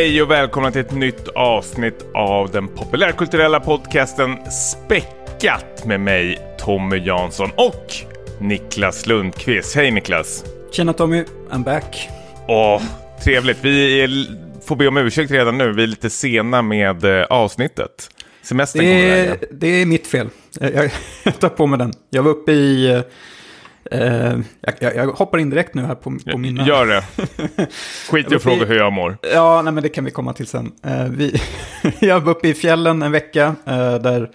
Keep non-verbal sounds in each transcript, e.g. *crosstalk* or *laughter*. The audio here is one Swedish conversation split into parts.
hej och välkomna till ett nytt avsnitt av den populärkulturella podcasten Späckat med mig, Tommy Jansson och Niklas Lundqvist. Hej Niklas! Tjena Tommy, I'm back. Åh, trevligt. Vi är, får be om ursäkt redan nu. Vi är lite sena med eh, avsnittet. Semestern Det kommer det är mitt fel. Jag, *laughs* jag tar på mig den. Jag var uppe i... eh, jag, jag, jag hoppar in direkt nu här på, på mina... Gör det. *laughs* Skit i att fråga hur jag mår. Ja, nej, men det kan vi komma till sen. Eh, vi, *laughs* jag var uppe i fjällen en vecka. eh, där,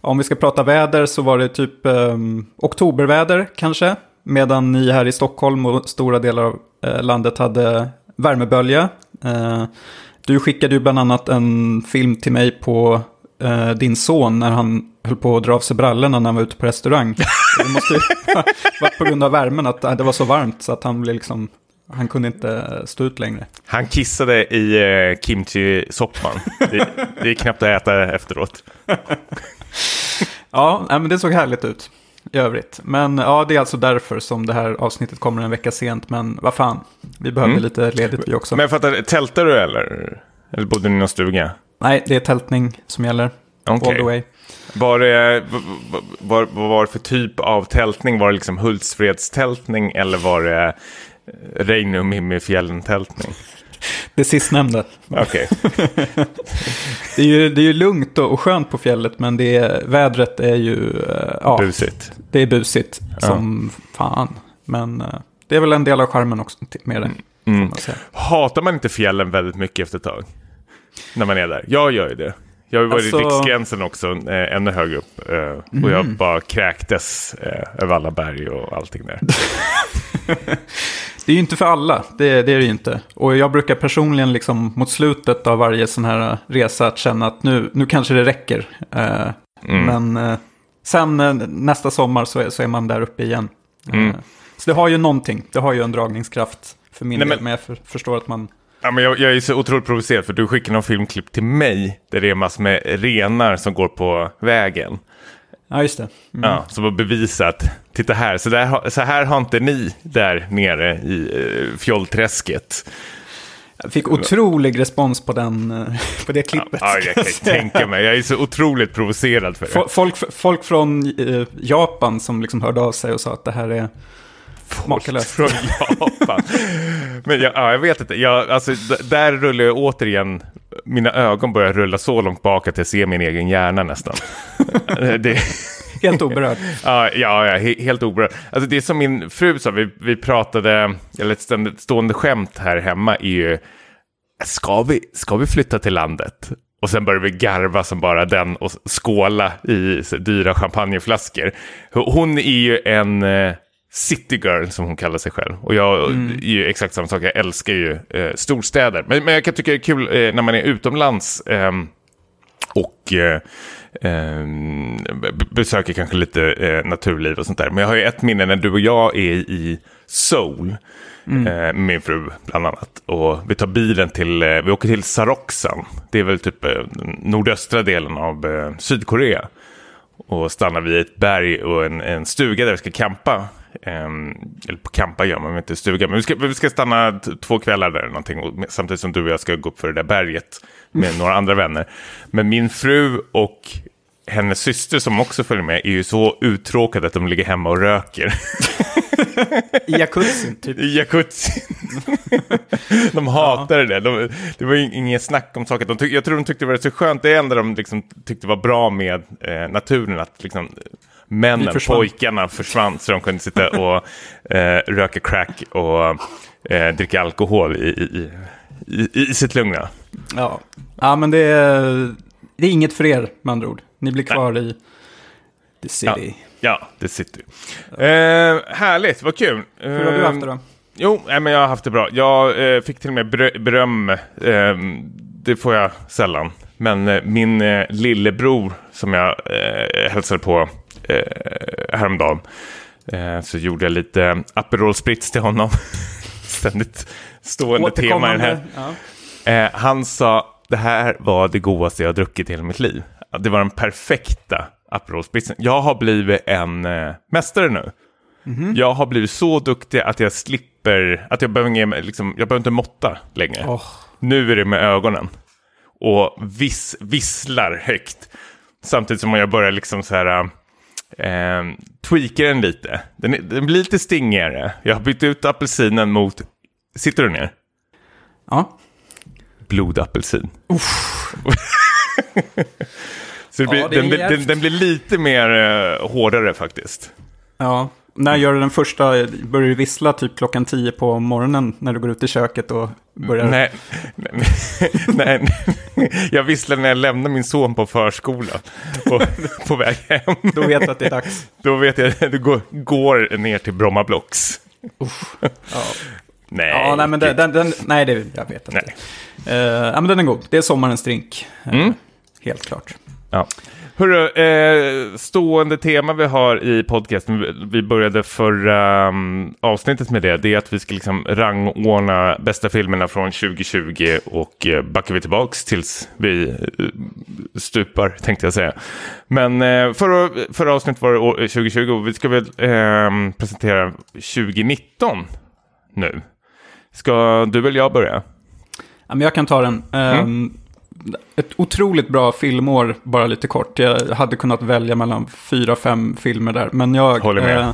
om vi ska prata väder så var det typ eh, oktoberväder kanske. Medan ni här i Stockholm och stora delar av landet hade värmebölja. Du skickade ju bland annat en film till mig på din son när han höll på att dra av sig brallorna när han var ute på restaurang. *laughs* Det måste ju varit på grund av värmen, att det var så varmt så att han blev liksom... Han kunde inte stå ut längre. Han kissade i eh, kimchi-soppan. Det, det är knappt att äta efteråt. Ja, men det såg härligt ut i övrigt. Men ja, det är alltså därför som det här avsnittet kommer en vecka sent. Men vad fan, vi behöver Mm. lite ledigt vi också. Men jag fattar, tältar du eller? Eller bodde ni i någon stuga? Nej, det är tältning som gäller. All Okej. the way. Var det, vad, vad, var det för typ av tältning? Var det liksom Hultsfredstältning eller var det eh, Reinum i fjällen-tältning? Det sistnämnda. Okej, *laughs* Det är ju, det är ju lugnt och och skönt på fjället, men det är, vädret är ju... eh, Ja, busigt. det är busigt som fan. Men eh, det är väl en del av charmen också med det. Mm. man. Hatar man inte fjällen väldigt mycket efter ett tag? När man är där. Jag gör ju det. Jag har ju varit i Alltså- Riksgränsen också, eh, ännu högre upp. Eh, och jag bara kräktes eh, över alla berg och allting där. *laughs* Det är ju inte för alla, det, det är det ju inte. Och jag brukar personligen liksom mot slutet av varje sån här resa att känna att nu, nu kanske det räcker. Eh, Mm. Men eh, sen eh, nästa sommar så är, så är man där uppe igen. Mm. Eh, så det har ju någonting, det har ju en dragningskraft för min Nej, del. men- Men jag för, förstår att man... Ja, men jag, jag är så otroligt provocerad för du skickar någon filmklipp till mig där det är massor med renar som går på vägen. Ja, just det. Mm. Ja, som har bevisat, titta här, så, där, så här har inte ni där nere i eh, fjollträsket. Jag fick otrolig respons på, den, eh, *laughs* på det klippet. Ja, jag kan *laughs* tänka mig, jag är så otroligt provocerad för det. Fo- Folk, folk från eh, Japan som liksom hörde av sig och sa att det här är makalöst. Från Japan. Men jag, ja, jag vet inte, jag, alltså, där rullar jag återigen, mina ögon börjar rulla så långt bak att jag ser min egen hjärna nästan. *laughs* det, Helt oberörd. *laughs* Ja, ja, ja he- helt oberörd. Alltså det är som min fru sa, vi, vi pratade, eller ett ständigt stående skämt här hemma är ju, ska vi, ska vi flytta till landet? Och sen börjar vi garva som bara den och skåla i dyra champagneflaskor. Hon är ju en eh, city girl som hon kallar sig själv. Och jag är ju exakt samma sak, jag älskar ju eh, storstäder. Men, men jag kan tycka det är kul eh, när man är utomlands. ehm, och eh, ehm, b- besöker kanske lite eh, naturliv och sånt där. Men jag har ju ett minne när du och jag är i Seoul. Eh, med min fru bland annat. Och vi tar bilen till, eh, vi åker till Saroksan. Det är väl typ eh, nordöstra delen av eh, Sydkorea. Och stannar vid ett berg och en, en stuga där vi ska campa. Ehm, eller på campa gör man inte stuga. Men vi ska, vi ska stanna två kvällar där eller någonting. Och, samtidigt som du och jag ska gå upp för det där berget. Med några andra vänner. Men min fru och hennes syster som också följer med är ju så uttråkade att de ligger hemma och röker. I jacuzzin, typ. I jacuzzi. *laughs* de hatade det. De, det var ju inget snack om saker. De tyck, jag tror de tyckte det var så skönt. Det enda de liksom tyckte var bra med eh, naturen, att liksom, männen, försvann. pojkarna försvann så de kunde sitta och eh, röka crack och eh, dricka alkohol i, i, i, i sitt lugna. Ja. ja, men det är, det är inget för er med andra ord. Ni blir kvar i the city. Ja, det sitter ju. Eh, härligt, vad kul. Hur har du haft det då? Jo, nej, men jag har haft det bra. Jag eh, fick till och med berö- beröm. Eh, det får jag sällan. Men eh, min eh, lillebror som jag eh, hälsade på eh, häromdagen. Eh, så gjorde jag lite Aperol Spritz till honom. *laughs* Ständigt stående tema i den här. Ja. Eh, han sa, det här var det godaste jag har druckit i hela mitt liv. Det var den perfekta Aperol Spritzen. Jag har blivit en eh, mästare nu. Jag har blivit så duktig att jag slipper, att jag behöver, ge mig, liksom, jag behöver inte måtta längre. Åh, Nu är det med ögonen. Och viss, visslar högt. Samtidigt som jag börjar liksom så här... Eh, tweaka den lite. Den, är, den blir lite stingigare. Jag har bytt ut apelsinen mot... Sitter du ner? Ja. Blodapelsin. *laughs* Så blir, Ja, den, blir- den, den blir lite mer eh, hårdare faktiskt. Ja. När gör du den första, börjar du vissla typ klockan tio på morgonen när du går ut i köket och börjar... Nej, nej, *laughs* nej, nej. jag visslar när jag lämnar min son på förskolan och *laughs* på väg hem. Då vet du att det är dags. Då vet jag att det går, går ner till Bromma Blocks. *laughs* Ja, Nej, ja nej men den, den, den, nej det, jag vet inte. Nej. Eh, ja men den är god, det är sommarens drink. Eh, Mm. Helt klart. Ja. Hörru, eh, stående tema vi har i podcasten, vi- började förra um, avsnittet med det, det är att vi ska liksom rangordna bästa filmerna från 2020 och eh, backar vi tillbaks tills vi eh, stupar, tänkte jag säga. Men eh, förra, förra avsnittet var det år- 2020 och vi ska väl ehm, presentera 2019 nu. Ska du eller jag börja? Ja, men jag kan ta den. Eh, Ett otroligt bra filmår, bara lite kort. Jag hade kunnat välja mellan fyra, fem filmer där. Men jag, Håller med. eh,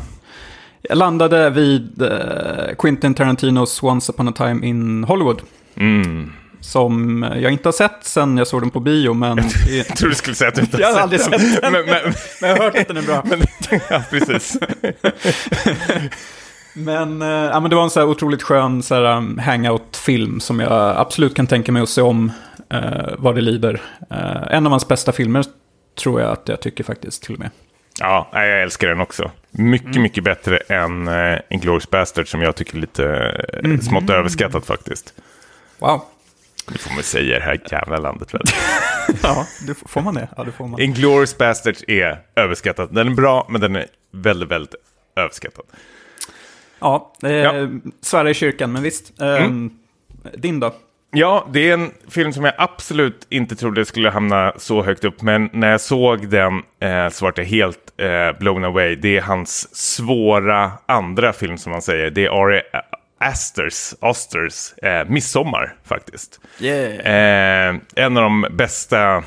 jag landade vid eh, Quentin Tarantinos Once upon a time in Hollywood. Mm. Som jag inte har sett sen jag såg den på bio, men, Jag *laughs* tror du skulle säga att du inte Jag har aldrig den. sett den. Men, men, men jag har hört att den är bra. *laughs* men, ja, precis. *laughs* Men, ja, men det var en så här otroligt skön så här, um, hangout-film som jag absolut kan tänka mig att se om eh, vad det lider. Eh, en av hans bästa filmer tror jag att jag tycker faktiskt till och med. Ja, jag älskar den också. Mycket, Mm. mycket bättre än uh, Inglourious Bastard som jag tycker är lite eh, Mhm. smått överskattat faktiskt. Wow. Det får man säga i det här jävla landet väl. *laughs* Ja, det, får man det? Ja, det får man. Inglourious Bastards är överskattat. Den är bra, men den är väldigt, väldigt överskattad. Ja, eh, Ja. Mm. i kyrkan, men visst. Eh, Din då? Ja, det är en film som jag absolut inte trodde skulle hamna så högt upp. Men när jag såg den eh, så var jag helt eh, blown away. Det är hans svåra andra film som man säger. Det är Ari Asters, Asters eh, Midsommar faktiskt. Yeah. Eh, en av de bästa eh,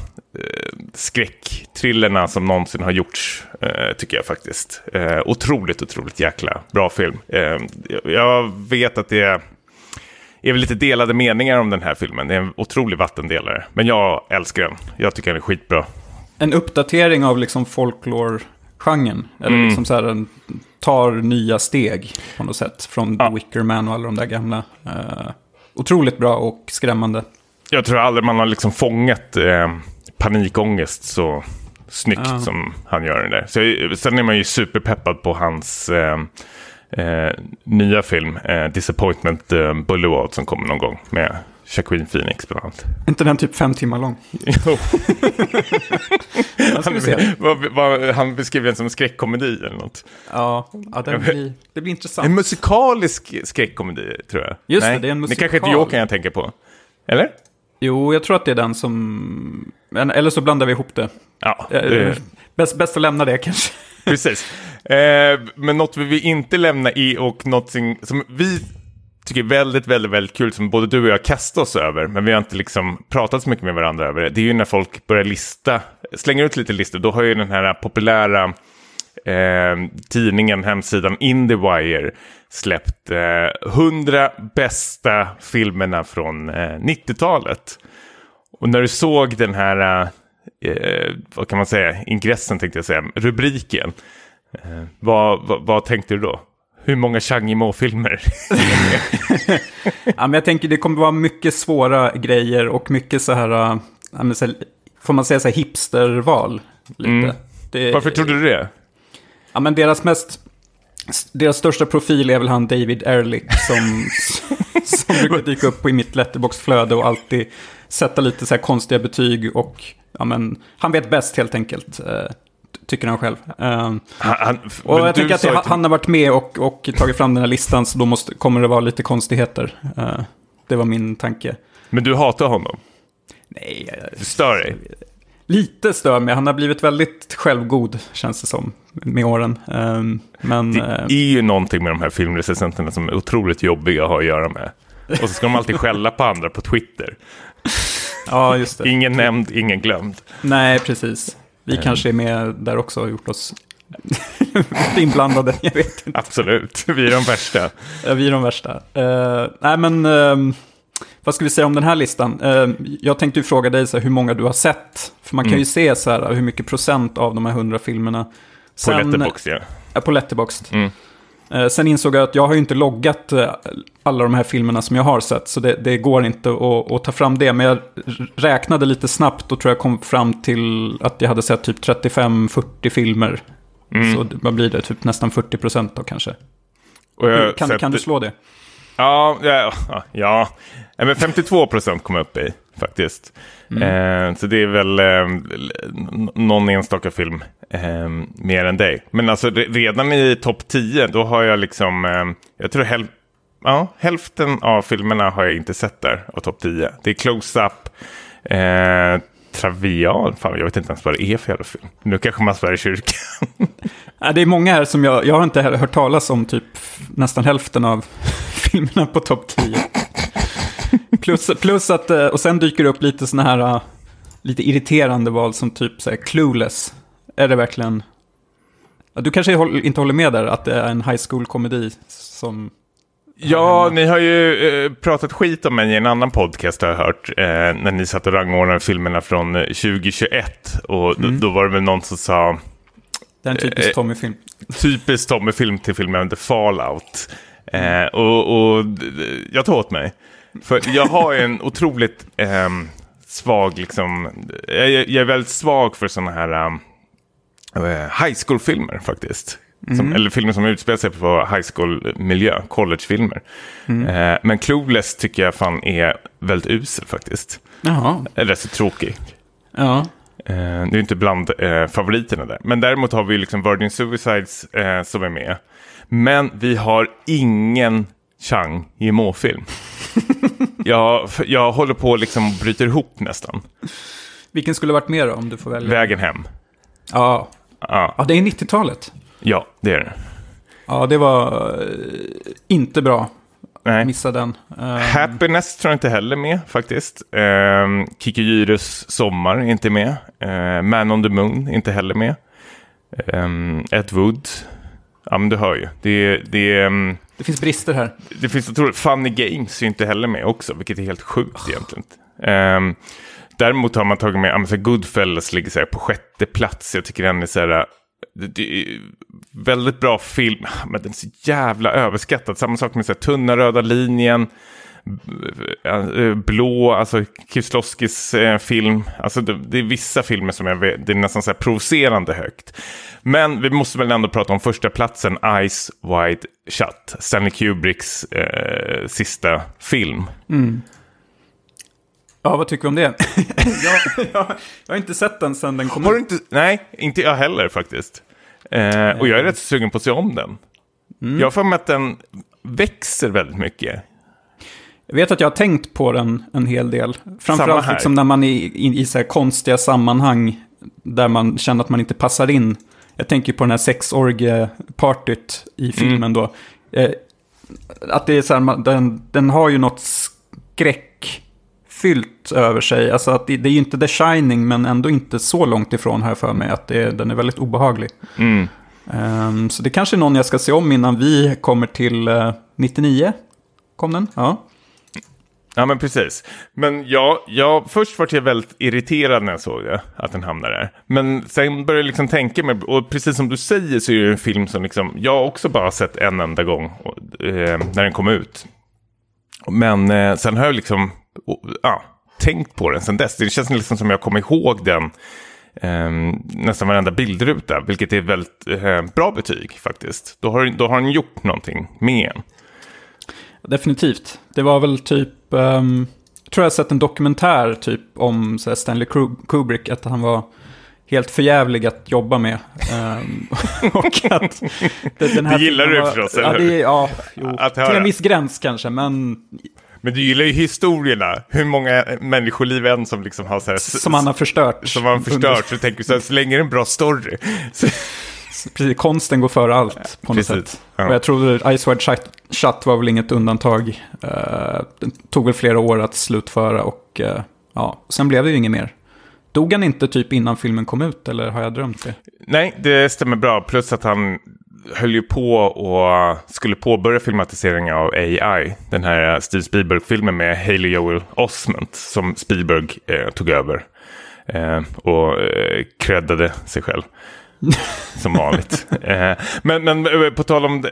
skräcktrillerna som någonsin har gjorts, eh, tycker jag faktiskt. Eh, otroligt, otroligt jäkla bra film. Eh, jag vet att det är, är väl lite delade meningar om den här filmen. Det är en otrolig vattendelare. Men jag älskar den. Jag tycker den är skitbra. En uppdatering av liksom folklore-genren. Eller Mm. liksom så här, den tar nya steg på något sätt. Från Ja. The Wicker Man och alla de där gamla. Eh, otroligt bra och skrämmande. Jag tror aldrig man har liksom fångat eh, panikångest så snyggt Ja. som han gör den där. Så, sen är man ju superpeppad på hans eh, nya film, eh, Disappointment eh, Boulevard, som kommer någon gång med Jacqueline Phoenix bland annat. inte den typ fem timmar lång? *laughs* Jo. *laughs* Se. vad, vad, han beskriver den som en skräckkomedi eller något. Ja, ja den blir, det blir intressant. En musikalisk skräckkomedi, tror jag. Just det, det är en Det kanske inte musikal. Jokern jag tänker på. Eller? Jo, jag tror att det är den som... men- Eller så blandar vi ihop det. Ja, Eh, det, Bäst, bäst att lämna det kanske. *laughs* precis. Eh, men något vi inte lämna i och något som vi tycker är väldigt, väldigt, väldigt kul som både du och jag kastar oss över, men vi har inte liksom pratat så mycket med varandra över det. Det är ju när folk börjar lista, slänger ut lite listor, då har ju den här populära eh, tidningen, hemsidan IndieWire släppt eh, 100 bästa filmerna från eh, 90-talet. Och när du såg den här, eh, vad kan man säga, ingressen tänkte jag säga, rubriken, eh, vad, vad, vad tänkte du då? Hur många Chang Yimou-filmer? *laughs* Ja, men jag tänker det kommer vara mycket svåra grejer och mycket så här, men så här får man säga så här hipsterval. Lite. Mm. Det, Varför trodde du det? Ja, men deras mest, deras största profil är väl han David Ehrlich som, *laughs* som brukar dyka upp i mitt letterboxflöde och alltid sätta lite så här konstiga betyg och ja, men han vet bäst helt enkelt. eh, Tycker han själv. Eh, Han, han, och jag tänker att till- han har varit med och, och tagit fram den här listan så då måste, kommer det vara lite konstigheter. Eh, det var min tanke. Men du hatar honom? Nej, Du stör dig? lite stör mig. Han har blivit väldigt självgod, känns det som, med åren. Eh, men Det eh, är ju någonting med de här filmrecensenterna som är otroligt jobbiga att ha att göra med. Och så ska de alltid skälla på andra på Twitter. Ja, just det. Ingen nämnd, ingen glömd. Nej, precis. Vi kanske är med där också och gjort oss *laughs* inblandade. Jag vet inte. Absolut, vi är de värsta. Ja, Vi är de värsta. Eh, nej, men ehm, vad ska vi säga om den här listan? Eh, jag tänkte ju fråga dig så här, hur många du har sett. För man kan ju se så här, hur mycket procent av de här hundra filmerna. På Letterboxd, ja. Ja, på Letterboxd. Mm. Eh, sen insåg jag att jag har ju inte loggat eh, alla de här filmerna som jag har sett. Så det, det går inte att, att ta fram det. Men jag räknade lite snabbt och tror jag kom fram till att jag hade sett typ 35-40 filmer. Mm. Så vad blir det? Typ nästan 40 procent då kanske. Kan, sett- kan du slå det? Ja, ja, ja, ja. Men 52 procent kom jag upp i faktiskt. Eh, så det är väl eh, någon enstaka film eh, mer än dig. Men alltså re- redan i topp 10, då har jag liksom, eh, jag tror häl ja, hälften av filmerna har jag inte sett där av topp 10. Det är Close-Up, eh, Travial, fan jag vet inte ens vad det är för jävla film. Nu kanske man svär i kyrkan. *laughs* Ja, det är många här som jag, jag har inte hört talas om typ nästan hälften av *laughs* filmerna på topp 10. Plus, plus att, eh, och sen dyker det upp lite sådana här, eh, lite irriterande val som typ så här, Clueless. Är det verkligen... Du kanske inte håller med där, att det är en high school-komedi som... Ja, ni har ju eh, pratat skit om mig i en annan podcast har jag hört. När ni satt och rangordnade filmerna från eh, 2021. Och då, då var det väl någon som sa Det är en typisk Tommy-film. *laughs* typiskt Tommy-film till filmen The Fallout. Eh, och, och d- jag tar åt mig. För jag har en otroligt ehm, svag, liksom, jag, jag är väldigt svag för sådana här ehm, eh, high school-filmer faktiskt. Som, eller filmer som utspelar sig på high school-miljö, college-filmer. Eh, men Clueless tycker jag fan är väldigt usel faktiskt. Jaha. Eller så tråkig. Ja. Eh, det är inte bland eh, favoriterna där. Men däremot har vi liksom Virgin Suicides eh, som är med. Men vi har ingen Chang i måfilm. *laughs* jag, jag håller på liksom bryter ihop nästan. Vilken skulle varit med då, om du får välja? Vägen hem. Ja. Ja, ja, det är 90-talet. ja det är det. Ja, det var eh, inte bra. Nej. Missa den. Eh, Happiness tror jag inte heller med faktiskt. Um, Kiki Gyres Sommar är inte med. Eh, Man on the Moon är inte heller med. Um, Ed Wood. Ja men du hör ju. Det, det, ehm, det finns brister här. det finns otroligt, Funny Games är inte heller med också, vilket är helt sjukt egentligen. Um, däremot har man tagit med, men så Goodfellas ligger så här på sjätte plats. Jag tycker den är så här, det, det är väldigt bra film, men den är så jävla överskattad. Samma sak med så här, Tunna röda linjen, Blå, alltså Kieslowskis eh, film. Alltså det, det är vissa filmer som jag vet, det är nästan så här provocerande högt. Men vi måste väl ändå prata om första platsen, Eyes Wide Shut. Stanley Kubricks eh, sista film. Ja, vad tycker du om det? *laughs* jag, jag, jag har inte sett den sedan den kom Har du inte? Nej, inte jag heller faktiskt. Eh, och jag är rätt sugen på att se om den. Jag har för mig att den växer väldigt mycket. Jag vet att jag har tänkt på den en hel del. Framförallt liksom när man är i, i så här konstiga sammanhang där man känner att man inte passar in. Jag tänker på den här sexorgie-partyt i filmen då. Eh, att det är så här, den, den har ju något skräckfyllt över sig. Alltså att det, det är ju inte The Shining, men ändå inte så långt ifrån här för mig. Att det, den är väldigt obehaglig. Mm. Ehm, så det kanske är någon jag ska se om innan vi kommer till eh, 99. Kom den? Ja. Ja, men precis. Men jag, jag, först var jag väldigt irriterad när jag såg det, att den hamnade där. Men sen började jag liksom tänka mig, och precis som du säger så är det en film som liksom, jag också bara har sett en enda gång och, eh, när den kom ut. Men eh, sen har jag liksom, och, ja, tänkt på den sen dess. Det känns liksom som jag kommer ihåg den eh, nästan varenda bildruta, vilket är ett väldigt eh, bra betyg faktiskt. Då har, då har den gjort någonting med en. Definitivt. Det var väl typ, ehm, jag tror jag har sett en dokumentär typ om här, Stanley Kubrick, att han var helt förjävlig att jobba med. Ehm, *laughs* och att det, den här Det gillar du förstås, ja, eller det, hur? är- Ja, jo, Att till höra. en viss gräns kanske, men Men du gillar ju historierna. Hur många människoliv än som liksom har så här... som han har förstört. Som han förstört. Så tänker du så här, så länge det är en bra story. Så, *laughs* precis, konsten går före allt på något Precis, sätt. ja. Och jag tror Ice Wide Shut, Shut var väl inget undantag. Eh, det tog väl flera år att slutföra och uh, ja, sen blev det ju inget mer. Dog han inte typ innan filmen kom ut eller har jag drömt det? Nej, det stämmer bra. Plus att han höll ju på och skulle påbörja filmatiseringen av AI. Den här Steve Spielberg-filmen med Haley Joel Osment som Spielberg eh, tog över. Eh, och eh, sig själv. *laughs* som vanligt. Eh, men, men eh, på tal om uh,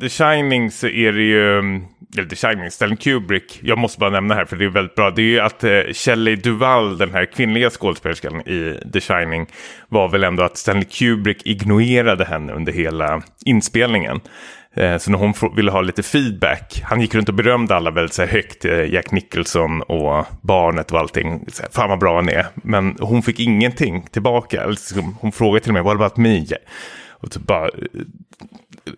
The Shining så är det ju, mm, eller The Shining, Stanley Kubrick, jag måste bara nämna här för det är väldigt bra, det är ju att uh, Shelley Duvall, den här kvinnliga skådespelerskan i The Shining, var väl ändå att Stanley Kubrick ignorerade henne under hela inspelningen. Eh, så när hon ville ha lite feedback, han gick runt och berömde alla väldigt så här högt, eh, Jack Nicholson och barnet och allting. Så här, Fan vad bra han är. Men hon fick ingenting tillbaka. Liksom, hon frågade till och med, what about me? Och så bara eh,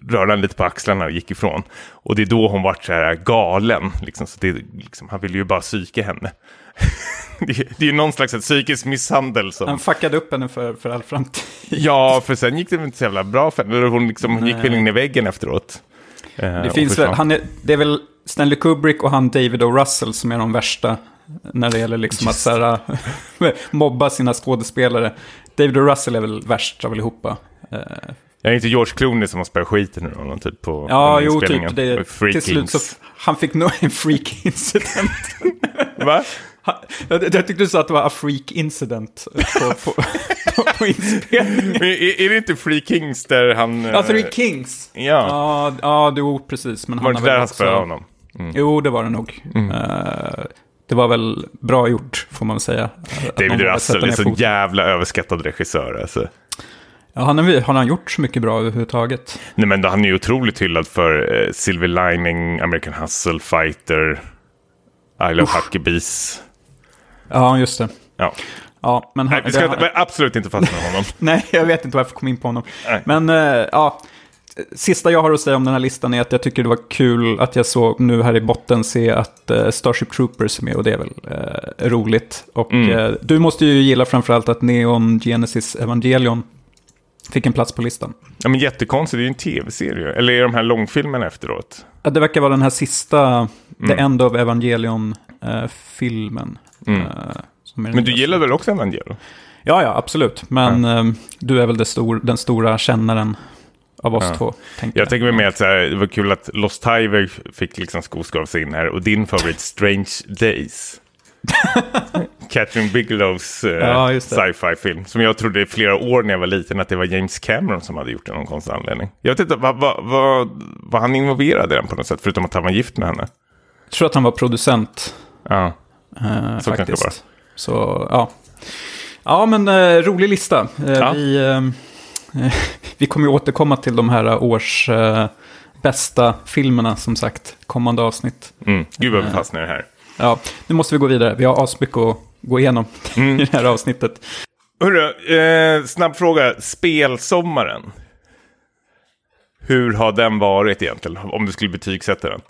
rörde han lite på axlarna och gick ifrån. Och det är då hon vart så här galen. Liksom, så det, liksom, han ville ju bara psyka henne. *laughs* *laughs* det, är- det är ju någon slags psykisk misshandel som... Han fuckade upp henne för, för all framtid. Ja, för sen gick det inte så jävla bra för henne. Hon liksom, gick väl in i väggen efteråt. Eh, Det finns väl, han är, det är väl Stanley Kubrick och han David O. Russell som är de värsta när det gäller liksom att här, *laughs* mobba sina skådespelare. David O. Russell är väl värst av allihopa. Eh, Jag är inte George Clooney som har spöat skiten ur honom typ på Ja, jo, typ. Det, till slut så han fick nog en freak incident. Va? Jag, tyckte du sa att det var a freak incident på, på, på, på inspelningen. Är, är det inte Free Kings där han... Ja, Three eh, Kings. Ja, Ja, ja jo, precis. Men var det inte där han spöade honom? Jo, det var det nog. Eh, det var väl bra gjort, får man väl säga. Någon David Russell är ner så jävla överskattad regissör alltså. Ja, han har, har han gjort så mycket bra överhuvudtaget? Nej men han är ju otroligt hyllad för eh, Silver Lining, American Hustle, Fighter, I Love Huckabees. Ja, just det. Ja. Ja, men Nej, vi ska det- inte- absolut inte fastna med honom. *laughs* Nej, jag vet inte varför jag kom in på honom. Nej. Men eh, ja, sista jag har att säga om den här listan är att jag tycker det var kul att jag såg nu här i botten se att eh, Starship Troopers är med och det är väl eh, roligt. Och Mm. eh, du måste ju gilla framförallt att Neon Genesis Evangelion fick en plats på listan. Ja, men jättekonstigt, det är ju en tv-serie. Eller är de här långfilmerna efteråt? Ja, Det verkar vara den här sista, The Mm. End of Evangelion-filmen. Mm. Men du gillar väl också Evangelion? Ja, ja, absolut. Men eh, du är väl stor, den stora kännaren av oss Ja. två. Tänkte Jag tänker mig med att här, det var kul att Lost Highway fick liksom skoskav sig in här. Och din favorit Strange Days. *laughs* Catherine Bigelows eh, Ja, just det. sci-fi-film. Som jag trodde i flera år när jag var liten att det var James Cameron som hade gjort den av någon konstig anledning. Jag vet inte, var, var, var, var han involverad i den på något sätt? Förutom att han var gift med henne. Jag tror att han var producent. Ja, Eh, Så kan det faktiskt. vara. Så, ja. Ja, men eh, rolig lista. Eh, Ja. Vi, eh, *laughs* vi kommer ju återkomma till de här års eh, bästa filmerna, som sagt, kommande avsnitt. mm. gud vad vi fastnar här. Ja, nu måste vi gå vidare. Vi har asmycket att gå igenom *laughs* Mm. i det här avsnittet. Hörru, eh, snabb fråga. Spelsommaren. Hur har den varit egentligen? Om du skulle betygsätta den.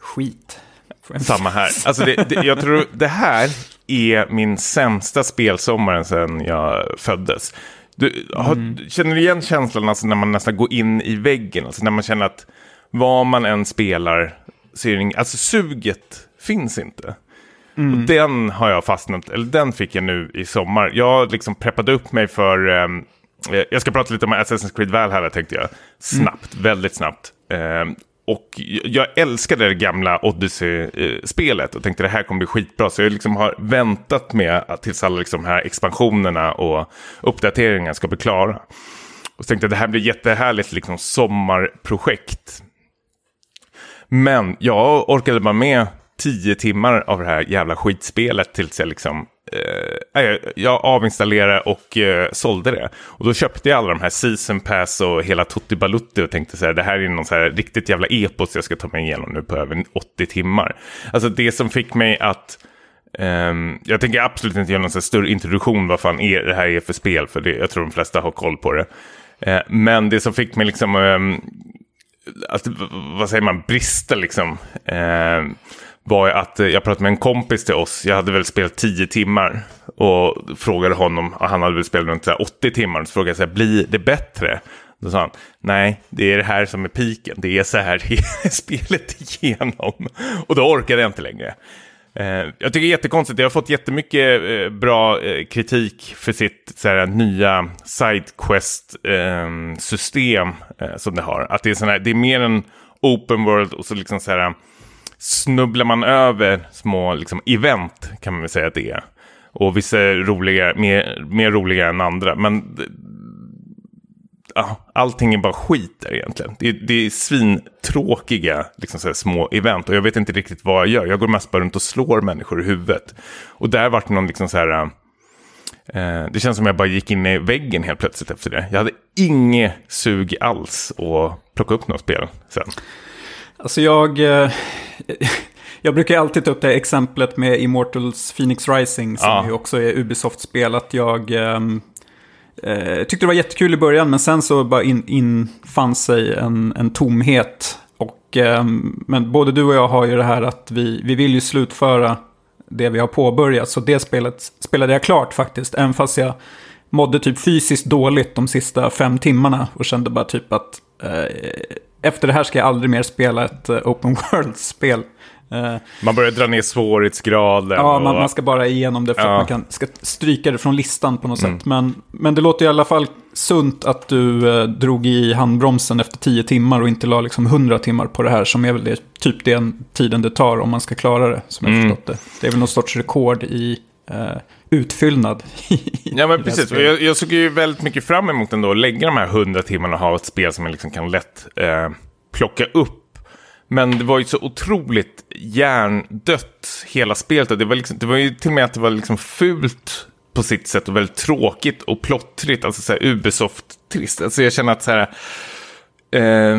Skit. Samma här. Alltså det, det, jag *laughs* tror det här är min sämsta spelsommaren sedan jag föddes. Du, har, Känner du igen känslan alltså när man nästan går in i väggen? Alltså när man känner att vad man än spelar, så är det alltså suget finns inte. Och den har jag fastnat, eller den fick jag nu i sommar. Jag liksom preppade upp mig för, ehm, eh, jag ska prata lite om Assassin's Creed Valhalla tänkte jag. Snabbt, väldigt snabbt. Ehm, och jag- älskade det gamla Odyssey-spelet och tänkte det här kommer bli skitbra. Så jag liksom har väntat med att tills alla liksom här expansionerna och uppdateringarna ska bli klara. Och så tänkte det här blir jättehärligt liksom sommarprojekt. Men jag orkade bara med tio timmar av det här jävla skitspelet tills jag liksom... Eh, jag, jag avinstallerade och eh, sålde det. Och då köpte jag alla de här Season Pass och hela Tutti Balutti och tänkte så här, det här är någon så här riktigt jävla epos jag ska ta mig igenom nu på över 80 timmar. Alltså det som fick mig att... Um, jag tänker absolut inte göra någon så här större introduktion vad fan är, det här är för spel, för det, jag tror de flesta har koll på det. Uh, men det som fick mig liksom... um, att, vad säger man, brista liksom. Uh, var att eh, jag pratade med en kompis till oss. Jag hade väl spelat 10 timmar. Och frågade honom, och han hade väl spelat runt 80 timmar. Så frågade jag så här, blir det bättre? Då sa han, nej, det är det här som är piken. Det är så här *laughs* spelet igenom. Och då orkade jag inte längre. Eh, jag tycker det är jättekonstigt, jag har fått jättemycket eh, bra eh, kritik för sitt så här, nya Sidequest-system ehm, eh, som det har. Att det är, sån här, det är mer en open world och så liksom så här snubblar man över små liksom, event kan man väl säga att det är. Och vissa är roliga, mer, mer roliga än andra. Men allting är bara skit där egentligen. Det, det är svintråkiga liksom så små event och jag vet inte riktigt vad jag gör. Jag går mest bara runt och slår människor i huvudet. Och där vart det någon liksom så här... Eh, det känns som jag bara gick in i väggen helt plötsligt efter det. Jag hade inget sug alls att plocka upp något spel sen. Alltså jag... Eh, *laughs* jag brukar alltid ta upp det här exemplet med Immortals Phoenix Rising som ja. ju också är Ubisoft-spel. Att jag... Um, Eh, tyckte det var jättekul i början, men sen så bara in, infann sig en, en tomhet. Och, eh, men både du och jag har ju det här att vi, vi vill ju slutföra det vi har påbörjat. Så det spelet spelade jag klart faktiskt, även fast jag mådde typ fysiskt dåligt de sista fem timmarna. Och kände bara typ att eh, efter det här ska jag aldrig mer spela ett uh, open *laughs* world-spel. Uh, man börjar dra ner svårighetsgraden. Ja, och... man, man, ska bara igenom det för ja. att man kan, ska stryka det från listan på något mm. sätt. Men, men det låter i alla fall sunt att du uh, drog i handbromsen efter tio timmar och inte la liksom hundra timmar på det här. Som är väl det, typ den tiden det tar om man ska klara det, som jag mm. förstått det. Det är väl någon sorts rekord i uh, utfyllnad. *laughs* ja, men precis. Jag, jag såg ju väldigt mycket fram emot ändå att lägga de här hundra timmarna och ha ett spel som jag liksom kan lätt eh, plocka upp. Men det var ju så otroligt hjärndött hela spelet. Det var, liksom, det var ju till och med att det var liksom fult på sitt sätt och väldigt tråkigt och plottrigt. Alltså så här Ubisoft-trist. Alltså jag känner att så här... Eh,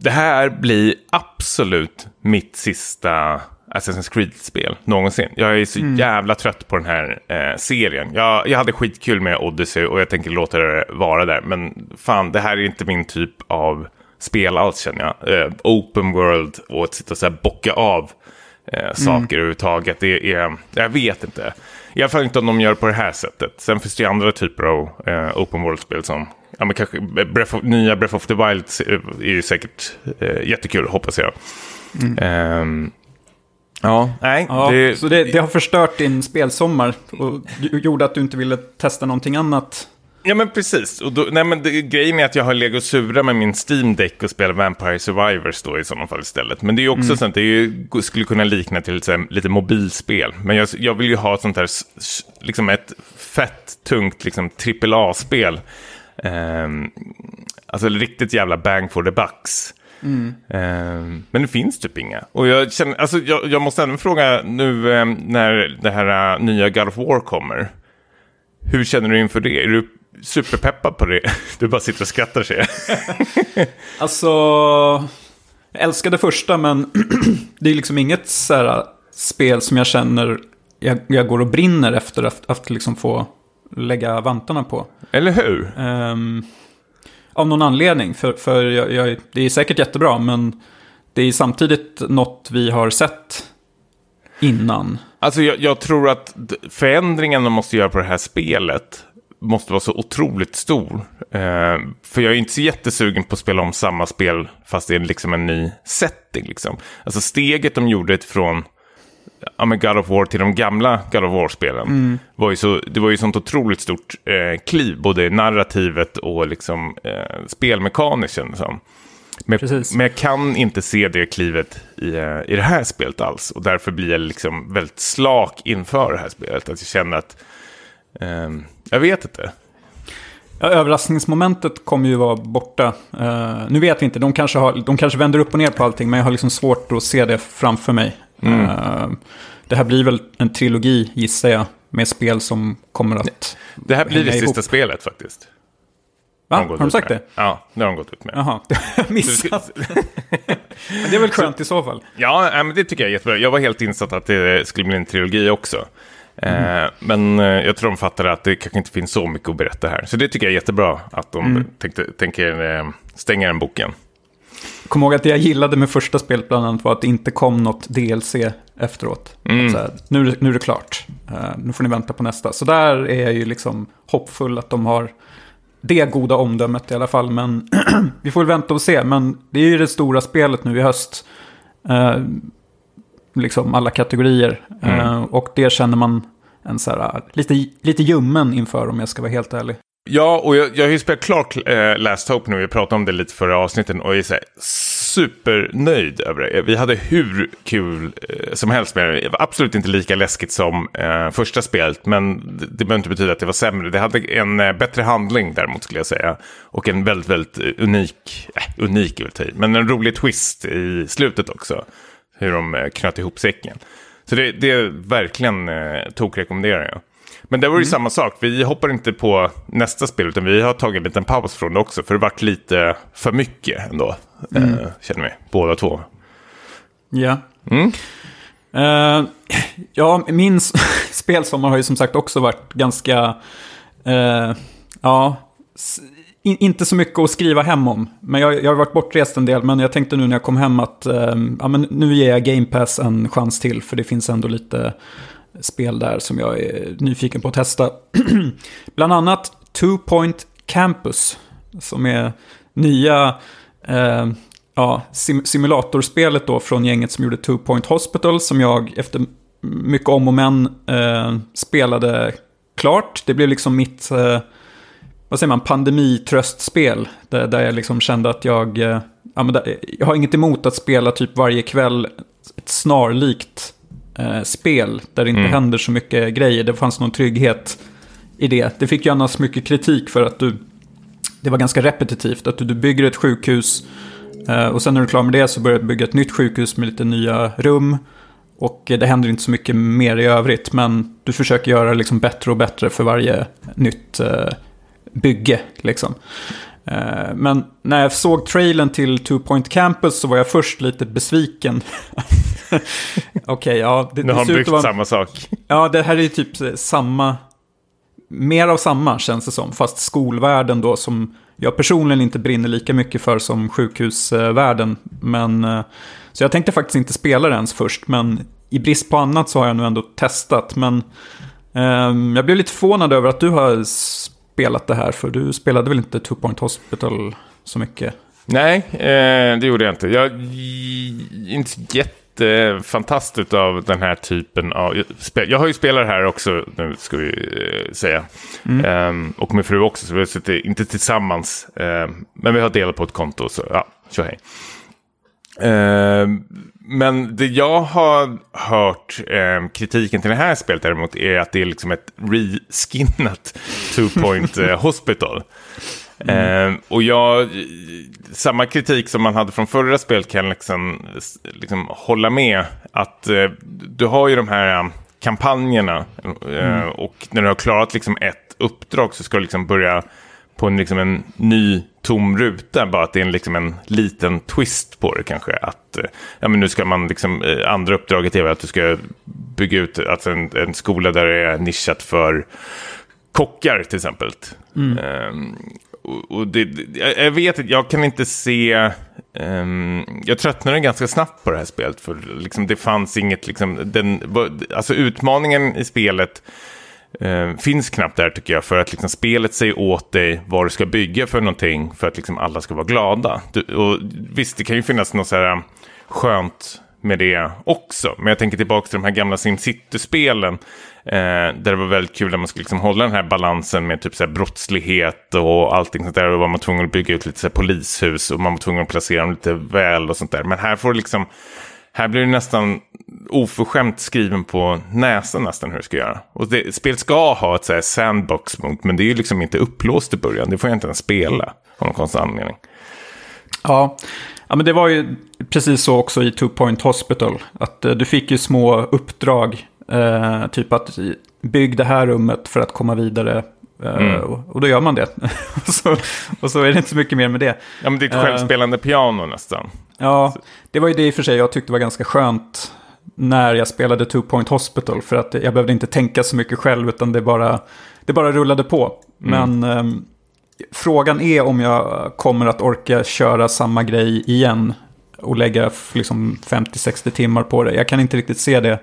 det här blir absolut mitt sista Assassin's Creed-spel någonsin. Jag är så mm. jävla trött på den här eh, serien. Jag, jag hade skitkul med Odyssey och jag tänker låta det vara där. Men fan, det här är inte min typ av spel alls känner jag. Eh, open world och att sitta och så här bocka av eh, saker mm. överhuvudtaget. Det är, jag vet inte. I alla fall inte om de gör på det här sättet. Sen finns det ju andra typer av eh, open world-spel som, ja men kanske Breath of, nya Breath of the Wild är ju säkert eh, jättekul, hoppas jag. Mm. Um, Ja, nej. Ja, det... Så det, det, har förstört din spelsommar och gjorde att du inte ville testa någonting annat? Ja, men precis. Och då, nej, men det, grejen är att jag har legat och sura med min Steam Deck och spelat Vampire Survivors då i sådana fall istället. Men det är också mm. sånt, det är skulle kunna likna till lite, lite mobilspel. Men jag, jag vill ju ha ett sånt här, liksom ett fett, tungt liksom AAA-spel. Um, alltså riktigt jävla bang for the bucks. Mm. Eh, men det finns typ inga. Och jag, känner, alltså, jag, jag måste även fråga nu eh, när det här uh, nya God of War kommer. Hur känner du inför det? Är du superpeppad på det? *laughs* Du bara sitter och skrattar sig. *laughs* alltså, jag älskar det första men *clears throat* det är liksom inget så här, spel som jag känner jag, jag går och brinner efter att, att liksom få lägga vantarna på. Eller hur? Um, av någon anledning. För, för jag, jag, det är säkert jättebra, men det är samtidigt något vi har sett innan. Alltså jag, jag tror att förändringen de måste göra på det här spelet måste vara så otroligt stor. Eh, för jag är inte så jättesugen på att spela om samma spel fast det är liksom en ny setting. Liksom. Alltså steget de gjorde från ja, men God of War till de gamla God of War-spelen. Mm. Var ju så, det var ju sånt otroligt stort eh, kliv, både narrativet och liksom, eh, spelmekaniskt kändes som. Men, men jag kan inte se det klivet i, eh, i det här spelet alls. Och därför blir jag liksom väldigt slak inför det här spelet. Att jag känner att, eh, jag vet inte. Ja, överraskningsmomentet kommer ju vara borta. Uh, nu vet vi inte, de kanske, har, de kanske vänder upp och ner på allting, men jag har liksom svårt att se det framför mig. Mm. Uh, det här blir väl en trilogi, gissar jag, med spel som kommer att Det här blir det sista ihop. spelet faktiskt. Va? De, har de sagt med. det? Ja, det har de gått ut med. Jaha, det *laughs* har missat. *laughs* det är väl skönt i så fall. Ja, men det tycker jag är jättebra. Jag var helt insatt att det skulle bli en trilogi också. Mm. Eh, men eh, jag tror de fattade att det kanske inte finns så mycket att berätta här. Så det tycker jag är jättebra att de mm. tänkte, tänker stänga den boken. Kom ihåg att det jag gillade med första spelet bland annat var att det inte kom något DLC efteråt. Mm. Här, nu, är det- nu är det klart. Eh, nu får ni vänta på nästa. Så där är jag ju liksom hoppfull att de har det goda omdömet i alla fall. Men *clears throat* vi får väl vänta och se. Men det är ju det stora spelet nu i höst. Eh, liksom alla kategorier. Mm. Eh, och det känner man en så här, lite, lite ljummen inför om jag ska vara helt ärlig. Ja, och jag, jag har ju spelat klart äh, Last Hope nu. Vi pratade om det lite förra avsnitten och jag är så här, supernöjd över det. Vi hade hur kul eh, som helst med det. Det var absolut inte lika läskigt som eh, första spelet, men det, det behöver inte betyda att det var sämre. Det hade en eh, bättre handling däremot skulle jag säga. Och en väldigt, väldigt eh, unik, äh, unik är väl att ta i, men en rolig twist i slutet också. Hur de eh, knöt ihop säcken. Så det, det verkligen eh, tokrekommenderar jag. Men det var ju samma sak. Vi hoppar inte på nästa spel, utan vi har tagit en liten paus från det också. För det vart lite för mycket ändå, eh, känner vi. Båda två. Ja. Mm. Eh, ja, min *laughs* spelsommar har ju som sagt också varit ganska... eh, ja, in, inte så mycket att skriva hem om. Men jag, jag har varit bortrest en del, men jag tänkte nu när jag kom hem att eh, ja, men nu ger jag Game Pass en chans till. För det finns ändå lite spel där som jag är nyfiken på att testa. *clears throat* Bland annat Two Point Campus, som är nya eh, ja, sim simulatorspelet då från gänget som gjorde Two Point Hospital, som jag efter mycket om och men eh, spelade klart. Det blev liksom mitt, eh, vad säger man, pandemitröstspel. Där, där jag liksom kände att jag, eh, ja, men där, jag har inget emot att spela typ varje kväll ett snarlikt eh, spel där det inte Mm. händer så mycket grejer. Det fanns någon trygghet i det. Det fick ju annars mycket kritik för att du, det var ganska repetitivt. Att du, du bygger ett sjukhus eh, och sen när du är klar med det så börjar du bygga ett nytt sjukhus med lite nya rum. Och eh, det händer inte så mycket mer i övrigt, men du försöker göra liksom bättre och bättre för varje nytt eh, bygge. Liksom. Eh, men när jag såg trailern till Two Point Campus så var jag först lite besviken. *laughs* *laughs* Okej, ja. Det, Nu har de byggt vara- samma sak. Ja, det här är ju typ samma... Mer av samma känns det som. Fast skolvärlden då som jag personligen inte brinner lika mycket för som sjukhusvärlden. Men, eh, så jag tänkte faktiskt inte spela det ens först. Men i brist på annat så har jag nu ändå testat. Men ehm, jag blev lite förvånad över att du har spelat det här. För du spelade väl inte Two Point Hospital så mycket? Nej, eh, det gjorde jag inte. Jag är inte jättefantastisk av den här typen av spel. Jag har ju spelat det här också, nu ska vi eh, säga. Ehm, och min fru också, så vi sitter inte tillsammans. ehm, men vi har delat på ett konto, så ja, tjohej. Ehm, men det jag har hört ehm, kritiken till det här spelet däremot är att det är liksom ett reskinnat Two Point eh, *laughs* Hospital. Ehm, och jag, samma kritik som man hade från förra spelet kan jag liksom, liksom hålla med. Att eh, du har ju de här eh, kampanjerna eh, och när du har klarat liksom ett uppdrag så ska du liksom börja på en, liksom en ny tom ruta. Bara att det är en, liksom en liten twist på det kanske. Att eh, ja, men nu ska man liksom, eh, andra uppdraget är att du ska bygga ut alltså en, en skola där det är nischat för kockar till exempel. Ehm, och, och det, jag, jag vet inte, jag kan inte se... Um, jag tröttnade ganska snabbt på det här spelet. För liksom, det fanns inget... Liksom, den, alltså utmaningen i spelet uh, finns knappt där tycker jag. För att liksom, spelet säger åt dig vad du ska bygga för någonting. För att liksom, alla ska vara glada. Du, och, visst, det kan ju finnas något så här skönt med det också. Men jag tänker tillbaka till de här gamla SimCity-spelen. Eh, där det var väldigt kul när man skulle liksom hålla den här balansen med typ så här brottslighet och allting sånt där. Och var man tvungen att bygga ut lite så här polishus och man var tvungen att placera dem lite väl och sånt där. Men här får det liksom... Här blir det nästan oförskämt skriven på näsan nästan hur det ska göra. Och det, spel ska ha ett så här sandbox mode, men det är ju liksom inte upplåst i början. Det får jag inte ens spela av någon konstig anledning. Ja ja, men det var ju precis så också i Two Point Hospital. Att eh, du fick ju små uppdrag. Eh, typ att bygg det här rummet för att komma vidare. Eh, och, och då gör man det. *laughs* och, så, och så är det inte så mycket mer med det. Ja, men det är ett Eh. självspelande piano nästan. Ja, det var ju det i och för sig jag tyckte var ganska skönt när jag spelade Two Point Hospital. För att jag behövde inte tänka så mycket själv utan det bara, det bara rullade på. Men ehm, Frågan är om jag kommer att orka köra samma grej igen. Och lägga liksom 50-60 timmar på det. Jag kan inte riktigt se det.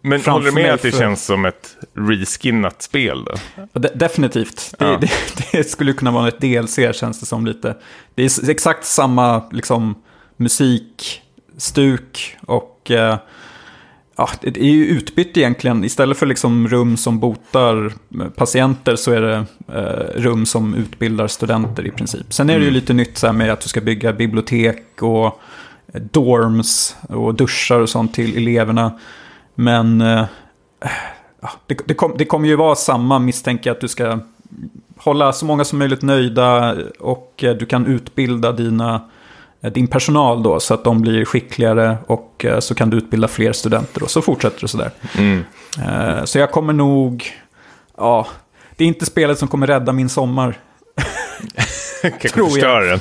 Men håller du med att det för- känns som ett reskinnat spel? De definitivt. Det, Ja. det, *laughs* det skulle kunna vara ett DLC känns det som lite. Det är exakt samma liksom, musik, stuk och eh, ja, det är ju utbytt egentligen. Istället för liksom rum som botar patienter så är det eh, rum som utbildar studenter i princip. Sen är det ju lite nytt så här med att du ska bygga bibliotek och eh, dorms och duschar och sånt till eleverna. Men eh, det, det, kom, det kommer ju vara samma misstänker jag att du ska hålla så många som möjligt nöjda och eh, du kan utbilda dina, eh, din personal då så att de blir skickligare och eh, så kan du utbilda fler studenter och så fortsätter det sådär. Mm. Eh, Så jag kommer nog, ja, det är inte spelet som kommer rädda min sommar. *laughs* Kanske förstöra den.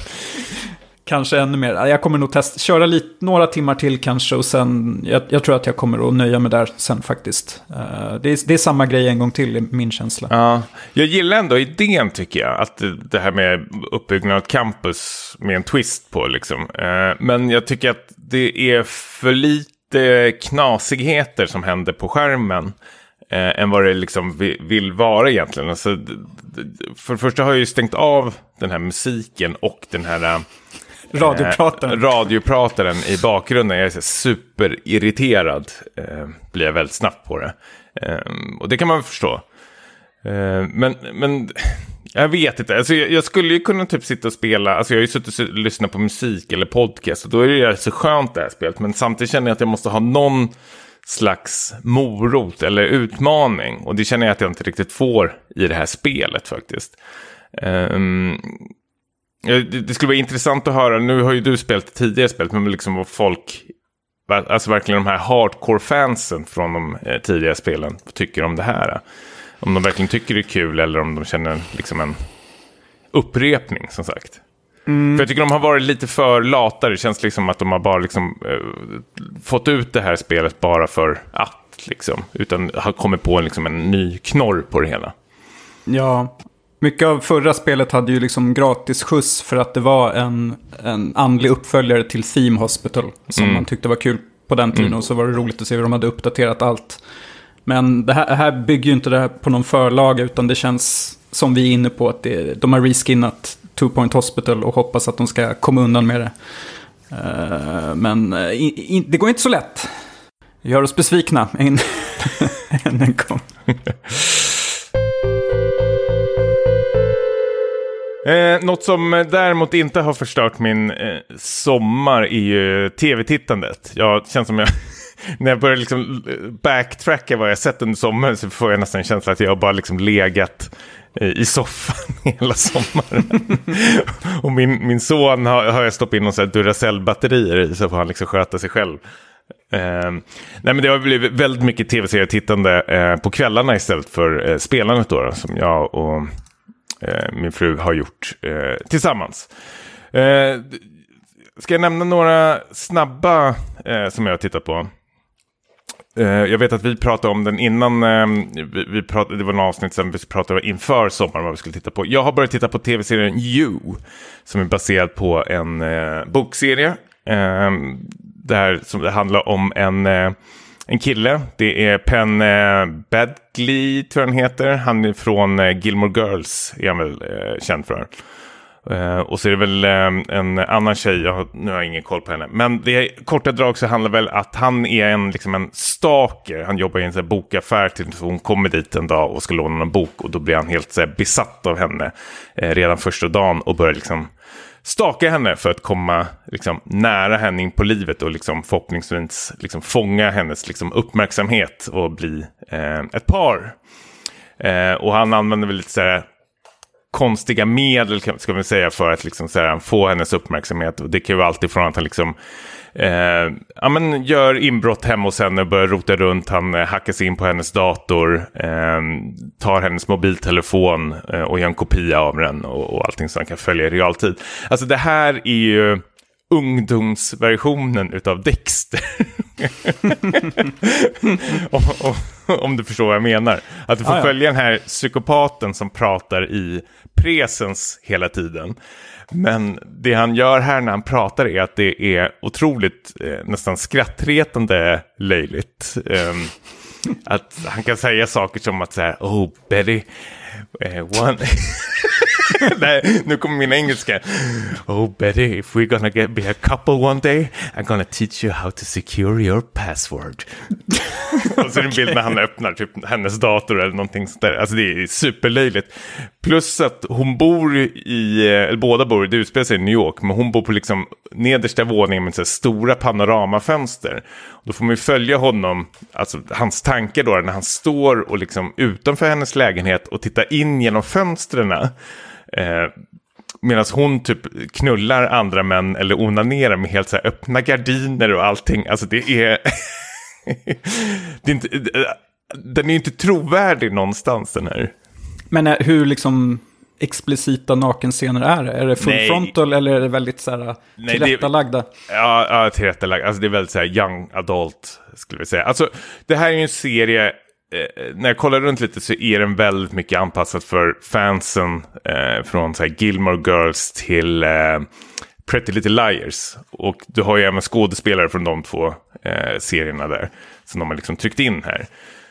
Kanske ännu mer. Jag kommer nog testa, köra lite, några timmar till kanske och sen, jag, jag tror att jag kommer att nöja mig där sen faktiskt. Uh, Det är, det är samma grej en gång till i min känsla. Ja, jag gillar ändå idén tycker jag. Att det, här med uppbyggnad av campus med en twist på liksom. Uh, men jag tycker att det är för lite knasigheter som händer på skärmen. Eh, än vad det liksom vill vara egentligen. Alltså, för det första har jag ju stängt av den här musiken och den här... Eh, eh, Radioprataren. Eh, *laughs* radioprataren i bakgrunden. Jag är superirriterad. Eh, blir jag väldigt snabbt på det. Eh, och det kan man förstå. Eh, men, men jag vet inte. Alltså, jag, jag skulle ju kunna typ sitta och spela. Alltså, jag har ju suttit och lyssnat på musik eller podcast. Och då är det ju så skönt det här spelet. Men samtidigt känner jag att jag måste ha någon slags morot eller utmaning. Och det känner jag att jag inte riktigt får i det här spelet faktiskt. Ja, det, skulle vara intressant att höra, nu har ju du spelat tidigare spelet, men liksom vad folk, alltså verkligen de här hardcore-fansen från de eh, tidigare spelen tycker om det här. Om de verkligen tycker det är kul eller om de känner liksom en upprepning, som sagt. För jag tycker de har varit lite för lata, det känns liksom att de har bara liksom, eh, fått ut det här spelet bara för att, liksom. Utan har kommit på liksom en ny knorr på det hela. Ja, mycket av förra spelet hade ju liksom gratis skjuts för att det var en, en andlig uppföljare till Theme Hospital. Som man tyckte var kul på den tiden och så var det roligt att se hur de hade uppdaterat allt. Men det här, här bygger ju inte det här på någon förlaga utan det känns som vi är inne på att det, de har reskinnat Two Point Hospital och hoppas att de ska komma undan med det. Eh, men eh, i, i, det går inte så lätt. Gör oss besvikna än, än *laughs* en gång. *laughs* Eh, något som däremot inte har förstört min eh, sommar är ju tv-tittandet. Jag känns som jag, *laughs* när jag börjar liksom eh, backtracka vad jag sett under sommaren så får jag nästan en känsla att jag bara liksom legat eh, i soffan *laughs* hela sommaren. *laughs* Och min, min son har, har jag stoppat in någon Duracell-batterier i så får han liksom sköta sig själv. Eh, nej men det har blivit väldigt mycket tv-serietittande eh, på kvällarna istället för eh, spelandet då, då som jag och Eh, min fru har gjort eh, tillsammans. Eh, ska jag nämna några snabba eh, som jag har tittat på? Eh, jag vet att vi pratade om den innan, ehm, vi, pratade, det var en avsnitt sen vi pratade inför sommaren vad vi skulle titta på. Jag har börjat titta på tv-serien You, som är baserad på en eh, bokserie. Eh, där som det handlar om en, eh, en kille, det är Penn eh, Badgley tror jag han heter. Han är från eh, Gilmore Girls, är han väl eh, känd för. Eh, och så är det väl eh, en annan tjej, jag har, nu har jag ingen koll på henne. Men det är, korta drag så handlar väl att han är en, liksom en stalker. Han jobbar i en så här, bokaffär till så hon kommer dit en dag och ska låna en bok. Och då blir han helt så här, besatt av henne eh, redan första dagen och börjar liksom staka henne för att komma liksom, nära henne in på livet och liksom, förhoppningsvis liksom, fånga hennes liksom, uppmärksamhet och bli eh, ett par. Eh, och han använder väl lite så här konstiga medel ska man säga för att liksom så här, få hennes uppmärksamhet. Och det kan ju vara alltifrån att han liksom eh, ja, men gör inbrott hemma hos henne, börjar rota runt, han eh, hackar sig in på hennes dator, eh, tar hennes mobiltelefon eh, och gör en kopia av den och, och allting så han kan följa i realtid. Alltså det här är ju ungdomsversionen utav Dexter. *laughs* och, och, Om du förstår vad jag menar. Att du får Ah, ja. följa den här psykopaten som pratar i presens hela tiden. Men det han gör här när han pratar är att det är otroligt, eh, nästan skrattretande löjligt. Um, att han kan säga saker som att så här, oh Betty, eh, one... *laughs* *laughs* Nej, nu kommer min engelska. Oh Betty, if we're gonna get, be a couple one day, I'm gonna teach you how to secure your password. *laughs* Och så är det en bild när han öppnar typ hennes dator eller någonting sånt där. Alltså det är superlöjligt. Plus att hon bor i, eller båda bor, det utspelar sig i New York, men hon bor på liksom nedersta våningen med så här stora panoramafönster. Då får man ju följa honom, alltså hans tankar då, när han står och liksom utanför hennes lägenhet och tittar in genom fönstren. Eh, Medan hon typ knullar andra män eller onanerar med helt så här öppna gardiner och allting. Alltså det är... *laughs* det är inte, den är inte trovärdig någonstans den här. Men eh, hur liksom explicita nakenscener är det? Är det full Nej. frontal eller är det väldigt så här Nej, det- tillrättalagda? Ja, ja tillrättalagd. Alltså det är väldigt så här young adult, skulle vi säga. Alltså det här är ju en serie, Eh, eh, när jag kollar runt lite så är den väldigt mycket anpassad för fansen. Eh, från så här Gilmore Girls till eh, Pretty Little Liars. Och du har ju även skådespelare från de två eh, serierna där. Som de har liksom tryckt in här.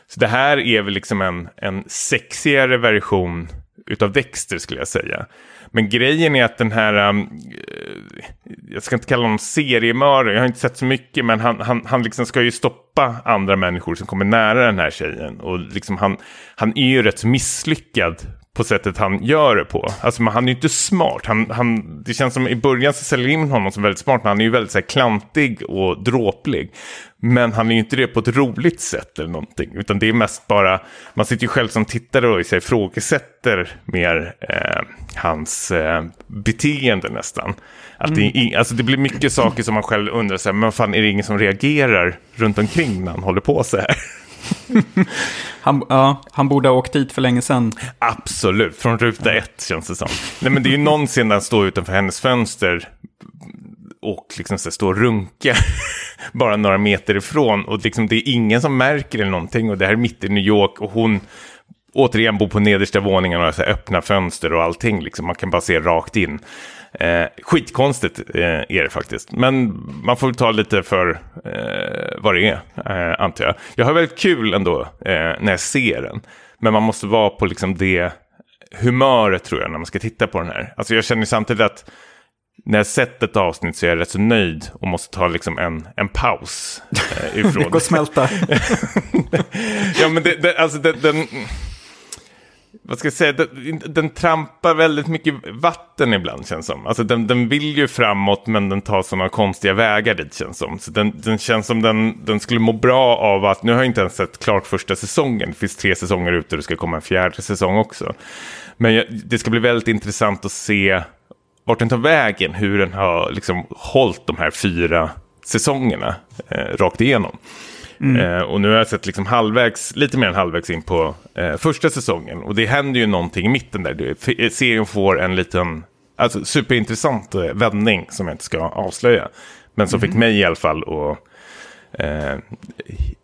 Så det här är väl liksom en, en sexigare version utav Dexter skulle jag säga. Men grejen är att den här, um, eh, jag ska inte kalla honom seriemördare, jag har inte sett så mycket, men han, han, han liksom ska ju stoppa andra människor som kommer nära den här tjejen. Och liksom han, han är ju rätt så misslyckad på sättet han gör det på. Alltså men han är ju inte smart. Han, han, det känns som i början så säljer in honom som väldigt smart, men han är ju väldigt så här, klantig och dråplig. Men han är ju inte det på ett roligt sätt eller någonting, utan det är mest bara, man sitter ju själv som tittare och ifrågasätter mer eh, hans eh, beteende nästan. Att det, alltså, det blir mycket saker som man själv undrar, så här, men fan är det ingen som reagerar runt omkring när han håller på så här? *laughs* Han, ja, han borde ha åkt dit för länge sedan. Absolut, från ruta ett känns det som. Nej men det är ju någon scen där han står utanför hennes fönster och liksom så står och runkar *laughs* bara några meter ifrån. Och liksom det är ingen som märker eller någonting och det här är mitt i New York och hon återigen bor på nedersta våningen och har så öppna fönster och allting. Liksom. Man kan bara se rakt in. Eh, skitkonstigt eh, är det faktiskt. Men man får ta lite för eh, vad det är, eh, antar jag. Jag har väldigt kul ändå eh, när jag ser den. Men man måste vara på liksom det humöret tror jag när man ska titta på den här. Alltså jag känner samtidigt att när jag sett ett avsnitt så är jag rätt så nöjd och måste ta liksom en, en paus eh, *laughs* ifrån Mycket att smälta. *laughs* ja, men det, det, alltså den, den... Vad ska jag säga? Den, den trampar väldigt mycket vatten ibland känns som. Alltså den, den vill ju framåt men den tar sådana konstiga vägar dit känns som. Så den, den känns som den, den skulle må bra av att, nu har jag inte ens sett klart första säsongen. Det finns tre säsonger ute och det ska komma en fjärde säsong också. Men jag, det ska bli väldigt intressant att se vart den tar vägen. Hur den har liksom hållit de här fyra säsongerna eh, rakt igenom. Eh, och nu har jag sett liksom halvvägs, lite mer än halvvägs in på eh, första säsongen. Och det händer ju någonting i mitten där. F- serien får en liten, alltså superintressant eh, vändning som jag inte ska avslöja. Men som fick mig i alla fall att eh,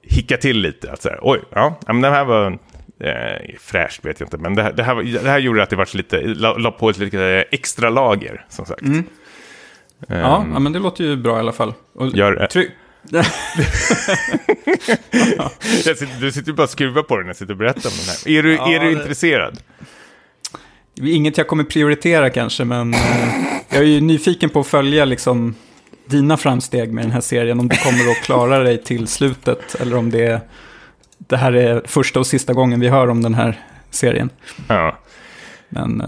hicka till lite. Att så här, Oj, ja, men det här var eh, fräscht vet jag inte. Men det här, det här, det här gjorde att det var lite, la, la på ett lite extra lager som sagt. Ja, ja, men det låter ju bra i alla fall. Och, Gör, try- jag *laughs* sitter, du sitter ju bara och skruvar på den när jag sitter och berättar om den här. Är du, Ja, är du det- intresserad? Inget jag kommer prioritera kanske, men eh, jag är ju nyfiken på att följa liksom dina framsteg med den här serien. Om du kommer att klara dig till slutet eller om det, är, det här är första och sista gången vi hör om den här serien. Ja. Men eh,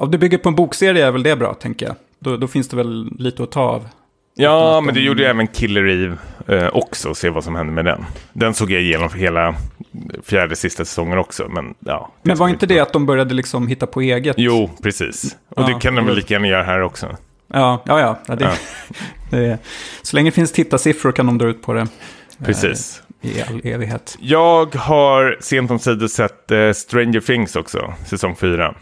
om det bygger på en bokserie är väl det bra, tänker jag. Då, då finns det väl lite att ta av. Ja, att men det de- gjorde ju även Killer Eve eh, också, se vad som hände med den. Den såg jag igenom för hela fjärde sista säsongen också, men ja. Men var inte det att de började liksom hitta på eget? Jo, precis. Och Ja, det kan de väl lika gärna göra här också. Ja, ja, ja. ja, det, Ja. *laughs* Det, så länge det finns tittarsiffror kan de dra ut på det Precis. i all evighet. Jag har sent omsider sett eh, Stranger Things också, säsong fyra.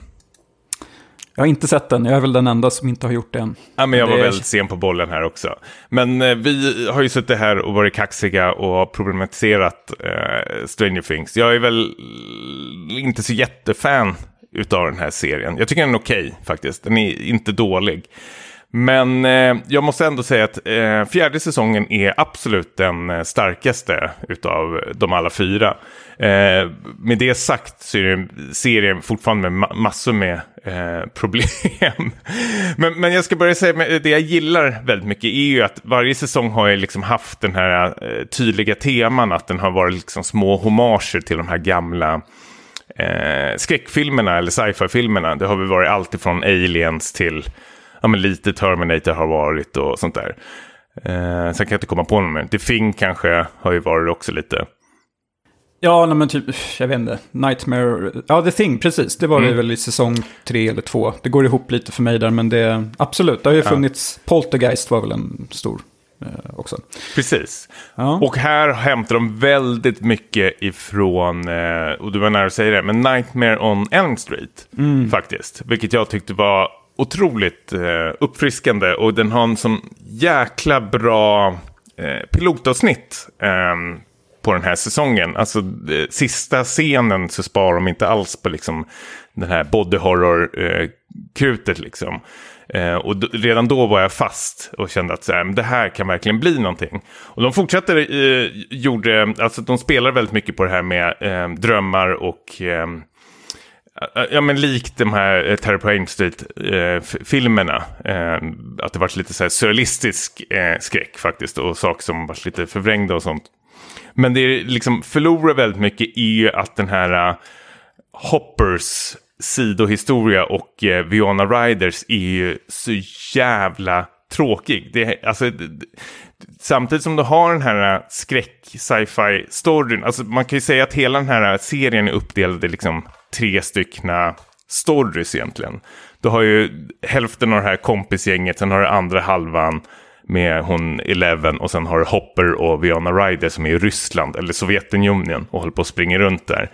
Jag har inte sett den, jag är väl den enda som inte har gjort det än. Ja, men jag var är- väldigt sen på bollen här också. Men eh, vi har ju suttit här och varit kaxiga och har problematiserat eh, Stranger Things. Jag är väl inte så jättefan utav den här serien. Jag tycker den är okej faktiskt. Den är inte dålig. Men eh, jag måste ändå säga att eh, fjärde säsongen är absolut den eh, starkaste utav de alla fyra. Eh, med det sagt så är det serien fortfarande med ma- massor med eh, problem. *laughs* men, men jag ska börja säga, att det jag gillar väldigt mycket är ju att varje säsong har jag liksom haft den här eh, tydliga teman, att den har varit liksom små hommager till de här gamla eh, skräckfilmerna eller sci-fi-filmerna. Det har väl varit allt ifrån aliens till ja, men lite Terminator har varit och sånt där. Eh, sen kan jag inte komma på någon mer. The Thing kanske har ju varit också lite. Ja, nej, men typ, jag vet inte, Nightmare, ja The Thing, precis. Det var det Mm. väl i säsong tre eller två. Det går ihop lite för mig där, men det, absolut, det har ju funnits, Poltergeist var väl en stor eh, också. Precis. Ja. Och här hämtar de väldigt mycket ifrån, eh, och du var nära att säga det, men Nightmare on Elm Street faktiskt. Vilket jag tyckte var otroligt eh, uppfriskande och den har en sån jäkla bra eh, pilotavsnitt eh, på den här säsongen. Alltså eh, sista scenen så sparar de inte alls på liksom den här body horror-krutet eh, liksom. Eh, och redan då var jag fast och kände att så här, det här kan verkligen bli någonting. Och de fortsatte, eh, gjorde, alltså de spelar väldigt mycket på det här med eh, drömmar och eh, Ja, men likt de här eh, Terror på Elm Street-filmerna. Eh, eh, att det varit lite så här surrealistisk eh, skräck faktiskt. Och saker som varit lite förvrängda och sånt. Men det är liksom förlorar väldigt mycket i ju att den här uh, Hoppers sidohistoria och äh, uh, Viona Riders är ju så jävla tråkig. Det, alltså, det, samtidigt som du har den här uh, skräck sci-fi storyn. Alltså man kan ju säga att hela den här serien är uppdelad i liksom tre styckna stories egentligen. Du har ju hälften av det här kompisgänget, sen har du andra halvan med hon Eleven och sen har Hopper och Viona Ryder som är i Ryssland eller Sovjetunionen och håller på att springa runt där.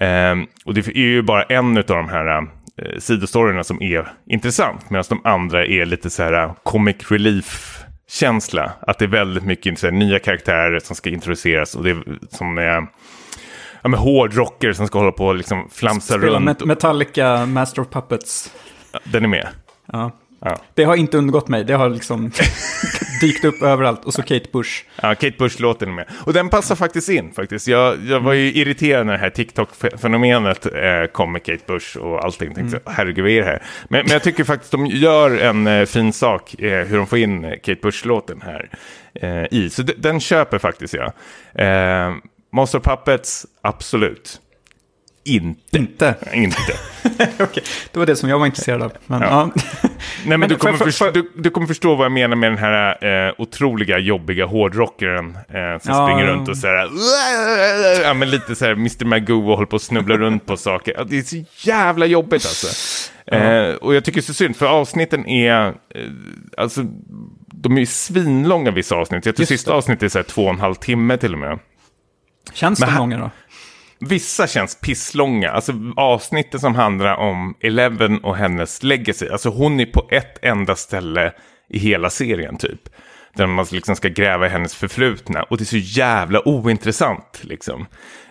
Ehm, och det är ju bara en av de här eh, sidostoryerna som är intressant medan de andra är lite så här eh, comic relief känsla. Att det är väldigt mycket här, nya karaktärer som ska introduceras och det är som är ja, men hårdrockare som ska hålla på och liksom flamsa Spela runt. Met- Metallica, Master of Puppets. Den är med. Ja. Ja. Det har inte undgått mig, det har liksom *laughs* dykt upp överallt. Och så Kate Bush. Ja, Kate Bush-låten med. Och den passar faktiskt in faktiskt. Jag, jag var ju irriterad när det här TikTok-fenomenet eh, kom med Kate Bush och allting. Tänkte, mm. herregud, vad är det här? Men, men jag tycker faktiskt de gör en eh, fin sak, eh, hur de får in Kate Bush-låten här eh, i. Så den köper faktiskt jag. Eh, Master Puppets, absolut. Inte. Inte. Inte. *laughs* Okej, det var det som jag var intresserad av. Men, Ja. ja. Nej, men, Men du, för- kommer för- förstå, för- du, du kommer förstå vad jag menar med den här eh, otroliga jobbiga hårdrockaren eh, som Ja. springer runt och så här, ja, men lite så här Mr. Magoo och håller på att snubbla runt på saker. Det är så jävla jobbigt alltså. Eh, och jag tycker det är så synd, för avsnitten är, eh, alltså, de är ju svinlånga vissa avsnitt. Jag tror sista avsnittet är så här två och en halv timme till och med. Känns Men de långa då? Vissa känns pisslånga. Alltså avsnittet som handlar om Eleven och hennes legacy. Alltså hon är på ett enda ställe i hela serien typ. Där man liksom ska gräva i hennes förflutna. Och det är så jävla ointressant liksom.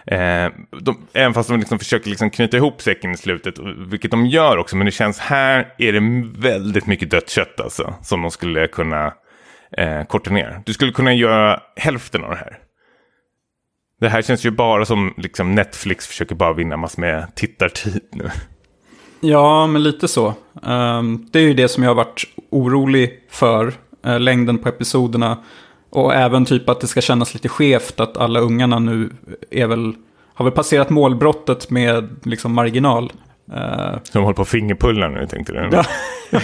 Eh, de, även fast de liksom försöker liksom knyta ihop säcken i slutet. Vilket de gör också. Men det känns här är det väldigt mycket dött kött alltså. Som de skulle kunna eh, korta ner. Du skulle kunna göra hälften av det här. Det här känns ju bara som liksom Netflix försöker bara vinna massor med tittartid nu. Ja, men lite så. Ehm, det är ju det som jag har varit orolig för. eh, längden på episoderna. Och även typ att det ska kännas lite skevt att alla ungarna nu är väl, har väl passerat målbrottet med liksom marginal. Som håller på att fingerpulla nu tänkte du. Ja. *laughs*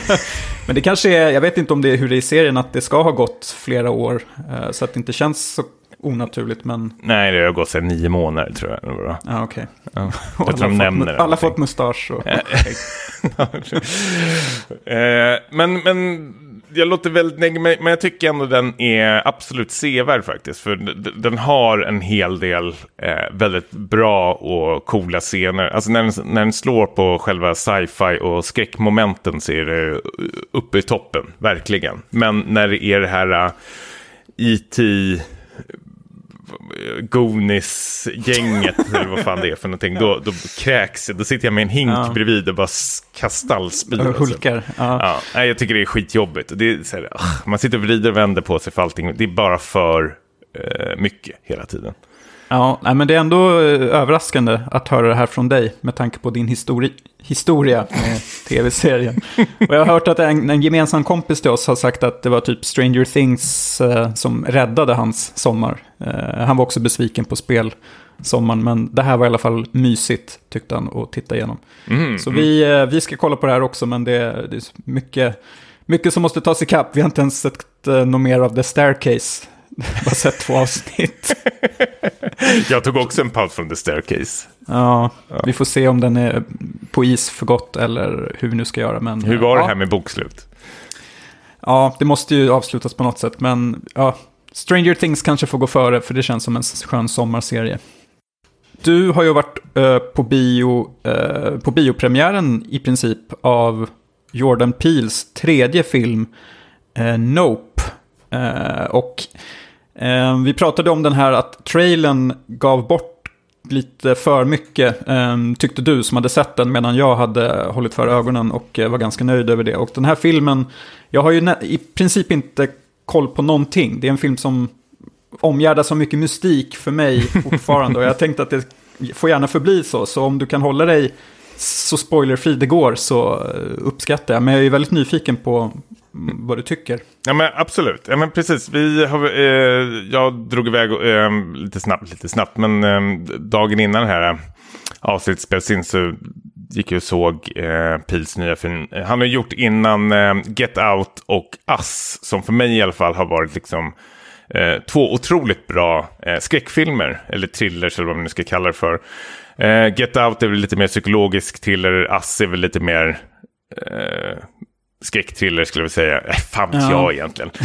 Men det kanske är, jag vet inte om det är hur det är i serien, att det ska ha gått flera år. eh, Så att det inte känns så onaturligt, men Nej, det har gått sedan nio månader tror jag. eller vad. ja, *laughs* Jag tror de alla, nämner det. alla fått mustasch och... *laughs* eh, men, men jag låter väldigt negativ, men jag tycker ändå den är absolut sevärd faktiskt. För den har en hel del eh, väldigt bra och coola scener. Alltså när den, när den slår på själva sci-fi och skräckmomenten så är det uppe i toppen, verkligen. Men när det är det här uh, E.T. Gonis-gänget, *laughs* eller vad fan det är för någonting, då, då kräks jag. Då sitter jag med en hink ja. bredvid och bara kastallspyr. Och hulkar. Ja. Ja, jag tycker det är skitjobbigt. Det är här, man sitter och vrider och vänder på sig för allting. Det är bara för eh, mycket hela tiden. Ja, men det är ändå eh, överraskande att höra det här från dig med tanke på din histori historia med *laughs* tv-serien. Och jag har hört att en, en, gemensam kompis till oss har sagt att det var typ Stranger Things eh, som räddade hans sommar. Eh, han var också besviken på spelsommaren, men det här var i alla fall mysigt tyckte han att titta igenom. Mm, Så mm. Vi, eh, vi ska kolla på det här också, men det, det är mycket, mycket som måste tas ikapp. Vi har inte ens sett eh, något mer av The Staircase. *laughs* Bara sett två avsnitt. *laughs* jag tog också en paus från The Staircase. Ja, ja, vi får se om den är på is för gott eller hur vi nu ska göra. Men, hur var ja. det här med bokslut? Ja, det måste ju avslutas på något sätt. Men ja, Stranger Things kanske får gå före, för det känns som en skön sommarserie. Du har ju varit uh, på, bio, uh, på biopremiären i princip av Jordan Peels tredje film, uh, Nope. och vi pratade om den här att trailern gav bort lite för mycket, ehm, tyckte du som hade sett den medan jag hade hållit för ögonen och eh, var ganska nöjd över det. Och den här filmen, jag har ju i princip inte koll på någonting. Det är en film som omgärdas av mycket mystik för mig *laughs* fortfarande. och jag tänkte att det får gärna förbli så. Så om du kan hålla dig så spoilerfri det går så eh, uppskattar jag. Men jag är väldigt nyfiken på vad du tycker. Ja men absolut, ja men precis. Vi har, eh, jag drog iväg eh, lite snabbt, lite snabbt, men eh, dagen innan det här eh, avsnittet spelades in så gick jag och såg eh, Pils nya film. Han har gjort innan eh, Get Out och Us, som för mig i alla fall har varit liksom eh, två otroligt bra eh, skräckfilmer, eller thrillers eller vad man nu ska kalla det för. Eh, Get Out är väl lite mer psykologisk thriller, Us är väl lite mer eh, skräckthriller skulle jag säga. Äh, *laughs* fan vet ja. jag egentligen. *laughs*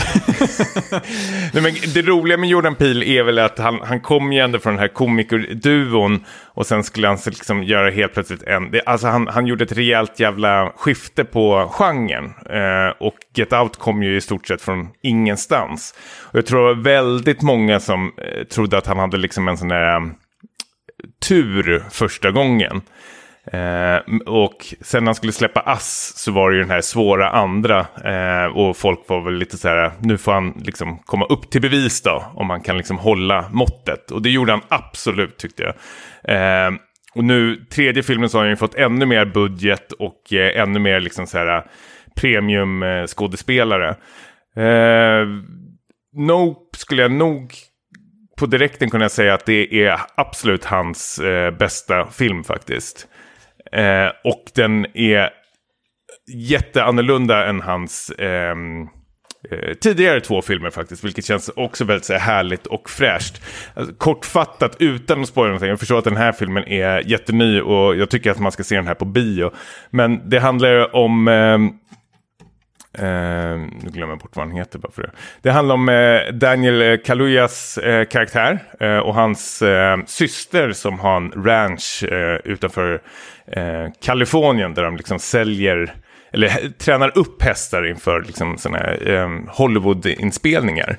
Nej, men det roliga med Jordan Peele är väl att han, han kom ju ändå från den här komikerduon och sen skulle han liksom göra helt plötsligt en... Det, alltså han, han gjorde ett rejält jävla skifte på genren. Eh, och Get Out kom ju i stort sett från ingenstans. Och jag tror det var väldigt många som eh, trodde att han hade liksom en sån där um, tur första gången. Eh, och sen när han skulle släppa Ass så var det ju den här svåra andra. Eh, och folk var väl lite så här, nu får han liksom komma upp till bevis då. Om han kan liksom hålla måttet. Och det gjorde han absolut tyckte jag. Eh, och nu, tredje filmen så har han ju fått ännu mer budget och eh, ännu mer liksom så här premiumskådespelare. eh. Eh, eh, Nope skulle jag nog på direkten kunna säga att det är absolut hans eh, bästa film faktiskt. Eh, och den är jätteannorlunda än hans ehm, eh, tidigare två filmer faktiskt. Vilket känns också väldigt så här, härligt och fräscht. Alltså, kortfattat utan att spoila någonting. Jag förstår att den här filmen är jätteny och jag tycker att man ska se den här på bio. Men det handlar om eh, Eh, nu glömmer jag bort vad han heter bara för det. Det handlar om eh, Daniel Kaluyas eh, karaktär eh, och hans eh, syster som har en ranch eh, utanför eh, Kalifornien där de liksom säljer eller tränar upp hästar inför liksom sådana eh, Hollywood-inspelningar.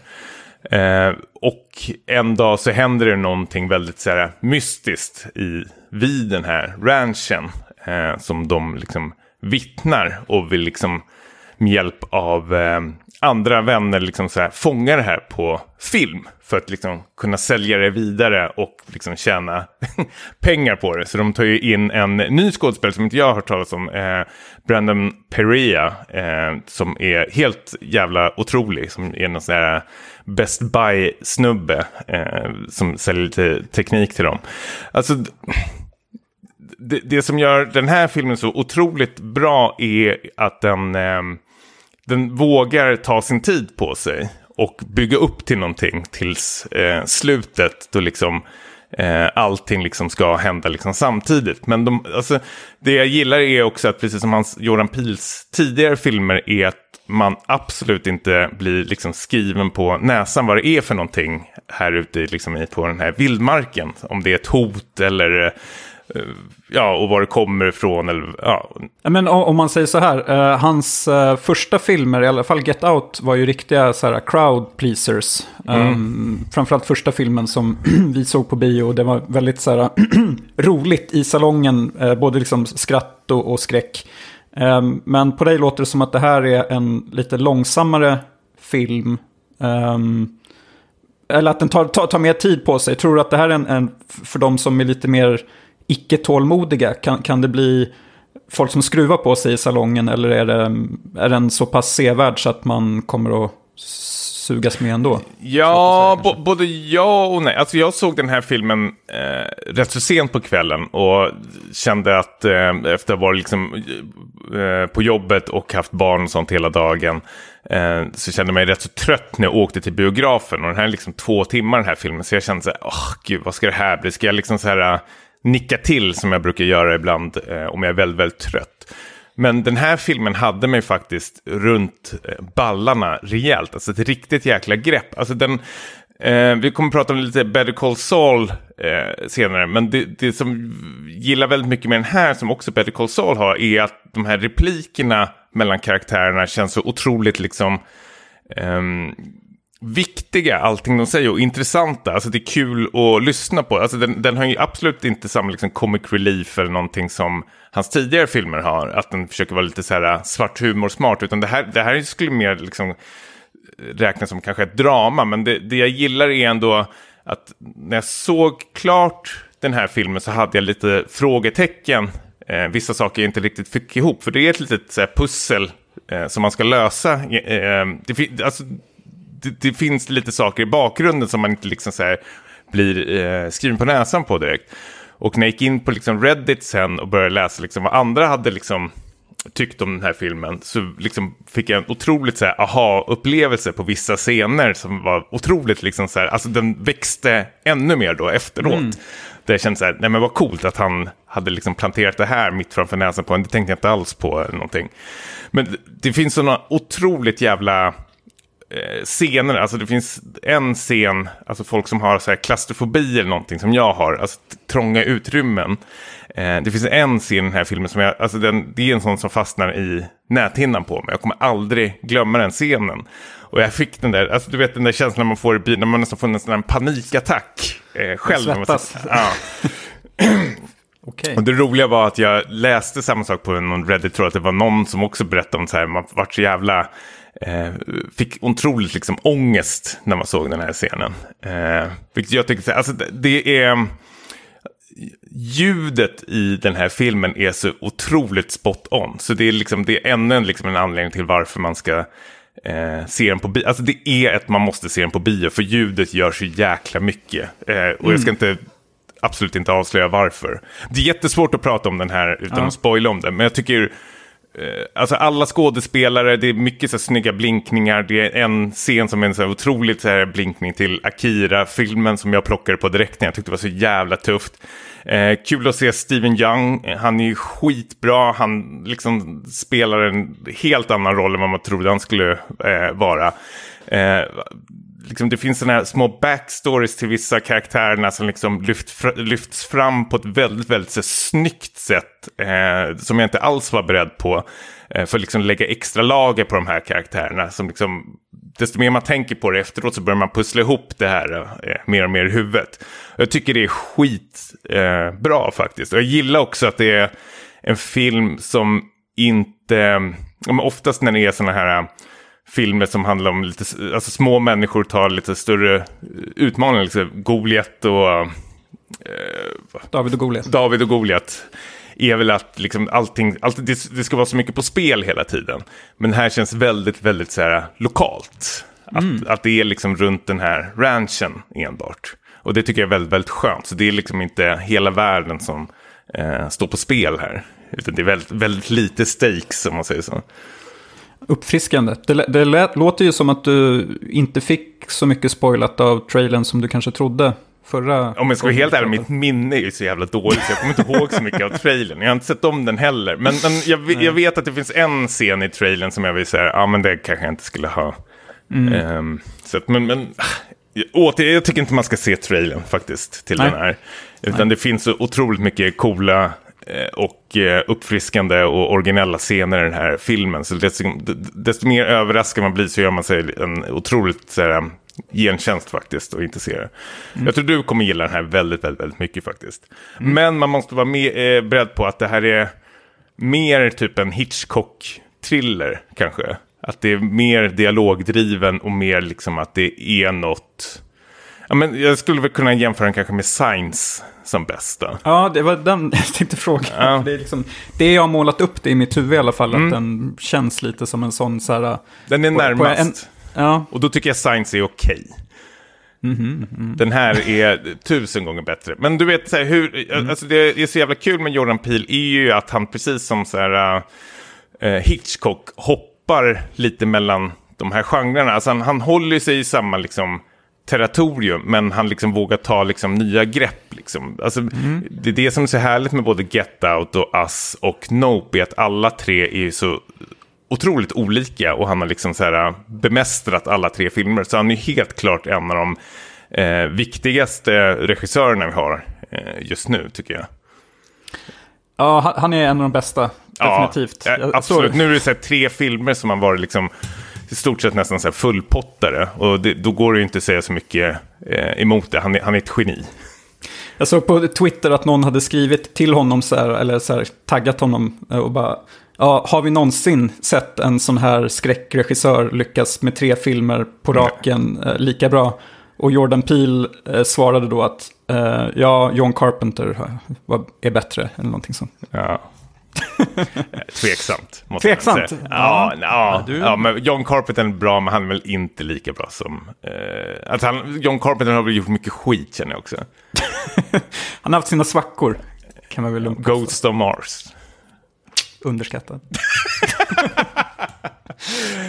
Eh, och en dag så händer det någonting väldigt så här, mystiskt i, vid den här ranchen som de liksom vittnar och vill liksom med hjälp av eh, andra vänner liksom så här, fånga det här på film. För att liksom kunna sälja det vidare och liksom tjäna *laughs* pengar på det. Så de tar ju in en ny skådespelare som inte jag har hört talas om. Eh, Brandon Perea. Eh, som är helt jävla otrolig. Som är någon sån här Best Buy-snubbe. Eh, som säljer lite teknik till dem. Alltså det, det, som gör den här filmen så otroligt bra är att den, eh, den vågar ta sin tid på sig och bygga upp till någonting tills eh, slutet då liksom eh, allting liksom ska hända liksom samtidigt. Men de, alltså, det jag gillar är också att precis som hans Jordan Pils tidigare filmer är att man absolut inte blir liksom skriven på näsan vad det är för någonting här ute liksom, på den här vildmarken. Om det är ett hot eller eh, ja, och var det kommer ifrån. Eller, ja. Men om man säger så här, uh, hans uh, första filmer, i alla fall Get Out, var ju riktiga så här, crowd pleasers. Mm. Um, framförallt första filmen som *clears throat* vi såg på bio, det var väldigt så här, *clears throat* roligt i salongen, uh, både liksom skratt och, och skräck. Um, men på dig låter det som att det här är en lite långsammare film. Um, eller att den tar, tar, tar, mer tid på sig. Tror du att det här är en, en för de som är lite mer icke-tålmodiga? Kan, kan det bli folk som skruvar på sig i salongen eller är, det, är den så pass sevärd så att man kommer att sugas med ändå? Ja, säga, både ja och nej. Alltså jag såg den här filmen eh, rätt så sent på kvällen och kände att eh, efter att ha varit liksom, eh, på jobbet och haft barn och sånt hela dagen eh, så kände jag mig rätt så trött när jag åkte till biografen. Och den här är liksom två timmar den här filmen så jag kände så här, åh oh, gud vad ska det här bli? Ska jag liksom så här nicka till som jag brukar göra ibland eh, om jag är väldigt, väldigt trött. Men den här filmen hade mig faktiskt runt eh, ballarna rejält. Alltså ett riktigt jäkla grepp. Alltså den, eh, vi kommer att prata om lite Better Call Saul eh, senare. Men det, det som gillar väldigt mycket med den här, som också Better Call Saul har, är att de här replikerna mellan karaktärerna känns så otroligt liksom... Ehm, Viktiga, allting de säger, och intressanta. Alltså det är kul att lyssna på. Alltså den, den har ju absolut inte samma liksom, comic relief eller någonting som hans tidigare filmer har. Att den försöker vara lite så här äh, svart humor smart. Utan det här, det här skulle mer liksom räknas som kanske ett drama. Men det, det jag gillar är ändå att när jag såg klart den här filmen så hade jag lite frågetecken. Eh, vissa saker jag inte riktigt fick ihop. För det är ett litet så här, pussel eh, som man ska lösa. Eh, eh det, alltså, det, det, finns lite saker i bakgrunden som man inte liksom så här blir eh, skriven på näsan på direkt. Och när jag gick in på liksom Reddit sen och började läsa liksom vad andra hade liksom tyckt om den här filmen så liksom fick jag en otroligt så här, aha-upplevelse på vissa scener som var otroligt liksom så här, alltså den växte ännu mer då efteråt. Mm. Där jag kände så här, nej men vad coolt att han hade liksom planterat det här mitt framför näsan på en, det tänkte jag inte alls på eller någonting. Men det finns sådana otroligt jävla scener, alltså det finns en scen, alltså folk som har så här klaustrofobi eller någonting som jag har, alltså trånga utrymmen. Eh, det finns en scen i den här filmen som jag, alltså den, det är en sån som fastnar i näthinnan på mig. Jag kommer aldrig glömma den scenen. Och jag fick den där, alltså du vet den där känslan man får i bilen, när man nästan får en sån panikattack eh, själv. Svettas. Ja. *clears throat* Okay. Och det roliga var att jag läste samma sak på någon Reddit-tråd, att det var någon som också berättade om så här, man vart så jävla eh, fick otroligt liksom ångest när man såg den här scenen. Eh, vilket jag tycker, alltså det är... Ljudet i den här filmen är så otroligt spot on. Så det är, liksom, det är ännu liksom en anledning till varför man ska eh, se den på bio. Alltså det är att man måste se den på bio, för ljudet gör så jäkla mycket. Eh, och mm. jag ska inte absolut inte avslöja varför. Det är jättesvårt att prata om den här utan ja. att spoila om den, men jag tycker Eh, alltså alla skådespelare, det är mycket så snygga blinkningar. Det är en scen som är en så otroligt så här blinkning till Akira-filmen som jag plockade på direkt när jag tyckte det var så jävla tufft. Eh, kul att se Steven Young, han är ju skitbra. Han liksom spelar en helt annan roll än vad man trodde han skulle eh, vara. Eh, liksom, det finns sådana här små backstories till vissa karaktärerna som liksom lyft, lyfts fram på ett väldigt, väldigt så, snyggt sätt. Eh, som jag inte alls var beredd på. Eh, för att liksom lägga extra lager på de här karaktärerna. Som liksom, desto mer man tänker på det efteråt så börjar man pussla ihop det här eh, mer och mer i huvudet. Jag tycker det är skitbra eh, faktiskt. Och jag gillar också att det är en film som inte... Oftast när det är sådana här filmer som handlar om lite, alltså små människor tar lite större utmaningar, liksom Goliat och... Eh, David och Goliat. David och Goliat är väl att liksom allting, alltid, det, det, ska vara så mycket på spel hela tiden. Men här känns väldigt, väldigt så här lokalt. Att, mm. att det är liksom runt den här ranchen enbart. Och det tycker jag är väldigt, väldigt skönt. Så det är liksom inte hela världen som eh, står på spel här. Utan det är väldigt, väldigt lite stakes om man säger så. Uppfriskande. Det, det lät, låter ju som att du inte fick så mycket spoilat av trailern som du kanske trodde. förra... Om jag ska vara helt ärlig, mitt minne är ju så jävla dåligt så jag kommer inte ihåg så mycket av trailern. Jag har inte sett om den heller. Men, men jag, jag, vet att det finns en scen i trailern som jag vill säga, ja men det kanske jag inte skulle ha. Mm. Um, så att, men, men åter, jag tycker inte man ska se trailern faktiskt till Nej. den här. Utan Nej. det finns så otroligt mycket coola och eh, uppfriskande och originella scener i den här filmen. Så desto, desto mer överraskad man blir så gör man sig en otroligt så här, gentjänst faktiskt och inte se det. Mm. Jag tror du kommer gilla den här väldigt, väldigt, väldigt mycket faktiskt. Mm. Men man måste vara med, eh, beredd på att det här är mer typ en Hitchcock-thriller kanske. Att det är mer dialogdriven och mer liksom att det är något... Ja, men jag skulle väl kunna jämföra den kanske med Science som bästa. Ja, det var den *laughs* jag tänkte fråga. Ja. Det, är liksom, det jag har målat upp det i mitt huvud i alla fall, mm. att den känns lite som en sån så här... Den är på, närmast. På en, ja. Och då tycker jag Science är okej. Okay. Mm -hmm, mm. Den här är tusen gånger bättre. Men du vet, så här, hur, mm. alltså det är så jävla kul med Jordan Peele är ju att han precis som så här, uh, Hitchcock hoppar hoppar lite mellan de här genrerna. Alltså han, han håller sig i samma liksom, territorium, men han liksom vågar ta liksom, nya grepp. Liksom. Alltså, mm. Det är det som är så härligt med både Get Out och Us och Nope, är att alla tre är så otroligt olika och han har liksom så här, bemästrat alla tre filmer. Så han är helt klart en av de eh, viktigaste regissörerna vi har eh, just nu, tycker jag. Ja, han är en av de bästa definitivt. Ja, absolut. Nu är det så tre filmer som har varit liksom i stort sett nästan så här fullpottare. Och det, då går det ju inte att säga så mycket eh, emot det. Han är, han är ett geni. Jag såg på Twitter att någon hade skrivit till honom så här, eller så här, taggat honom eh, och bara, ja, har vi någonsin sett en sån här skräckregissör lyckas med tre filmer på raken eh, lika bra? Och Jordan Peele eh, svarade då att eh, ja, John Carpenter är bättre, eller någonting sånt. Ja. *laughs* Tveksamt. Måste Tveksamt? Säga. Ja, ja, ja, ja, men John Carpenter är bra, men han är väl inte lika bra som... Eh, att han, John Carpenter har väl gjort mycket skit, känner jag också. *laughs* han har haft sina svackor, kan man väl lugnt Ghost of Mars. Underskattad. *laughs*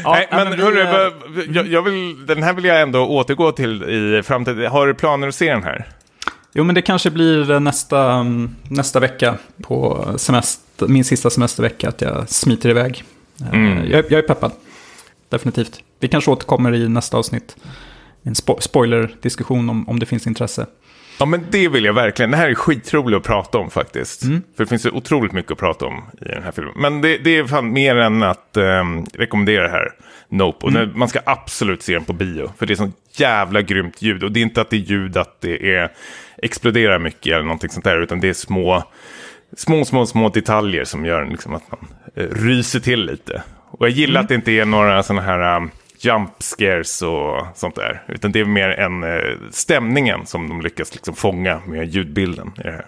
ja, Nej, men, men vi, hörru, jag, jag vill, den här vill jag ändå återgå till i framtiden. Har du planer att se den här? Jo, men det kanske blir nästa, nästa vecka på semester, min sista semestervecka att jag smiter iväg. Mm. Jag, jag, är peppad, definitivt. Vi kanske återkommer i nästa avsnitt. En spo spoiler-diskussion om, om det finns intresse. Ja, men det vill jag verkligen. Det här är skitroligt att prata om faktiskt. Mm. För det finns otroligt mycket att prata om i den här filmen. Men det, det är fan mer än att um, rekommendera det här. Nope. Och mm. man ska absolut se den på bio. För det är sånt jävla grymt ljud. Och det är inte att det är ljud att det är exploderar mycket eller någonting sånt där. Utan det är små, små, små, små detaljer som gör liksom att man uh, ryser till lite. Och jag gillar mm. att det inte är några sådana här... Um, jump scares och sånt där. Utan det är mer en uh, stämningen som de lyckas liksom fånga med ljudbilden i det här.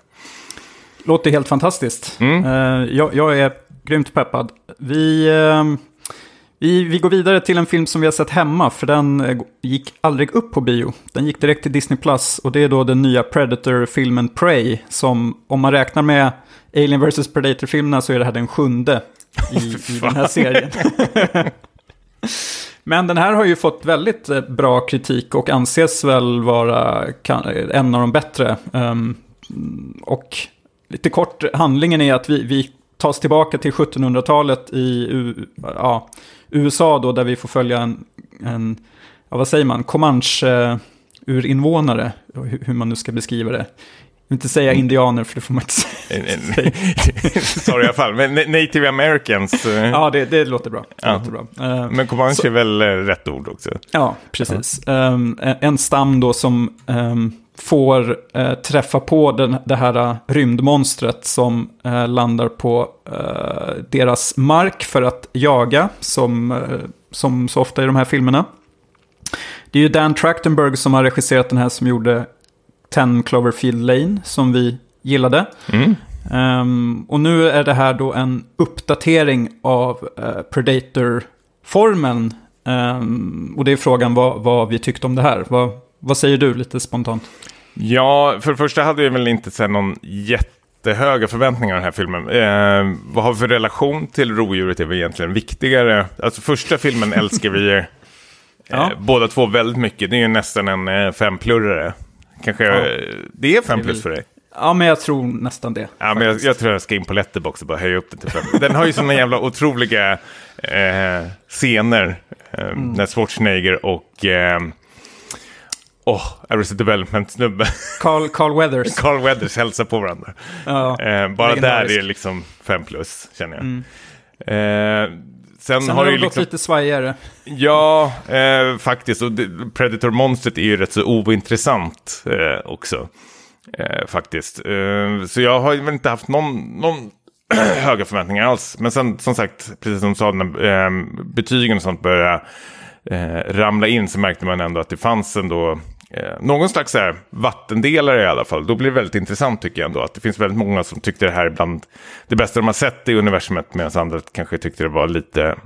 Låter helt fantastiskt. Mm. Uh, jag, jag, är grymt peppad. Vi, vi, vi går vidare till en film som vi har sett hemma, för den gick aldrig upp på bio. Den gick direkt till Disney+, Plus och det är då den nya Predator-filmen Prey, som om man räknar med Alien vs. Predator-filmerna så är det här den sjunde *laughs* i, i den här serien. *laughs* Men den här har ju fått väldigt eh, bra kritik och anses väl vara en av de bättre. Ehm, och lite kort, handlingen är att vi, vi tas tillbaka till 1700-talet i ja, USA då, där vi får följa en, en ja, vad säger man, Comanche-urinvånare, eh, hur man nu ska beskriva det inte säga mm. indianer för det får man inte säga. *laughs* Sorry i alla fall, men native americans. Eh. ja, det, det låter bra. Det ja. låter bra. Uh, men comanche är väl uh, rätt ord också? Ja, precis. Ja. Um, en stam då som um, får uh, träffa på den, det här rymdmonstret som landar på deras mark för att jaga, som, som så ofta i de här filmerna. Det är ju Dan Trachtenberg som har regisserat den här som gjorde 10 Cloverfield Lane som vi gillade. Mm. Um, och nu är det här då en uppdatering av uh, Predator-formen. Um, och det är frågan vad, vad, vi tyckte om det här. Vad, vad säger du lite spontant? Ja, för det första hade jag väl inte sett någon jättehöga förväntningar av den här filmen. Eh, vad har vi för relation till rovdjuret är väl egentligen viktigare. Alltså första filmen älskar vi *laughs* eh, ja. båda två väldigt mycket. Det är ju nästan en eh, femplurrare kanske, Ja. det är fem Det är plus väl- för dig. Ja, men jag tror nästan det. Ja, men jag, jag tror jag ska in på Letterboxd och bara höja upp den till fem. Den har ju sådana jävla otroliga eh, scener. Eh, Mm. När Schwarzenegger och... Eh, Åh, Arrested Development-snubbe. Carl, Carl Weathers. *laughs* Carl Weathers hälsar på varandra. Ja. Eh, bara där är det liksom fem plus, känner jag. Mm. Eh, sen, Sen har har det gått liksom... lite svajigare. Ja, eh, faktiskt. Och Predator-monstret är ju rätt så ointressant eh, också. Eh, faktiskt. Eh, så jag har väl inte haft någon, någon *clears throat* höga förväntningar alls. Men sen, som sagt, precis som du sa, när eh, betygen och sånt började eh, ramla in så märkte man ändå att det fanns ändå eh, någon slags så här, vattendelare i alla fall. Då blir det väldigt intressant tycker jag ändå. Att det finns väldigt många som tyckte det här är bland det bästa de har sett i universumet. Medan andra kanske tyckte det var lite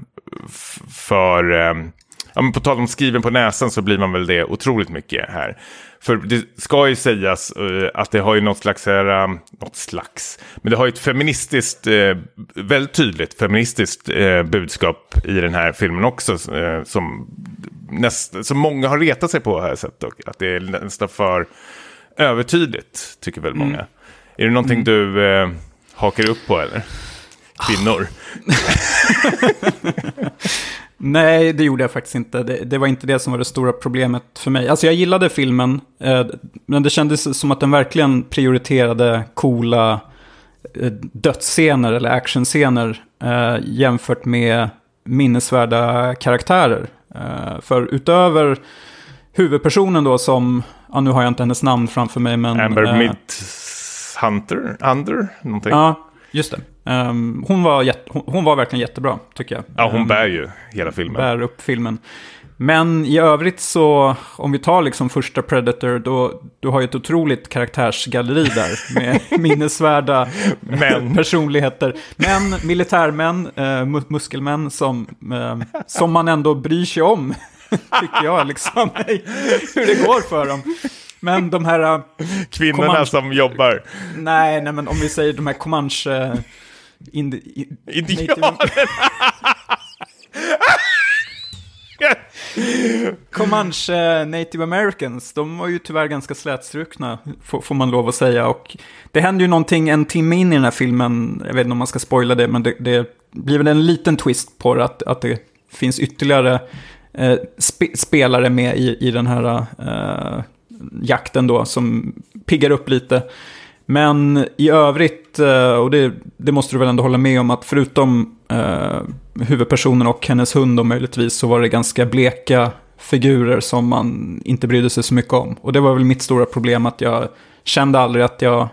för... Eh, ja, men på tal om skriven på näsan så blir man väl det otroligt mycket här. För det ska ju sägas eh, att det har ju något slags, här, eh, något slags, men det har ju ett feministiskt, eh, väldigt tydligt feministiskt eh, budskap i den här filmen också. Som, näst, som många har retat sig på jag sett dock. Att det är nästan för övertydligt, tycker väl många. Är det någonting du eh, hakar upp på eller? Kvinnor? *laughs* *laughs* Nej, det gjorde jag faktiskt inte. Det, det var inte det som var det stora problemet för mig. Alltså jag gillade filmen, eh, men det kändes som att den verkligen prioriterade coola eh, dödsscener eller actionscener eh, jämfört med minnesvärda karaktärer. Eh, för utöver huvudpersonen då som, ja nu har jag inte hennes namn framför mig men... Amber eh, Midhunter? Under? Någonting? Ja, just det. Ehm, hon, var jätte, hon, hon var verkligen jättebra, tycker jag. Ja, hon Ehm, bär ju hela filmen. bär upp filmen. Men i övrigt så, om vi tar liksom första Predator, då du har ju ett otroligt karaktärsgalleri där *laughs* med minnesvärda Men. personligheter. Män, militärmän, eh, mu- muskelmän som, eh, som man ändå bryr sig om, *laughs* tycker jag, liksom, *laughs* hur det går för dem. Men de här, eh, Kvinnorna Comanche- som jobbar. nej, nej, men om vi säger de här Comanche... Indi, i- Indianer. Comanche Native Americans, de var ju tyvärr ganska slätstrukna, får, får man lov att säga. Och det händer ju någonting en timme in i den här filmen, jag vet inte om man ska spoila det, men det, det blir väl en liten twist på det, att, att det finns ytterligare eh, spe, spelare med i, i den här eh, jakten då, som piggar upp lite. Men i övrigt, eh, och det, det måste du väl ändå hålla med om, att förutom eh, huvudpersonen och hennes hund och möjligtvis så var det ganska bleka figurer som man inte brydde sig så mycket om. Och det var väl mitt stora problem att jag kände aldrig att, jag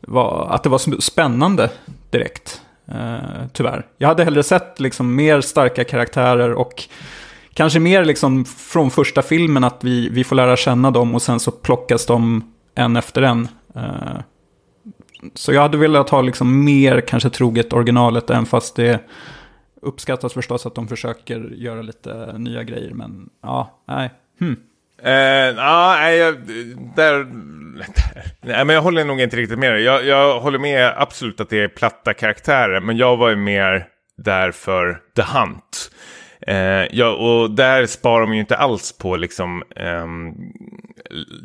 var, att det var så spännande direkt. Eh, tyvärr. Jag hade hellre sett liksom mer starka karaktärer och kanske mer liksom från första filmen att vi, vi får lära känna dem och sen så plockas de en efter en. Eh, så jag hade velat ha liksom mer kanske troget originalet, även fast det uppskattas förstås att de försöker göra lite nya grejer. Men ja, nej. Hmm. Eh, ja, nej, jag, där, där. Nej, men jag håller nog inte riktigt med dig. Jag, jag håller med absolut att det är platta karaktärer, men jag var ju mer där för The Hunt. Eh, ja, och där sparar de ju inte alls på liksom, eh,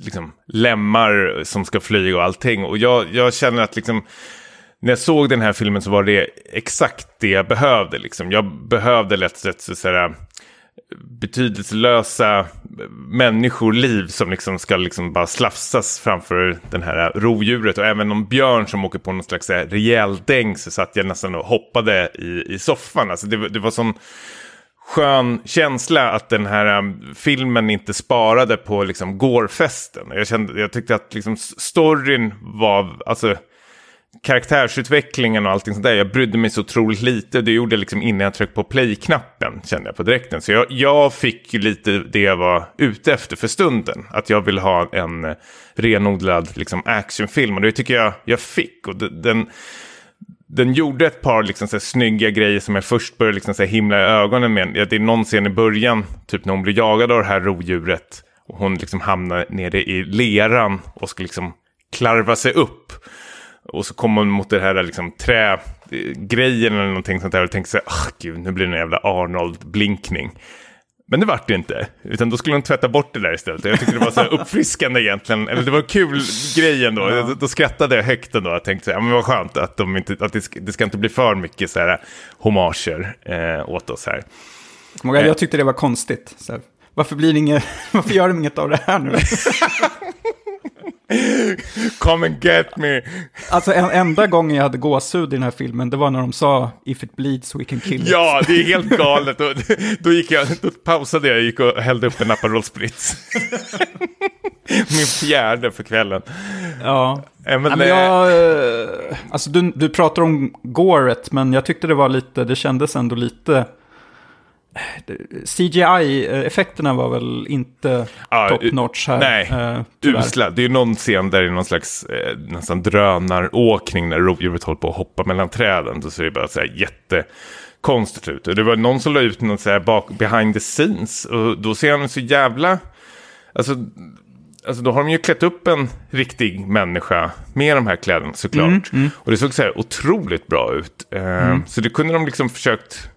liksom lemmar som ska flyga och allting. Och jag, jag känner att liksom, när jag såg den här filmen så var det exakt det jag behövde. Liksom. Jag behövde lätt rätt så, sådär, betydelselösa människoliv som liksom ska liksom bara slafsas framför den här rovdjuret. Och även någon björn som åker på någon slags rejäl däng så satt jag nästan och hoppade i, i soffan. Alltså det, det var sån skön känsla att den här um, filmen inte sparade på liksom gårfesten. Jag, kände, jag tyckte att liksom storyn var, alltså karaktärsutvecklingen och allting sånt där. Jag brydde mig så otroligt lite. Det gjorde jag liksom innan jag tryckte på play-knappen, kände jag på direkten. Så jag, jag fick ju lite det jag var ute efter för stunden. Att jag vill ha en eh, renodlad liksom, actionfilm. Och det tycker jag jag fick. Och den, den gjorde ett par liksom, så här, snygga grejer som jag först började liksom, så här, himla i ögonen med. Det är någon scen i början, typ när hon blir jagad av det här rovdjuret. Och hon liksom hamnar nere i leran och ska liksom klarva sig upp. Och så kommer hon mot det här liksom, trägrejen eller någonting sånt där och tänker så här, oh, gud, nu blir det en jävla Arnold-blinkning. Men det vart det inte, utan då skulle hon tvätta bort det där istället. Jag tyckte det var så *laughs* uppfriskande egentligen, eller det var en kul grej ändå. Ja. Då, då skrattade jag högt ändå och tänkte så här, men vad skönt att, de inte, att det, ska, det ska inte bli för mycket så här homager eh, åt oss här. Jag, jag tyckte det var konstigt. Så här, varför, blir inget, *laughs* varför gör de inget av det här nu? *laughs* Come and get me. Alltså en, enda gången jag hade gåshud i den här filmen, det var när de sa If it bleeds we can kill it. Ja, det är helt galet. Då, då, gick jag, då pausade jag och gick och hällde upp en Aperol Spritz. *laughs* Min fjärde för kvällen. Ja. Men, men jag, eh, alltså du, du pratar om gåret, men jag tyckte det var lite, det kändes ändå lite CGI-effekterna var väl inte ah, top notch här. Nej, uh, usla. Det är någon scen där det är någon slags eh, nästan drönaråkning när rovdjuret håller på att hoppa mellan träden. Då ser det bara så här jättekonstigt ut. Och det var någon som la ut något så här bak, behind the scenes. Och då ser han så jävla... Alltså, alltså då har de ju klätt upp en riktig människa med de här kläderna såklart. Mm, mm. Och det såg så här otroligt bra ut. Uh, mm. Så det kunde de liksom försökt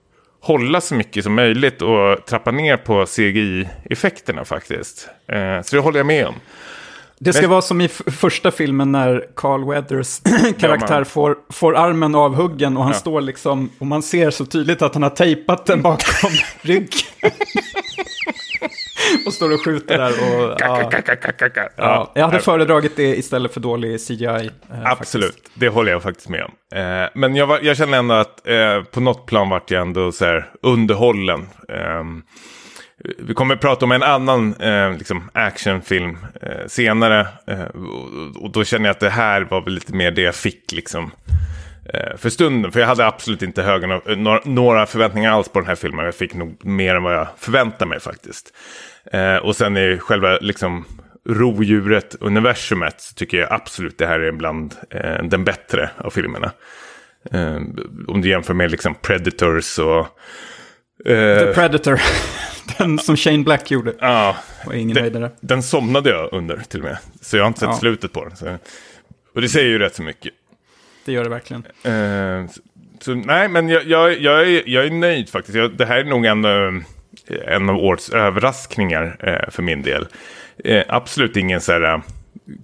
hålla så mycket som möjligt och trappa ner på CGI-effekterna faktiskt. Eh, så det håller jag med om. Det ska Men... vara som i första filmen när Carl Weathers *clears throat* karaktär ja, får, får armen avhuggen och han ja. står liksom, och man ser så tydligt att han har tejpat den bakom *laughs* ryggen. *laughs* och står och skjuter där. Och, ja, ja, jag hade föredragit det istället för dålig CGI. Eh, Absolut, faktiskt. det håller jag faktiskt med om. Eh, men jag, var, jag känner ändå att eh, på något plan vart jag ändå så här underhållen. Ehm, vi kommer att prata om en annan eh, liksom actionfilm eh, senare. Eh, och, och, då känner jag att det här var väl lite mer det jag fick liksom, eh, för stunden. För jag hade absolut inte höga, några, några förväntningar alls på den här filmen. Jag fick nog mer än vad jag förväntade mig faktiskt. Eh, och sen är själva liksom, rovdjuret, universumet, så tycker jag absolut det här är bland eh, den bättre av filmerna. Eh, om du jämför med liksom Predators och... Eh, The Predator, *laughs* den som Shane Black gjorde. Ja, den, den somnade jag under till och med. Så jag har inte sett ja. slutet på den. Så, och det säger ju rätt så mycket. Det gör det verkligen. Eh, så, nej, men jag, jag, jag, är, jag är nöjd faktiskt. Jag, det här är nog en en av årets överraskningar eh, för min del. Eh, absolut ingen så här, eh,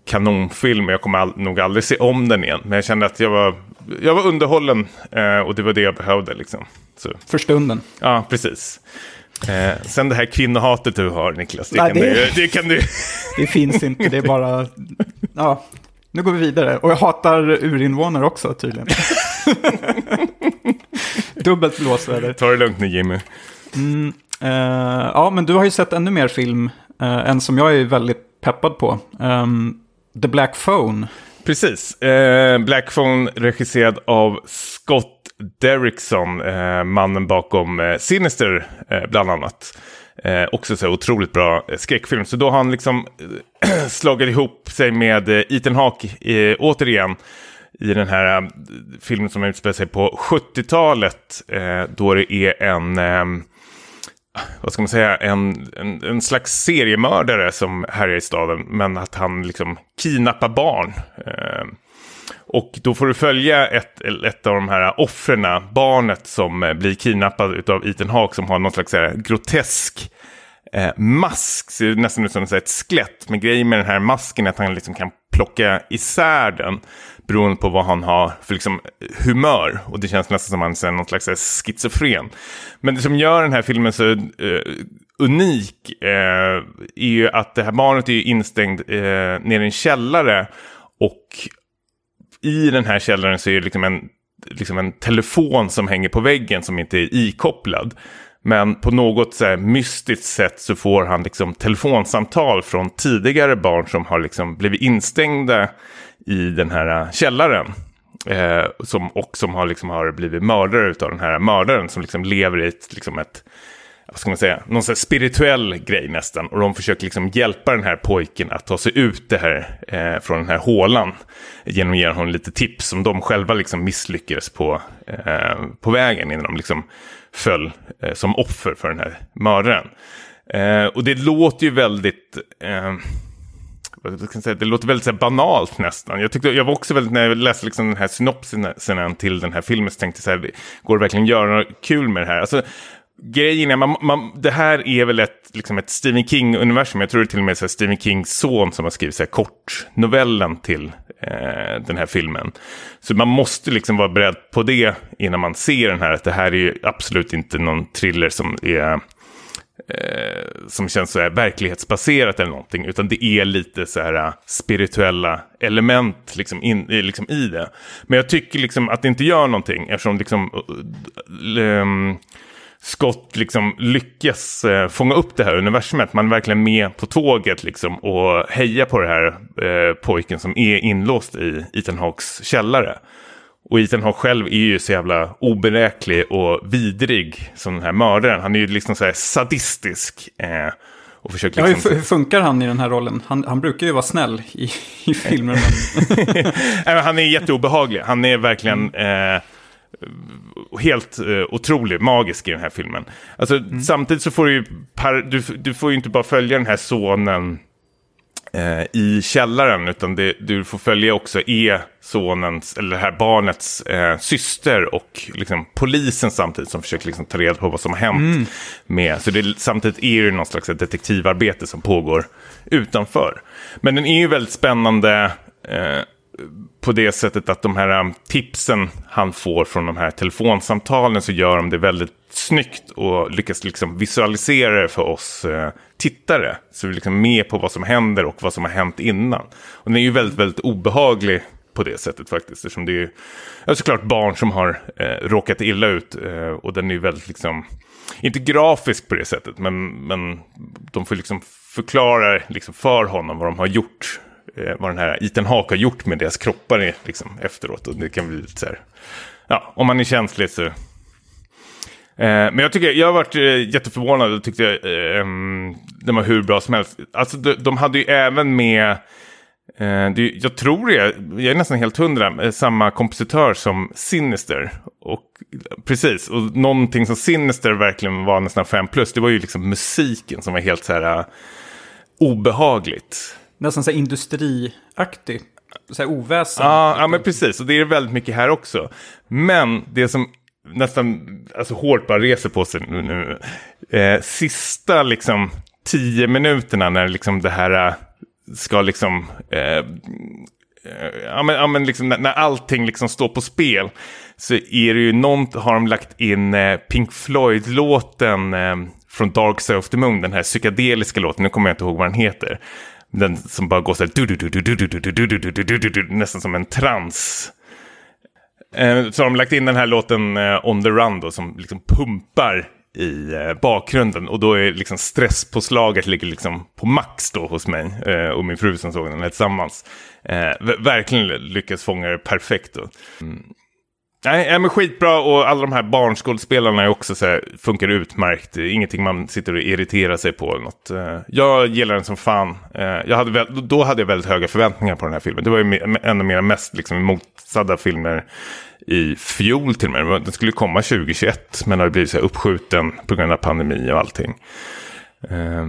kanonfilm, jag kommer all, nog aldrig se om den igen. Men jag kände att jag var, jag var underhållen eh, och det var det jag behövde. Liksom. Så. För stunden. Ja, precis. Eh, sen det här kvinnohatet du har, Niklas, det, Nej, kan, det, du, det kan du... *laughs* det finns inte, det är bara... Ja, nu går vi vidare. Och jag hatar urinvånare också tydligen. *laughs* Dubbelt blåsväder. Ta det lugnt nu Jimmy. Mm, Eh, ja, men du har ju sett ännu mer film, eh, uh, en som jag är väldigt peppad på. Um, The Black Phone. Precis. Uh, Black Phone regisserad av Scott Derrickson, uh, mannen bakom Sinister bland annat. också så otroligt bra skräckfilm. Så då har han liksom *clears throat* slagit ihop sig med Ethan Hawke återigen i den här filmen som utspelar sig på 70-talet. då det är en ehm, vad ska man säga, en, en, en, slags seriemördare som härjar i staden. Men att han liksom kidnappar barn. Eh, och då får du följa ett, ett av de här offren, barnet som eh, blir kidnappad av Ethan Hawke som har någon slags här, grotesk eh, mask. Ser nästan ut som ett skelett. Men grejen med den här masken är att han liksom kan plocka isär den beroende på vad han har för liksom, humör. Och det känns nästan som att han är någon slags eh, schizofren. Men det som gör den här filmen så uh, unik uh, är ju att det här barnet är instängd uh, nere i en källare. Och i den här källaren så är det liksom en, liksom en telefon som hänger på väggen som inte är ikopplad. Men på något så mystiskt sätt så får han liksom telefonsamtal från tidigare barn som har liksom blivit instängda i den här äh, källaren. Eh, som, och som har, liksom, har blivit mördare av den här mördaren som liksom lever i ett, liksom ett vad ska man säga, någon sån spirituell grej nästan. Och de försöker liksom hjälpa den här pojken att ta sig ut det här, eh, från den här hålan. Genom att ge honom lite tips som de själva liksom misslyckades på, eh, på vägen innan de liksom föll eh, som offer för den här mördaren. Eh, och det låter ju väldigt eh, säga, det låter väldigt så här, banalt nästan. Jag, tyckte, jag var också väldigt, när jag läste liksom den här synopsen till den här filmen, så tänkte jag så här, går det verkligen att göra något kul med det här? Alltså, grejen är, man, man, det här är väl ett, liksom ett Stephen King-universum. Jag tror det är till och med så Stephen Kings son som har skrivit så här kortnovellen till eh, den här filmen. Så man måste liksom vara beredd på det innan man ser den här. Att det här är absolut inte någon thriller som är eh, som känns så här verklighetsbaserat eller någonting. Utan det är lite så här eh, spirituella element liksom, in, liksom i det. Men jag tycker liksom att det inte gör någonting eftersom liksom, um, Scott liksom lyckas eh, fånga upp det här universumet. Man är verkligen med på tåget liksom, och hejar på det här eh, pojken som är inlåst i Ethan Hawks källare. Och Ethan Hawke själv är ju så jävla oberäklig och vidrig som den här mördaren. Han är ju liksom så här sadistisk. Eh, och försöker liksom... Ja, hur funkar han i den här rollen? Han, han brukar ju vara snäll i, i filmer. Men... *laughs* han är jätteobehaglig. Han är verkligen... Eh, helt eh, otrolig, magisk i den här filmen. Alltså, mm. Samtidigt så får du ju, par, du, du får ju inte bara följa den här sonen eh, i källaren, utan det, du får följa också E-sonens, eller det här barnets eh, syster och liksom, polisen samtidigt som försöker liksom, ta reda på vad som har hänt. Mm. Med. Så det, samtidigt är det någon slags detektivarbete som pågår utanför. Men den är ju väldigt spännande. Eh, på det sättet att de här um, tipsen han får från de här telefonsamtalen så gör de det väldigt snyggt och lyckas liksom visualisera det för oss eh, tittare. Så vi är liksom med på vad som händer och vad som har hänt innan. Och den är ju väldigt, väldigt obehaglig på det sättet faktiskt. Eftersom det är ju såklart barn som har eh, råkat illa ut. Eh, och den är ju väldigt liksom, inte grafisk på det sättet, men, men de får liksom förklara liksom för honom vad de har gjort eh, vad den här Ethan Hawke har gjort med deras kroppar liksom, efteråt. Och det kan bli lite så här, ja, om man är känslig så... Eh, men jag tycker, jag har varit eh, jätteförvånad och tyckte eh, den var hur bra som helst. Alltså de, de hade ju även med, eh, jag tror det, jag är nästan helt hundra, samma kompositör som Sinister. Och precis, och någonting som Sinister verkligen var nästan 5 plus, det var ju liksom musiken som var helt så här obehagligt nästan så här industriaktig. Så här oväsen. Ja, ja, men precis. Och det är väldigt mycket här också. Men det som nästan alltså, hårt bara reser på sig nu. Eh, sista liksom tio minuterna när liksom det här ska liksom... Eh, ja, men, ja, men liksom, när, när allting liksom står på spel så är det ju något, har de lagt in eh, Pink Floyd-låten eh, från Dark Side of the Moon, den här psykedeliska låten, nu kommer jag inte ihåg vad den heter. Den som bara går så här, nästan som en trans. Eh, så har de lagt in den här låten eh, On the Run då, som liksom pumpar i eh, bakgrunden. Och då är liksom stresspåslaget ligger liksom på max då hos mig och min fru som såg den tillsammans. verkligen lyckas fånga det perfekt. Då. Mm. Nej, men skitbra och alla de här barnskådespelarna är också så här, funkar utmärkt. Ingenting man sitter och irriterar sig på eller något. Eh, jag gillar den som fan. Eh, jag hade, då hade jag väldigt höga förväntningar på den här filmen. Det var ju en av mina mest liksom, motsatta filmer i fjol till och med. Den skulle komma 2021 men har blivit så här uppskjuten på grund av pandemi och allting. Eh,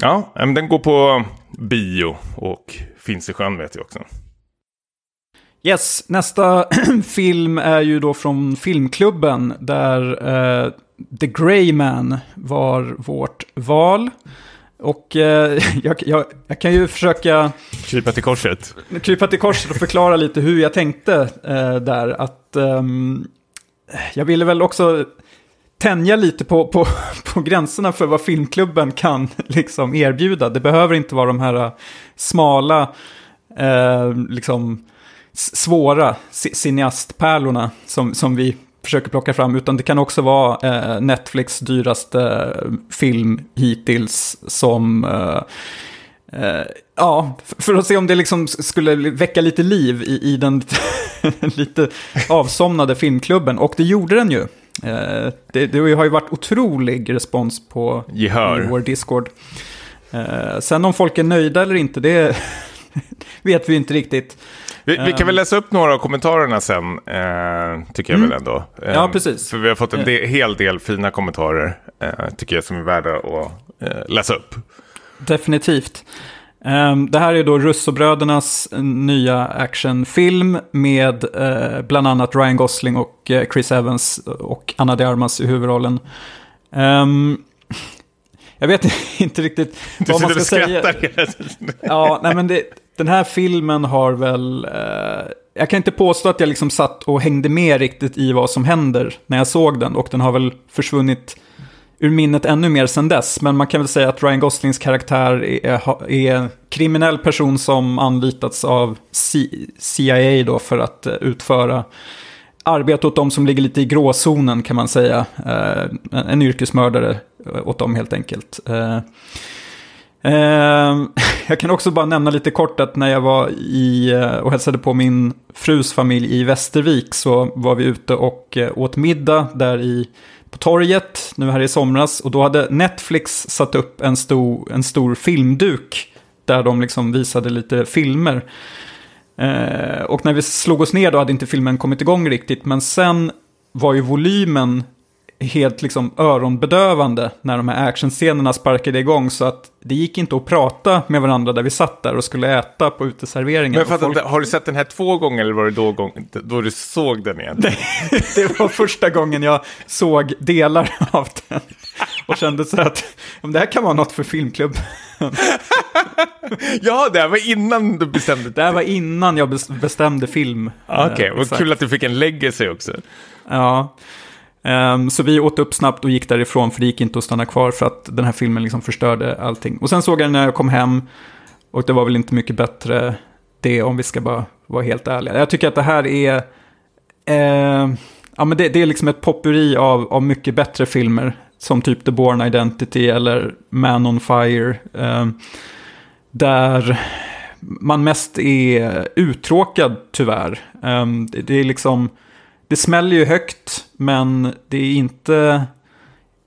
ja, men den går på bio och finns i sjön vet jag också. Yes, nästa *clears throat* film är ju då från Filmklubben där uh, The Grey Man var vårt val. Och uh, *laughs* jag, jag, jag, kan ju försöka... Krypa till korset. Krypa till korset och förklara lite hur jag tänkte uh, där. Att um, jag ville väl också tänja lite på, på, *laughs* på gränserna för vad filmklubben kan *laughs* liksom erbjuda. Det behöver inte vara de här smala, liksom svåra cineastpärlorna som, som vi försöker plocka fram, utan det kan också vara eh, Netflix dyraste eh, film hittills som... Eh, eh, ja, för att se om det liksom skulle väcka lite liv i, i den *laughs* lite avsomnade filmklubben. Och det gjorde den ju. Eh, det, det, har ju varit otrolig respons på Gehör. vår Discord. Sen om folk är nöjda eller inte, det *laughs* vet vi inte riktigt. Vi, vi, kan väl läsa upp några av kommentarerna sen, eh, tycker jag mm. väl ändå. Eh, ja, precis. För vi har fått en del, hel del fina kommentarer, eh, tycker jag, som är värda att eh, läsa upp. Definitivt. Um, det här är då Russobrödernas nya actionfilm med uh, bland annat Ryan Gosling och Chris Evans och Anna de Armas i huvudrollen. Jag vet *laughs* inte riktigt du vad man ska säga. *laughs* Ja, nej men det, den här filmen har väl... Eh, jag kan inte påstå att jag liksom satt och hängde med riktigt i vad som händer när jag såg den. Och den har väl försvunnit ur minnet ännu mer sedan dess. Men man kan väl säga att Ryan Goslings karaktär är, är en kriminell person som anlitats av CIA då för att eh, utföra arbete åt de som ligger lite i gråzonen kan man säga. Eh, en yrkesmördare eh, åt dem helt enkelt. Ehm, *laughs* jag kan också bara nämna lite kort att när jag var i eh, och hälsade på min frus familj i Västervik så var vi ute och eh, åt middag där i på torget nu här i somras. Och då hade Netflix satt upp en stor, en stor filmduk där de liksom visade lite filmer. Ehm, och när vi slog oss ner då hade inte filmen kommit igång riktigt. Men sen var ju volymen helt liksom öronbedövande när de här actionscenerna sparkade igång. Så att det gick inte att prata med varandra där vi satt där och skulle äta på uteserveringen. Men fattar, folk... har du sett den här två gånger eller var det då, gång, då du såg den igen? *laughs* det var första gången jag såg delar av den. Och kände så att om det här kan vara något för filmklubben. ja, det här var innan du bestämde. Det här var innan jag bestämde film. Okej, okay, vad kul att du fick en legacy också. Ja. Um, så vi åt upp snabbt och gick därifrån för det gick inte att stanna kvar för att den här filmen liksom förstörde allting. Och sen såg jag den när jag kom hem och det var väl inte mycket bättre det om vi ska bara vara helt ärliga. Jag tycker att det här är... Uh, ja, men det, det, är liksom ett popperi av, av mycket bättre filmer. Som typ The Born Identity eller Man on Fire. Uh, där man mest är uttråkad tyvärr. Um, det, det är liksom det smäller ju högt, men det är inte,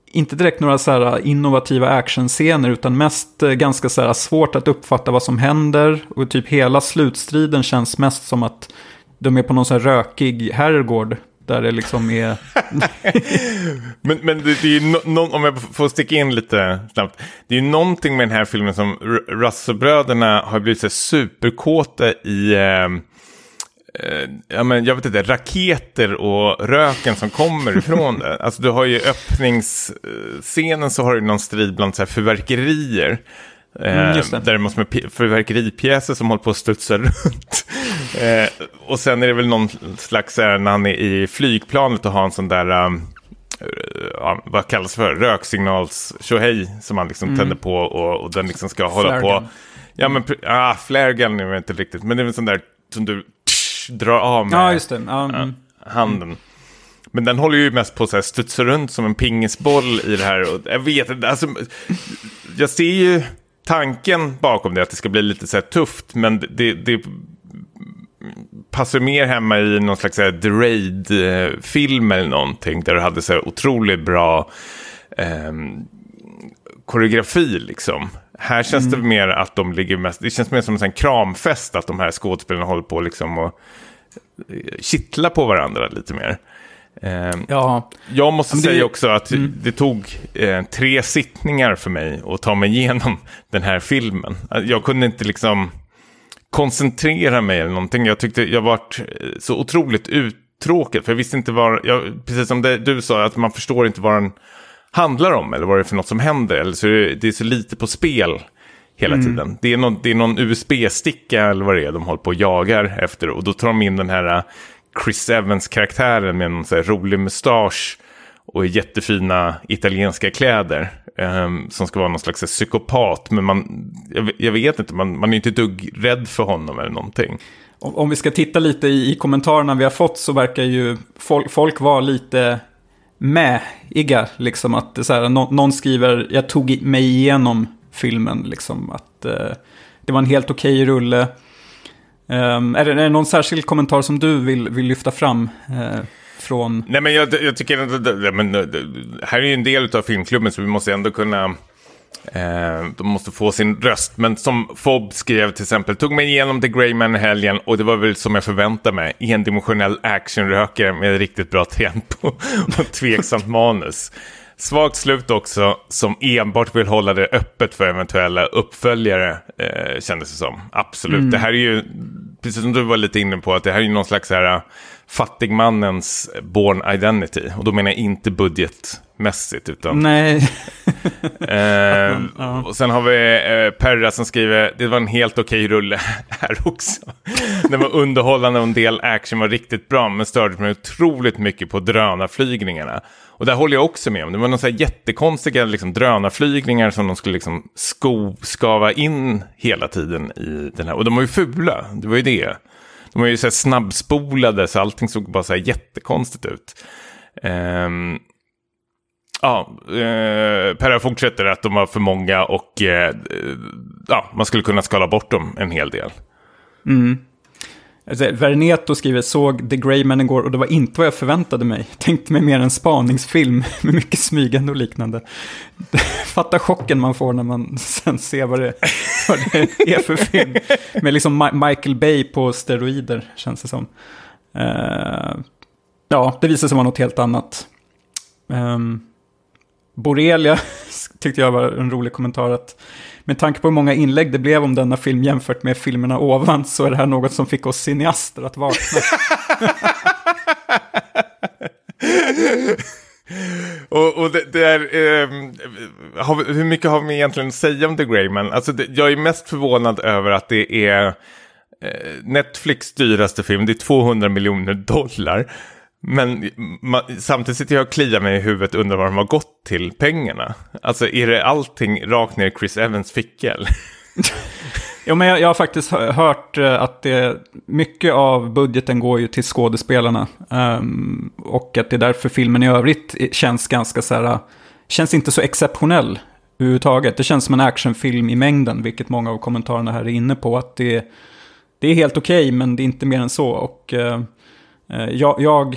inte direkt några så här innovativa actionscener, utan mest eh, ganska så här svårt att uppfatta vad som händer. Och typ hela slutstriden känns mest som att de är på någon så här rökig herrgård. Där det liksom är... *laughs* men men det, det är ju no, no, om jag får sticka in lite snabbt. Det är ju någonting med den här filmen som Russell-bröderna har blivit så superkåta i... Eh, ja, men jag vet inte, raketer och röken som kommer ifrån det. *laughs* Alltså du har ju öppningsscenen så har du någon strid bland så här fyrverkerier. Mm, eh, där det måste med fyrverkeripjäser som håller på att studsa runt. *laughs* eh, och sen är det väl någon slags, när han är i flygplanet och har en sån där, um, vad kallas för, röksignals som man liksom mm. tänder på och, och den liksom ska hålla på. Ja men, ah, flare gun är inte riktigt, men det är en sån där som du drar av med ja, just det. Ja, mm. handen. Men den håller ju mest på att studsa runt som en pingisboll i det här. Och jag vet inte, alltså, jag ser ju tanken bakom det, att det ska bli lite så här tufft, men det, det passar mer hemma i någon slags The Raid-film eller någonting, där du hade så här otroligt bra eh, koreografi liksom. Här känns mm. det mer att de ligger mest, det känns mer som en kramfest att de här skådespelarna håller på liksom och eh, kittla på varandra lite mer. Eh, ja. Jag måste det... säga också att mm. det tog eh, tre sittningar för mig att ta mig igenom *laughs* den här filmen. Jag kunde inte liksom koncentrera mig eller någonting. Jag tyckte jag varit eh, så otroligt uttråkad. För jag visste inte vad, jag, precis som det, du sa, att man förstår inte vad den handlar om eller vad det är för något som händer. Eller så är det, det är så lite på spel hela mm. tiden. Det är, någon, det är någon USB-sticka eller vad det är de håller på och jagar efter. Och då tar de in den här äh, Chris Evans-karaktären med så här rolig mustasch och jättefina italienska kläder. Um, som ska vara någon slags psykopat. Men man, jag, jag vet inte, man, man är inte dugg rädd för honom eller någonting. Om vi ska titta lite i, i kommentarerna vi har fått så verkar ju folk, folk vara lite mäiga. Liksom att så här, no, någon skriver, jag tog mig igenom filmen. Liksom, att eh, det var en helt okej okay rulle. Um, är, det, är det någon särskild kommentar som du vill, vill lyfta fram? Eh, från... Nej men jag, jag tycker att det, men, eh, här är ju en del av filmklubben så vi måste ändå kunna de måste få sin röst. Men som Fob skrev till exempel, tog mig igenom The Grey Man helgen och det var väl som jag förväntade mig. Endimensionell actionrökare med riktigt bra tempo *laughs* och tveksamt manus. Svagt slut också, som enbart vill hålla det öppet för eventuella uppföljare, eh, kändes det som. Absolut. Mm. Det här är ju precis som du var lite inne på, att det här är ju någon slags här, uh, fattigmannens born identity. Och då menar jag inte budgetmässigt, utan... Nej. *laughs* eh, och sen har vi eh, Perra som skriver, det var en helt okej rulle *laughs* här också. *laughs* Den var underhållande och en del action var riktigt bra, men störde mig otroligt mycket på drönarflygningarna. Och där håller jag också med om. Det var några jättekonstiga liksom, drönarflygningar som de skulle liksom sko, skava in hela tiden i den här. Och de var ju fula, det var ju det. De var ju så här snabbspolade så allting såg bara så här jättekonstigt ut. Um, ja, eh, Perra fortsätter att de var för många och eh, ja, man skulle kunna skala bort dem en hel del. Mm. Alltså, Verneto skriver, såg The Grey Man igår och det var inte vad jag förväntade mig. Tänkte mig mer en spaningsfilm *laughs* med mycket smygande och liknande. *laughs* Fatta chocken man får när man *laughs* sen ser vad det, vad det är för film. Med liksom Michael Bay på steroider, känns det som. Uh, ja, det visar sig vara något helt annat. Um, Borrelia tyckte jag var en rolig kommentar. att med tanke på hur många inlägg det blev om denna film jämfört med filmerna ovan så är det här något som fick oss cineaster att vakna. *laughs* och, och det, det är, eh, har, hur mycket har vi egentligen att säga om The Greyman? Alltså det, jag är mest förvånad över att det är eh, Netflix dyraste film, det är 200 miljoner dollar. Men man, samtidigt sitter jag och kliar mig i huvudet och undrar vad de har gått till pengarna. Alltså är det allting rakt ner i Chris Evans ficka? *laughs* jo, men jag, jag, har faktiskt hört eh, att det, mycket av budgeten går ju till skådespelarna. Um, och att det är därför filmen i övrigt känns ganska så här, eh, känns inte så exceptionell överhuvudtaget. Det känns som en actionfilm i mängden, vilket många av kommentarerna här är inne på. Att det, det är helt okej, okay, men det är inte mer än så. Och... Uh, Eh, jag, jag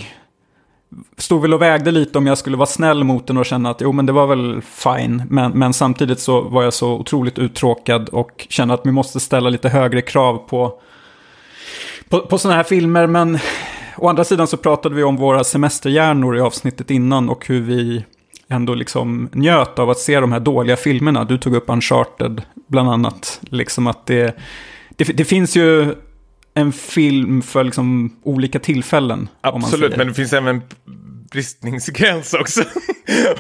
stod väl och vägde lite om jag skulle vara snäll mot den och känna att jo men det var väl fine. Men, men samtidigt så var jag så otroligt uttråkad och kände att vi måste ställa lite högre krav på, på, på sådana här filmer. Men å andra sidan så pratade vi om våra semesterhjärnor i avsnittet innan och hur vi ändå liksom njöt av att se de här dåliga filmerna. Du tog upp Uncharted bland annat. Liksom att det, det, det finns ju en film för liksom olika tillfällen. Absolut, men det finns även bristningsgräns också.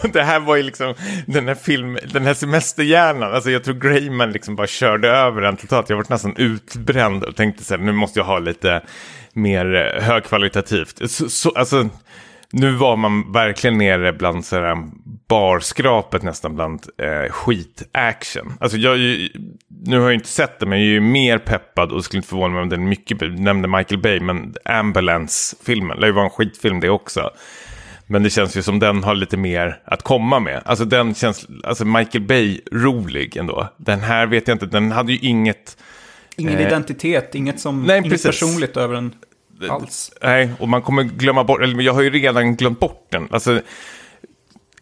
*laughs* det här var ju liksom den här film, den här semesterhjärnan. Alltså jag tror Grayman liksom bara körde över den totalt. Jag var nästan utbränd och tänkte så här, nu måste jag ha lite mer eh, högkvalitativt. Så, så, alltså, nu var man verkligen nere bland sådär barskrapet nästan bland eh, skitaction. Alltså jag, nu har jag inte sett det men jag är ju mer peppad och skulle inte förvåna mig om den mycket, du nämnde Michael Bay, men Ambulance-filmen ju vara en skitfilm det också. Men det känns ju som den har lite mer att komma med. Alltså den känns, alltså Michael Bay rolig ändå. Den här vet jag inte, den hade ju inget... Ingen eh, identitet, inget som, nej, inget personligt över den alls. Nej, och man kommer glömma bort, eller jag har ju redan glömt bort den. Alltså,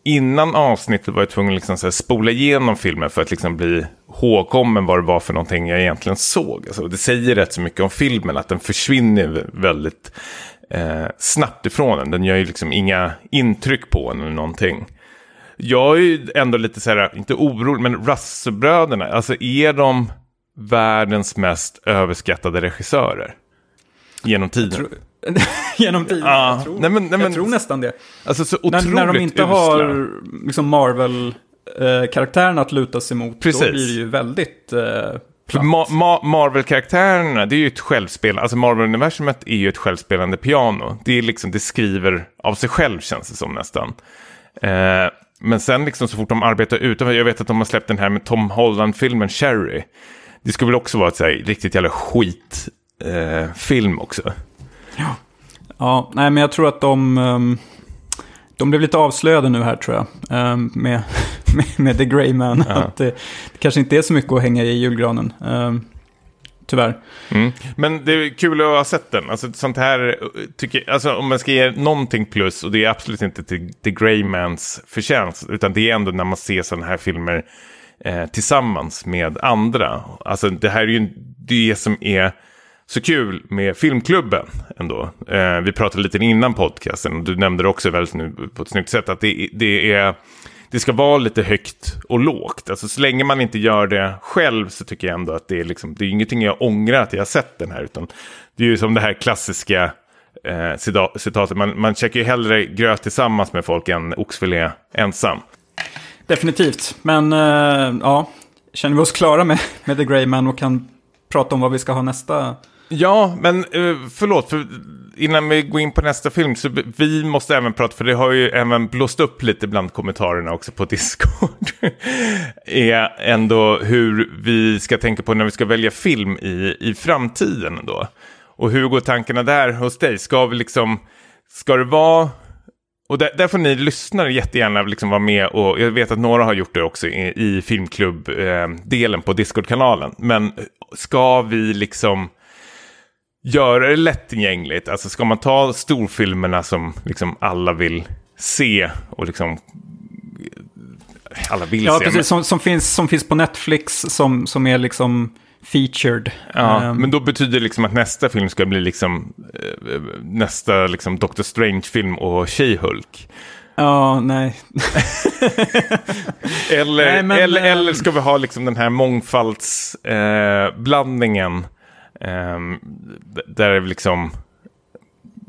innan avsnittet var jag tvungen att liksom, så spola igenom filmen för att liksom, bli hågkommen vad det var för någonting jag egentligen såg. Alltså, det säger rätt så mycket om filmen, att den försvinner väldigt eh, snabbt ifrån en. Den gör ju liksom inga intryck på en eller någonting. Jag är ju ändå lite så här, inte orolig, men Russellbröderna, alltså är de världens mest överskattade regissörer? Genom tiden. *laughs* genom tiden. Ja. Jag, tror, nej, men, nej, men, jag tror nästan det. Alltså, så när, när de inte usla. har liksom Marvel-karaktären att luta sig mot, Precis. då blir det ju väldigt... Eh, Ma Ma Marvel-karaktärerna, det är ju ett självspelande, alltså Marvel-universumet är ju ett självspelande piano. Det är liksom, det skriver av sig själv känns det som nästan. Eh, men sen liksom så fort de arbetar utanför, jag vet att de har släppt den här med Tom Holland-filmen Cherry. Det skulle väl också vara ett så här, riktigt jävla skit eh, film också. Ja. ja, nej men jag tror att de, um, de blev lite avslöjade nu här tror jag. Um, med, *laughs* med, med, The Grey Man. Ja. Att det, det, kanske inte är så mycket att hänga i julgranen. Um, tyvärr. Mm. Men det är kul att ha sett den. Alltså, sånt här, tycker, alltså, om man ska ge någonting plus, och det är absolut inte till The Greymans förtjänst, utan det är ändå när man ser sådana här filmer eh, tillsammans med andra. Alltså det här är ju det som är så kul med filmklubben ändå. Eh, vi pratade lite innan podcasten och du nämnde det också väldigt nu på ett snyggt sätt att det, det, är, det ska vara lite högt och lågt. Alltså så länge man inte gör det själv så tycker jag ändå att det är liksom, det är ingenting jag ångrar att jag har sett den här. Utan det är ju som det här klassiska eh, citatet, man, man käkar ju hellre gröt tillsammans med folk än oxfilé ensam. Definitivt, men eh, ja, känner vi oss klara med, med The Grey Man och kan prata om vad vi ska ha nästa Ja, men eh, förlåt, för innan vi går in på nästa film så vi måste även prata, för det har ju även blåst upp lite bland kommentarerna också på *laughs* Discord. är ändå hur vi ska tänka på när vi ska välja film i, i framtiden då. Och hur går tankarna där hos dig? Ska vi liksom, ska det vara och där, där får ni lyssnare jättegärna liksom vara med och jag vet att några har gjort det också i, i filmklubb-delen eh, på Discord-kanalen. Men ska vi liksom göra det lättillgängligt? Alltså ska man ta storfilmerna som liksom alla vill se och liksom alla vill ja, se. Ja, precis. Som, som, finns, som finns på Netflix som, som är liksom featured. Ja, um, men då betyder det liksom att nästa film ska bli liksom uh, nästa liksom Doctor Strange-film och She-Hulk. Ja, nej. *laughs* eller, nej, men, eller, äh... eller ska vi ha liksom den här mångfaldsblandningen um, där det liksom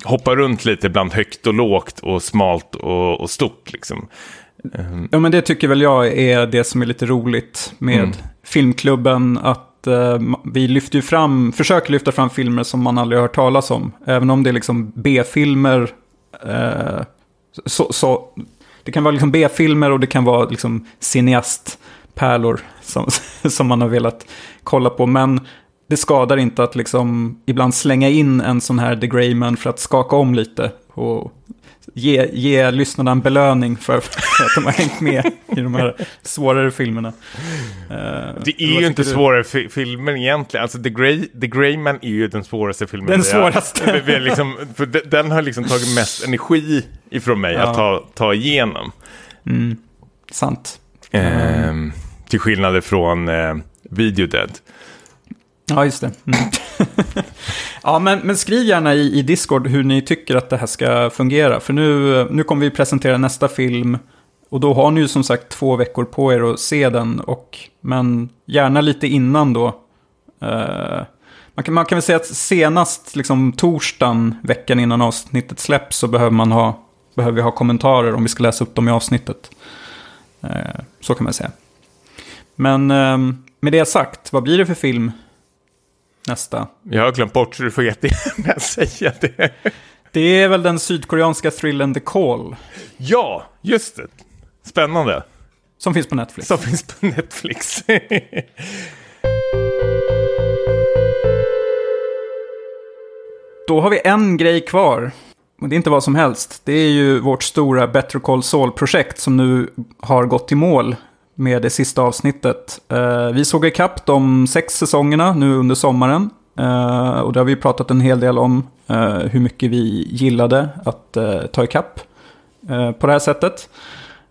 hoppar runt lite bland högt och lågt och smalt och, och stort liksom. Um. Ja, men det tycker väl jag är det som är lite roligt med mm. filmklubben. Att uh, vi lyfter ju fram, försöker lyfta fram filmer som man aldrig har hört talas om. Även om det är liksom B-filmer. Uh, så, så, det kan vara liksom B-filmer och det kan vara liksom cineastpärlor som, *laughs* som man har velat kolla på. Men det skadar inte att liksom ibland slänga in en sån här The Greyman för att skaka om lite. Och ge, ge lyssnarna en belöning för, för, att de har hängt med i de här svårare filmerna. Uh, det är ju inte du? svårare fi filmer egentligen. Alltså The, Grey, The Greyman är ju den svåraste filmen. Den svåraste. *laughs* Vi, liksom, för den har liksom tagit mest energi ifrån mig ja. att ta, ta igenom. Mm. Sant. Uh, till skillnad från uh, Video Dead. Ja, just det. Mm. *laughs* ja, men, men, skriv gärna i, i, Discord hur ni tycker att det här ska fungera. För nu, nu kommer vi presentera nästa film. Och då har ni ju som sagt två veckor på er att se den. Och, men gärna lite innan då. Uh, man, kan, man kan väl säga att senast liksom, torsdagen, veckan innan avsnittet släpps, så behöver, man ha, behöver vi ha kommentarer om vi ska läsa upp dem i avsnittet. Uh, så kan man säga. Men uh, med det sagt, vad blir det för film nästa. Jag har glömt bort så du får jättegärna säga det. Det är väl den sydkoreanska thrillern The Call. Ja, just det. Spännande. Som finns på Netflix. Som finns på Netflix. Då har vi en grej kvar. Och det är inte vad som helst. Det är ju vårt stora Better Call Saul-projekt som nu har gått i mål med det sista avsnittet. Eh, vi såg ikapp de sex säsongerna nu under sommaren. Eh, och det har vi pratat en hel del om eh, hur mycket vi gillade att ta ikapp på det här sättet.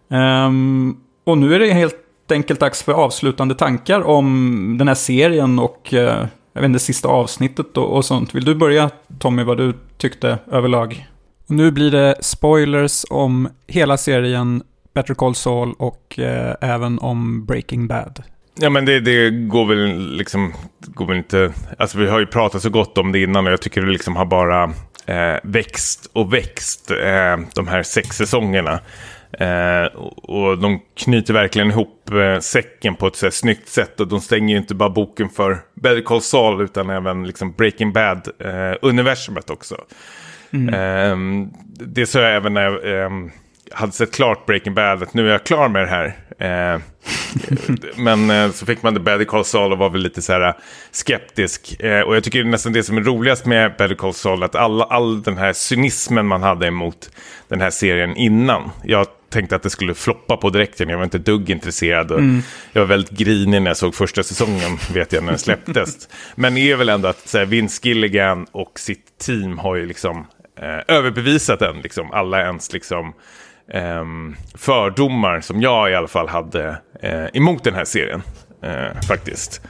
Ehm, och nu är det helt enkelt dags för avslutande tankar om den här serien och jag vet inte, sista avsnittet och, och sånt. Vill du börja Tommy vad du tyckte överlag? Nu blir det spoilers om hela serien Better Call Saul och eh, även om Breaking Bad. Ja men det, det, går väl liksom, går väl inte, alltså vi har ju pratat så gott om det innan och jag tycker det liksom har bara eh, växt och växt eh, de här sex säsongerna. Eh, och de knyter verkligen ihop eh, säcken på ett så här, snyggt sätt och de stänger ju inte bara boken för Better Call Saul utan även liksom Breaking Bad-universumet eh, också. Mm. Eh, det sa jag även när jag ehm, hade sett klart Breaking Bad, att nu är jag klar med det här. Eh, *laughs* men eh, så fick man The Better Call Saul och var väl lite så här eh, skeptisk. Eh, och jag tycker nästan det som är roligast med Better Call Saul, att all, all den här cynismen man hade emot den här serien innan. Jag tänkte att det skulle floppa på direkten, jag var inte dugg intresserad. Mm. Jag var väldigt grinig när jag såg första säsongen, vet jag, när den släpptes. *laughs* men det är väl ändå att så här, Vince Gilligan och sitt team har ju liksom eh, överbevisat den, liksom. Alla ens liksom eh, fördomar som jag i alla fall hade eh, emot den här serien. Eh, faktiskt.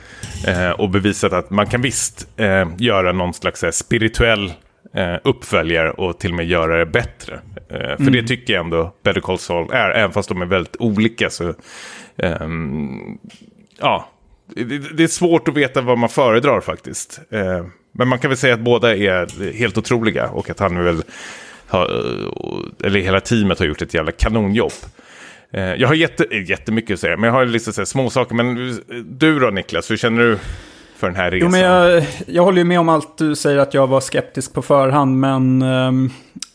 Eh, och bevisat att man kan visst eh, göra någon slags spirituell eh, uppföljare och till och med göra det bättre. Eh, för det tycker jag ändå Better Call Saul är, även fast de är väldigt olika. Så, ehm, ja, det, är svårt att veta vad man föredrar faktiskt. Eh, men man kan väl säga att båda är helt otroliga och att han är väl, eller hela teamet har gjort ett jävla kanonjobb. Eh, Jag har jätte, eh, jättemycket att säga, men jag har lite så här små saker. Men du då Niklas, hur känner du för den här resan? Jo, men jag, jag håller ju med om allt du säger att jag var skeptisk på förhand, men ehm,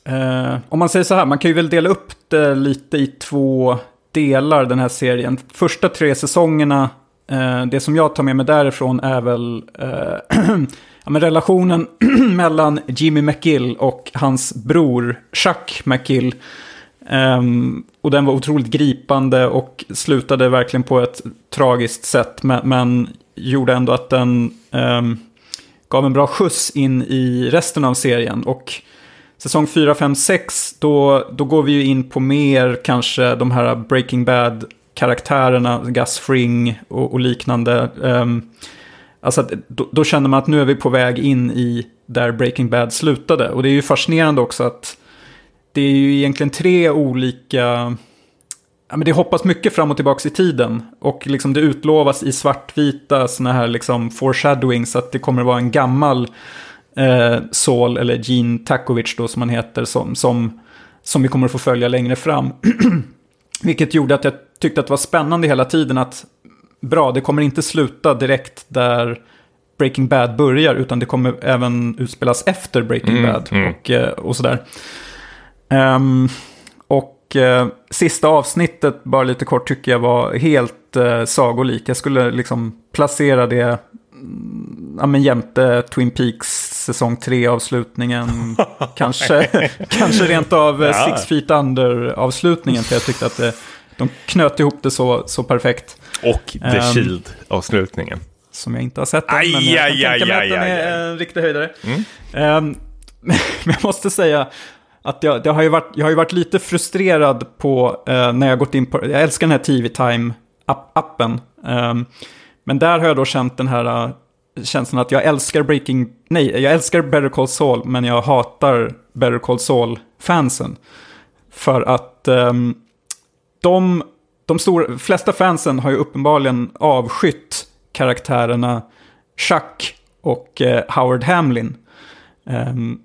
eh, om man säger så här, man kan ju väl dela upp det lite i två delar, den här serien. Första tre säsongerna, eh, det som jag tar med mig därifrån är väl eh, *clears throat* ja, men relationen *clears throat* mellan Jimmy McGill och hans bror Chuck McGill. Um, och den var otroligt gripande och slutade verkligen på ett tragiskt sätt. Men, men gjorde ändå att den um, gav en bra skjuts in i resten av serien. Och säsong 4, 5, 6 då, då går vi ju in på mer kanske de här Breaking Bad-karaktärerna, Gus Fring och, och liknande. Um, Alltså att, då, då känner man att nu är vi på väg in i där Breaking Bad slutade. Och det är ju fascinerande också att det är ju egentligen tre olika... Ja, men det hoppas mycket fram och tillbaka i tiden. Och liksom det utlovas i svartvita sådana här liksom foreshadowings att det kommer att vara en gammal eh, Saul, eller Gene Takovic då som han heter, som, som, som vi kommer att få följa längre fram. *clears throat* Vilket gjorde att jag tyckte att det var spännande hela tiden att bra, det kommer inte sluta direkt där Breaking Bad börjar, utan det kommer även utspelas efter Breaking Mm, Bad mm. Och, eh, och sådär. Ehm, och eh, sista avsnittet, bara lite kort, tycker jag var helt uh, sagolik. Jag skulle liksom placera det mm, ja, men jämte Twin Peaks säsong 3-avslutningen. *laughs* kanske, kanske rent av eh, Ja. Six Feet Under-avslutningen, för jag tyckte att det, de knöt ihop det så, så perfekt. Och The Ehm, Shield-avslutningen. Som jag inte har sett än, Aj, men jag aj, kan tänka mig aj, att den aj, är aj. en riktig höjdare. Mm. Ehm, *laughs* men jag måste säga att jag, det har ju varit, jag har ju varit lite frustrerad på eh, när jag gått in på, jag älskar den här TV Time-appen. Ehm, men där har jag då känt den här eh, känslan att jag älskar Breaking, nej, jag älskar Better Call Saul, men jag hatar Better Call Saul-fansen. För att ehm, de, de stora, flesta fansen har ju uppenbarligen avskytt karaktärerna Chuck och eh, Howard Hamlin. Ehm,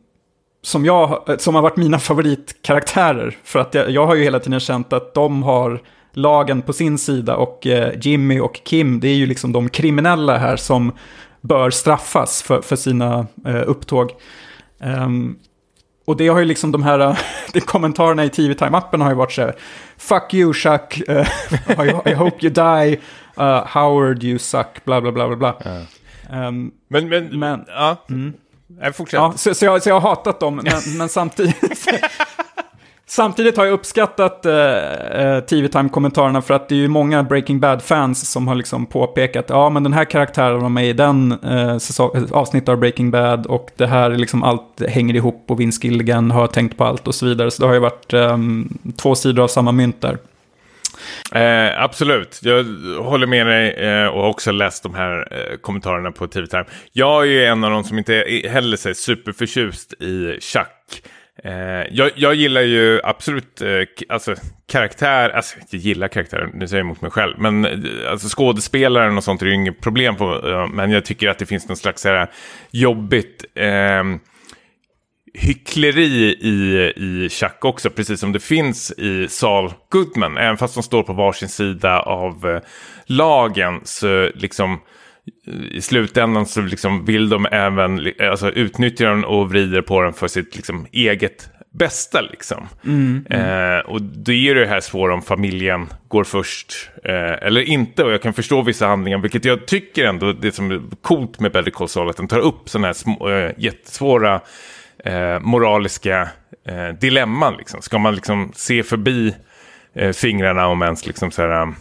som, jag, som har varit mina *laughs* favoritkaraktärer. För att jag, jag har ju hela tiden känt att de har lagen på sin sida och eh, Jimmy och Kim, det är ju liksom de kriminella här som bör straffas för, för sina eh, upptåg. Ehm, och det har ju liksom de här *laughs* de kommentarerna i TV Time-appen har ju varit så här, Fuck you Chuck, *laughs* eh, I, I hope you die, uh, Howard you suck, bla bla bla bla bla. Ehm, Men, men, Men- ja. Nej, fortsätt. Ja, så, så, jag, så jag har hatat dem, *laughs* men, men samtidigt samtidigt har jag uppskattat eh, eh TV Time-kommentarerna för att det är ju många Breaking Bad-fans som har liksom påpekat ja men den här karaktären var med i den eh, avsnittet av Breaking Bad och det här är liksom allt hänger ihop och Vince Gilligan har tänkt på allt och så vidare. Så det har ju varit eh, två sidor av samma mynt där. Eh, absolut, jag håller med dig eh, och har också läst de här eh, kommentarerna på TV Time. Jag är ju en av de som inte heller är superförtjust i Chuck. Eh, jag, jag gillar ju absolut eh, alltså, karaktär, alltså jag gillar karaktären, nu säger jag emot mig själv, men eh, alltså, skådespelaren och sånt är ju inget problem på, eh, men jag tycker att det finns någon slags här, jobbigt eh, hyckleri i, i Chuck också, precis som det finns i Saul Goodman. Även fast de står på varsin sida av eh, lagen så liksom eh, i slutändan så liksom vill de även alltså, utnyttja den och vrider på den för sitt liksom, eget bästa. Liksom. Eh, och det är det här svåra om familjen går först eh, eller inte. Och jag kan förstå vissa handlingar, vilket jag tycker ändå det som är coolt med Better Call Saul, att den tar upp sådana här små, eh, jättesvåra eh, moraliska eh, dilemman. Liksom. Ska man liksom se förbi eh, fingrarna om ens liksom, så här,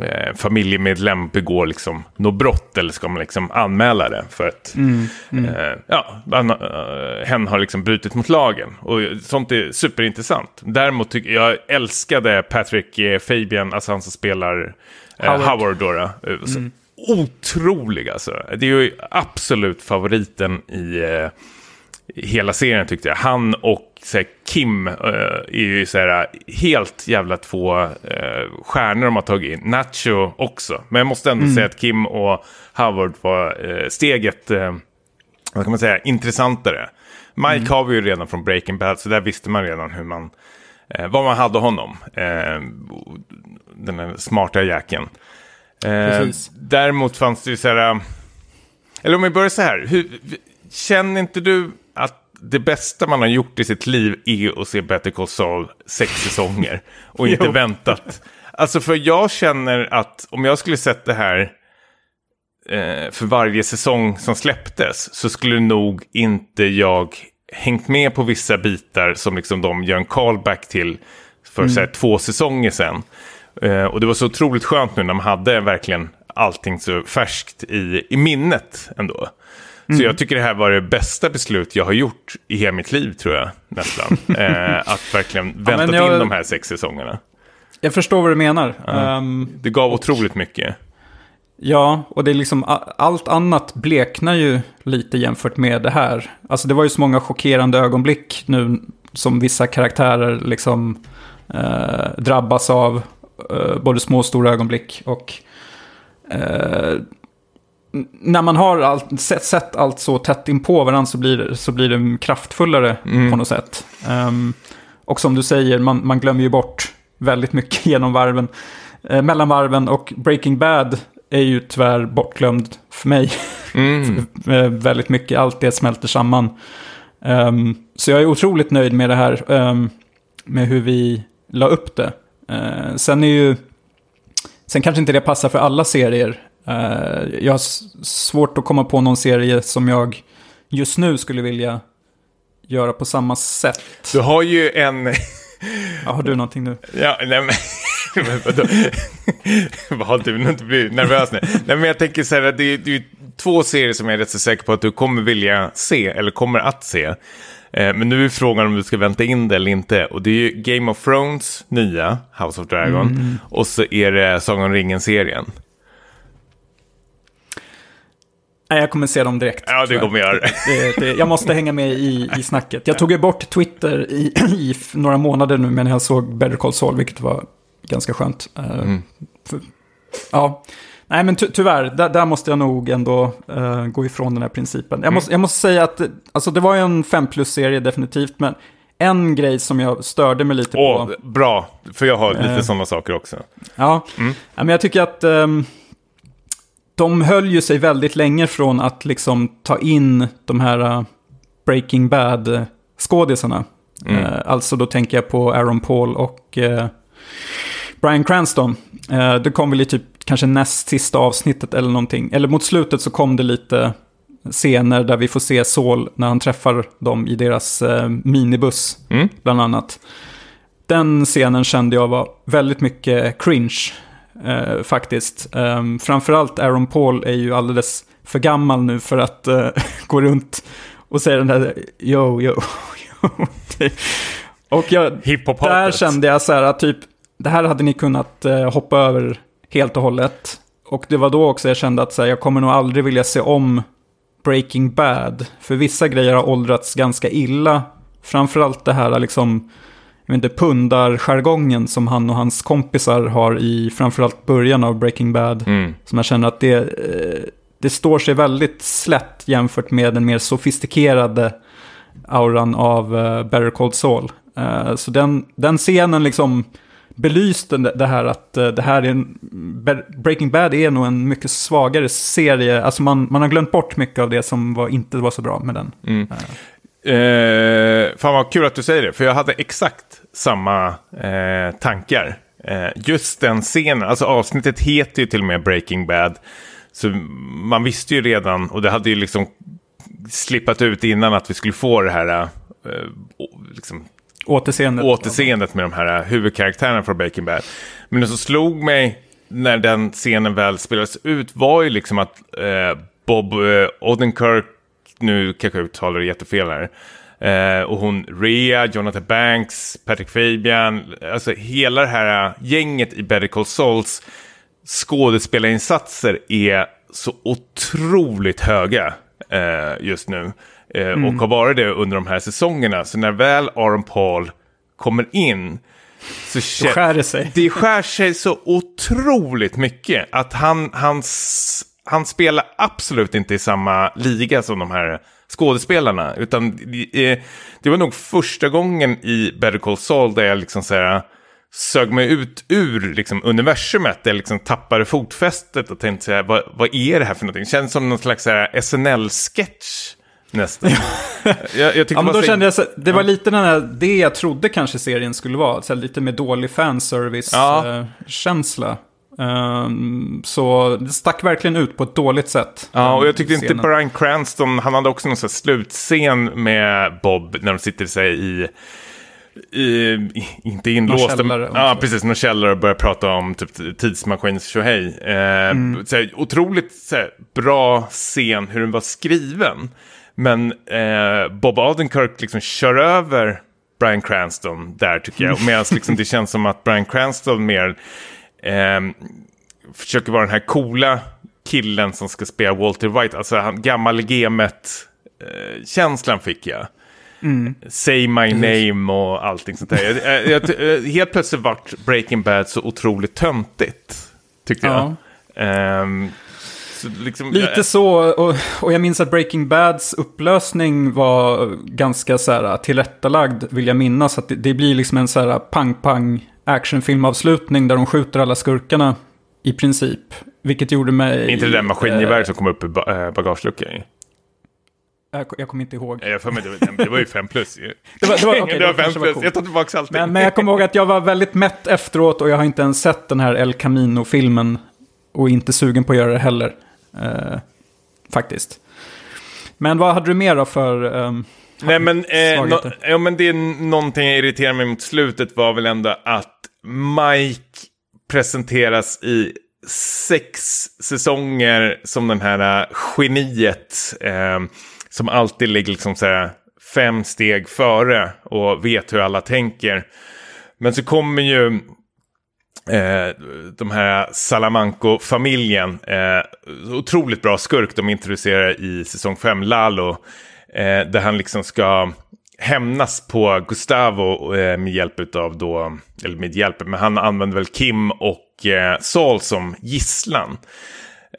eh, familjemedlem begår liksom, något brott eller ska man liksom anmäla det för att Eh, ja, han, eh, hen har liksom brutit mot lagen. Och sånt är superintressant. Däremot tycker jag älskade Patrick eh, Fabian, alltså han som spelar eh, Howard. Howard. då. Eh, så Otrolig alltså. Det är ju absolut favoriten i, hela serien tyckte jag. Han och så här, Kim uh, är ju så här, helt jävla två uh, stjärnor de har tagit in. Nacho också. Men jag måste ändå mm. säga att Kim och Howard var uh, steget, vad kan man säga, intressantare. Mike mm. har vi ju redan från Breaking Bad, så där visste man redan hur man, vad man hade honom. den där smarta jäkeln. däremot fanns det ju så här, eller om vi börjar så här, hur, känner inte du att det bästa man har gjort i sitt liv är att se Better Call Saul sex säsonger och *laughs* inte väntat. Alltså för jag känner att om jag skulle sett det här eh, för varje säsong som släpptes så skulle nog inte jag hängt med på vissa bitar som liksom de gör en callback till för mm. så här, två säsonger sedan. Eh, och det var så otroligt skönt nu när man hade verkligen allting så färskt i, i minnet ändå. Mm. Så jag tycker det här var det bästa beslut jag har gjort i hela mitt liv, tror jag, nästan. *laughs* eh, att verkligen vänta ja, jag... in de här sex säsongerna. Jag förstår vad du menar. Ja. Um, det gav otroligt mycket. Ja, och det är liksom allt annat bleknar ju lite jämfört med det här. Alltså det var ju så många chockerande ögonblick nu som vissa karaktärer liksom eh, drabbas av. Eh, både små och stora ögonblick. Och eh, när man har allt, sett, sett allt så tätt in på varandra så blir så blir det kraftfullare mm. på något sätt. Um, och som du säger, man, man glömmer ju bort väldigt mycket *laughs* genom varven. Eh, mellan varven och Breaking Bad är ju tyvärr bortglömd för mig. Mm. *laughs* väldigt mycket, allt det smälter samman. Um, så jag är otroligt nöjd med det här, um, med hur vi la upp det. Uh, sen är ju, sen kanske inte det passar för alla serier. Uh, jag har svårt att komma på någon serie som jag just nu skulle vilja göra på samma sätt. Du har ju en... ja, har du någonting nu? Ja, nej men... Vad har du inte blivit nervös nu? Nej men jag tänker så här, det är, det är två serier som jag är rätt så säker på att du kommer vilja se, eller kommer att se. Eh, men nu är frågan om du ska vänta in det eller inte. Och det är ju Game of Thrones nya, House of Dragon. Mm. Och så är det Sagan om ringen-serien. Nej, jag kommer se dem direkt. Ja, det kommer jag göra. Det, det, jag måste hänga med i, i snacket. Jag tog ju bort Twitter i, *clears throat* i några månader nu, men jag såg Better Call Saul, vilket var ganska skönt. Eh, mm. Ja, nej men ty tyvärr, där, där, måste jag nog ändå uh, gå ifrån den här principen. Jag, mm. måste, jag måste säga att, alltså det var ju en 5 plus-serie definitivt, men en grej som jag störde mig lite oh, på. Bra, för jag har lite uh, sådana saker också. Ja, mm. men jag tycker att... Um, de höll ju sig väldigt länge från att liksom ta in de här uh, Breaking Bad-skådisarna. Mm. Uh, alltså då tänker jag på Aaron Paul och uh, Brian Cranston. det kom väl i typ kanske näst sista avsnittet eller någonting. Eller mot slutet så kom det lite scener där vi får se Saul när han träffar dem i deras minibuss, mm. bland annat. Den scenen kände jag var väldigt mycket cringe eh, faktiskt. Eh, framförallt Aaron Paul är ju alldeles för gammal nu för att eh, *laughs* gå runt och säga den där yo, yo, *laughs* yo. och jag, där kände jag så här att typ, det här hade ni kunnat eh, hoppa över helt och hållet. Och det var då också jag kände att så här, jag kommer nog aldrig vilja se om Breaking Bad. För vissa grejer har åldrats ganska illa. Framförallt det här liksom jag vet inte, pundarjargongen som han och hans kompisar har i framförallt början av Breaking Bad. Mm. Som jag känner att det, eh, det står sig väldigt slätt jämfört med den mer sofistikerade auran av uh, Better Call Saul. Uh, så den, den scenen liksom belyste det här att det här är en, Breaking Bad är nog en mycket svagare serie. Alltså man, man har glömt bort mycket av det som var, inte var så bra med den. Mm. Uh, fan vad kul att du säger det, för jag hade exakt samma eh, tankar. Eh, just den scenen, alltså avsnittet heter ju till och med Breaking Bad. Så man visste ju redan, och det hade ju liksom slippat ut innan att vi skulle få det här eh, liksom, återseendet. återseendet med de här huvudkaraktärerna från Breaking Bad. Men det som slog mig när den scenen väl spelades ut var ju liksom att eh, Bob eh, Odenkirk, nu kanske jag uttalar det jättefel här, Eh, och hon Rhea, Jonathan Banks, Patrick Fabian, alltså hela det här gänget i Better Call Sauls skådespelarinsatser är så otroligt höga eh, just nu. Eh, Och har varit det under de här säsongerna. Så när väl Aaron Paul kommer in så skär det sig. det skär sig så otroligt mycket att han, han, s- han spelar absolut inte i samma liga som de här skådespelarna. Utan det, eh, var nog första gången i Better Call Saul där jag liksom så här, sög mig ut ur liksom, universumet. Jag liksom tappade fotfästet och tänkte så här, vad, vad är det här för någonting? Det känns som någon slags SNL-sketch nästan. *laughs* jag, jag Ja, men det då var så- kände jag, så, det var lite den här, det jag trodde kanske serien skulle vara. Så här, lite med dålig Ja. fanservice-känsla. Ehm, så det stack verkligen ut på ett dåligt sätt. Ja, och jag tyckte inte scenen. Brian Cranston, han hade också någon sån slutscen med Bob när de sitter sig i, i, inte inlåsta, ja precis, någon källare och börjar prata om typ tidsmaskins tjohej. Eh, Mm. så här, otroligt så här, bra scen hur den var skriven. Men eh, Bob Odenkirk liksom kör över Brian Cranston där tycker jag. *laughs* Medan liksom, det känns som att Brian Cranston mer ehm, försöker vara den här coola killen som ska spela Walter White. Alltså han, gammal gamet-känslan fick jag. Say my name och allting sånt där. Jag, jag, jag, helt plötsligt vart Breaking Bad så otroligt töntigt. Tyckte jag. Ja. Ehm, så liksom, Lite så, och, och jag minns att Breaking Bads upplösning var ganska så här tillrättalagd, vill jag minnas. Att det, det blir liksom en så här pang-pang actionfilmavslutning där de skjuter alla skurkarna i princip. Vilket gjorde mig... Inte det där maskingeväret eh, som kom upp i äh, bagageluckan. jag, jag kommer inte ihåg. Jag får mig, det, var- det var ju fem plus. *laughs* Det var- det var- *laughs* okej, det var fem kanske var plus. coolt. Jag tar tillbaka allting. Men, men jag kommer ihåg att jag var väldigt mätt efteråt och jag har inte ens sett den här El Camino-filmen. Och inte sugen på att göra det heller. Eh, faktiskt. Men vad hade du mer då för... ehm, Nej men, eh, no, ja, men det är någonting jag irriterar mig mot slutet var väl ändå att Mike presenteras i sex säsonger som den här äh, geniet eh, som alltid ligger liksom så här fem steg före och vet hur alla tänker. Men så kommer ju eh, de här Salamanco-familjen. Eh, otroligt bra skurk de introducerar i säsong 5, Lalo. Eh, där han liksom ska hämnas på Gustavo eh, med hjälp av då, eller med hjälp, men han använder väl Kim och eh, Saul som gisslan.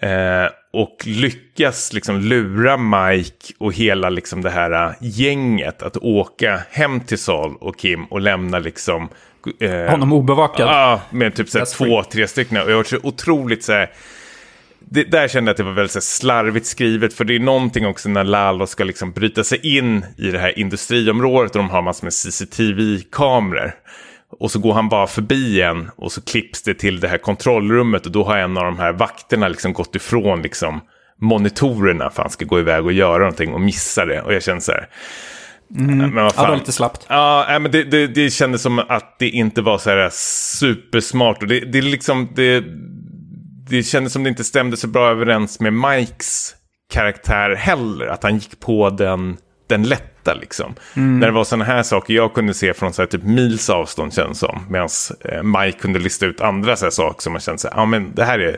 Eh, och lyckas liksom lura Mike och hela liksom det här eh, gänget att åka hem till Saul och Kim och lämna liksom... eh, Honom obevakad. Ja, med typ så här, That's två, tre stycken. Och jag var så otroligt så här... Det, där kände jag att det var väldigt så slarvigt skrivet. För det är någonting också när Lalo ska liksom bryta sig in i det här industriområdet. Och de har massor med CCTV-kameror. Och så går han bara förbi en och så klipps det till det här kontrollrummet. Och då har en av de här vakterna liksom gått ifrån liksom monitorerna för han ska gå iväg och göra någonting och missa det. Och jag känner så här... Men vad Ja, det fan. var lite slappt. Ja, men det, det, det kändes som att det inte var så här supersmart. Och det, det, är liksom, det, det kändes som det inte stämde så bra överens med Mikes karaktär heller. Att han gick på den, den lätta liksom. När det var sådana här saker jag kunde se från så här, typ mils avstånd känns som. Medan eh, Mike kunde lista ut andra så här, saker som man kände så här, ja men det här är...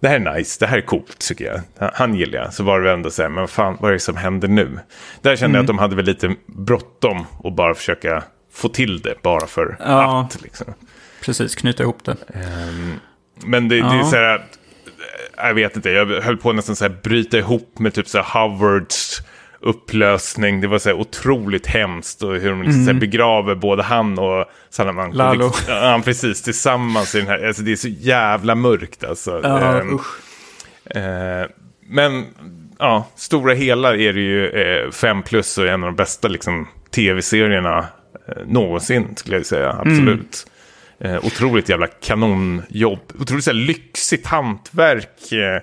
Det här är nice, det här är coolt tycker jag. Han- Han gillar jag. Så var det väl ändå så här, men vad fan, vad är det som händer nu? Där kände jag att de hade väl lite bråttom och bara försöka få till det bara för Ja. att. Liksom. Precis, knyta ihop det. Men det, det är Ja. så här, jag vet inte, jag höll på nästan så här bryta ihop med typ så här Howards upplösning. Det var så här otroligt hemskt och hur de liksom så här begraver både han och Salamanca. Mm. Lalo. Liksom, ja, precis, tillsammans i den här, alltså det är så jävla mörkt alltså. Ja, usch. Eh, men ja, stora hela är det ju eh, 5 plus och en av de bästa liksom, tv-serierna eh, någonsin skulle jag säga. Absolut. Eh, otroligt jävla kanonjobb. Otroligt så här, lyxigt hantverk. Eh,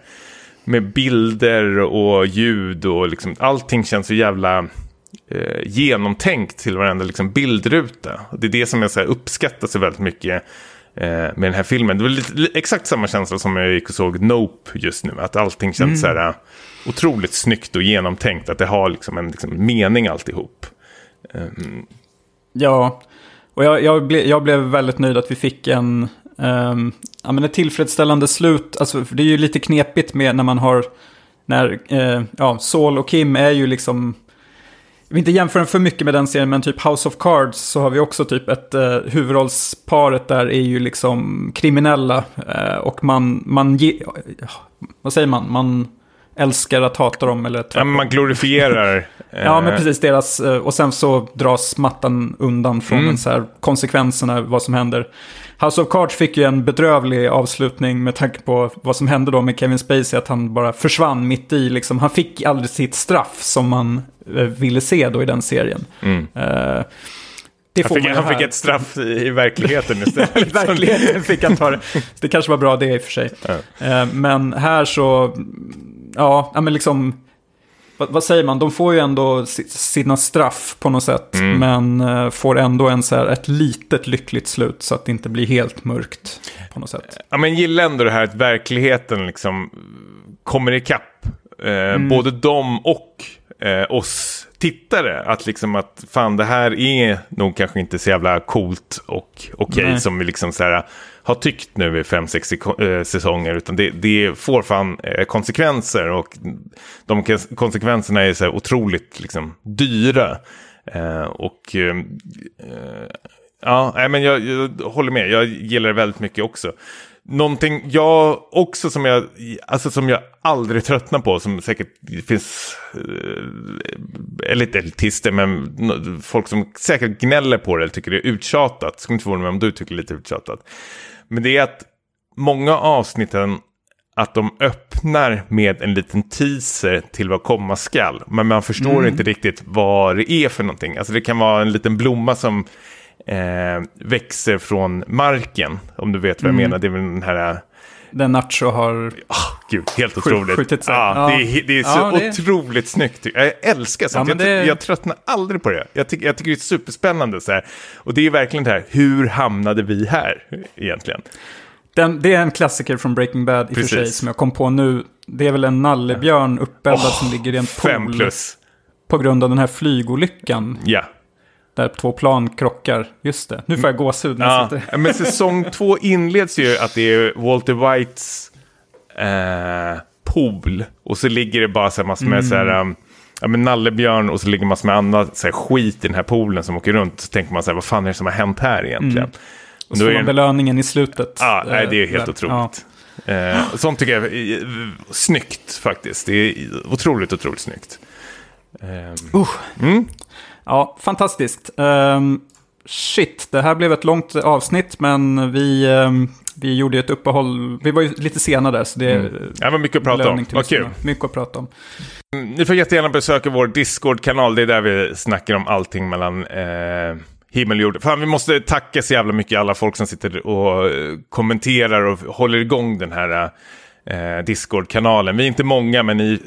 med bilder och ljud och liksom allting känns så jävla eh, genomtänkt till varenda liksom, bildruta. Det är det som jag så här, uppskattar så väldigt mycket eh, med den här filmen. Det var lite, li- exakt samma känsla som jag gick och såg Nope just nu. Att allting känns så här, eh, otroligt snyggt och genomtänkt. Att det har liksom en liksom, mening alltihop. Ja, och jag, jag, ble, jag blev väldigt nöjd att vi fick en, um, ja, men ett tillfredsställande slut. Alltså, det är ju lite knepigt med när man har, när, eh, ja, Saul och Kim är ju liksom vill inte jämföra den för mycket med den serien, men typ House of Cards så har vi också typ ett eh, huvudrollsparet där är ju liksom kriminella. eh, och man, man ge, vad säger man, man älskar att hata dem eller ja, Man glorifierar ja, men precis deras, och sen så dras mattan undan från mm. så här, konsekvenserna, vad som händer. House of Cards fick ju en bedrövlig avslutning med tanke på vad som hände då med Kevin Spacey, att han bara försvann mitt i, liksom, han fick aldrig sitt straff som man eh, ville se då i den serien. Mm. Uh, han, fick, han fick, ett straff i, verkligheten istället. *laughs* I verkligheten fick han ta det. Det kanske var bra det i och för sig. Ja. Uh, men här så, ja, men liksom vad, vad, säger man, de får ju ändå sina straff på något sätt. Mm. Men uh, får ändå en så här, ett litet lyckligt slut så att det inte blir helt mörkt på något sätt. Ja, men gillar ändå det här att verkligheten liksom kommer ikapp. Uh, mm. Både dem och uh, oss tittare. Att liksom att fan det här är nog kanske inte så jävla coolt och okej okay, som vi liksom så här har tyckt nu i fem, sex eh, säsonger. Utan det, det får fan eh, konsekvenser och de konsekvenserna är så här otroligt liksom, dyra. Eh, och ja, men jag, jag håller med, jag gillar det väldigt mycket också. Någonting jag också som jag, alltså som jag aldrig tröttnar på, som säkert finns, eller inte elitister, men folk som säkert gnäller på det eller tycker det är uttjatat. Skulle inte förvåna mig om du tycker det är lite uttjatat. Men det är att många avsnitten att de öppnar med en liten teaser till vad komma skall. Men man förstår mm. inte riktigt vad det är för någonting. Alltså det kan vara en liten blomma som eh, växer från marken. Om du vet vad jag mm. menar. Det är väl den här... Den Nacho har... Oh, gud, helt otroligt. Skjutit sig. Ja, ja. Det är, det är så ja, det... otroligt snyggt. Jag älskar sånt. Ja, jag, det... jag tröttnar aldrig på det. Jag, tycker, jag tycker det är superspännande. Så här. Och det är verkligen det här, hur hamnade vi här egentligen? Den, det är en klassiker från Breaking Bad i och för sig som jag kom på nu. Det är väl en nallebjörn uppeldad oh, som ligger i en pool. Plus. På grund av den här flygolyckan. Ja. Där två plan krockar. Just det, nu får jag gåshud. Ja, men säsong *laughs* två inleds ju att det är Walter Whites eh, pool. Och så ligger det bara så här massor med mm. så här, um, ja, men nallebjörn och så ligger massor med annat så här, skit i den här poolen som åker runt. Så tänker man så här, vad fan är det som har hänt här egentligen? Mm. Och så får man belöningen i slutet. Ja, nej, det är helt äh, otroligt. Ja. Eh, sånt tycker jag är snyggt faktiskt. Det är otroligt, otroligt snyggt. Eh, uh. mm. Ja, fantastiskt. Um, shit, det här blev ett långt avsnitt, men vi, um, vi gjorde ett uppehåll. Vi var ju lite sena där, så det, mm. det var mycket att prata om. Vad kul. Mycket att prata om. Mm, ni får jättegärna besöka vår Discord-kanal. Det är där vi snackar om allting mellan eh, himmel och jord. Fan, vi måste tacka så jävla mycket alla folk som sitter och eh, kommenterar och håller igång den här eh, Discord-kanalen. Vi är inte många, men ni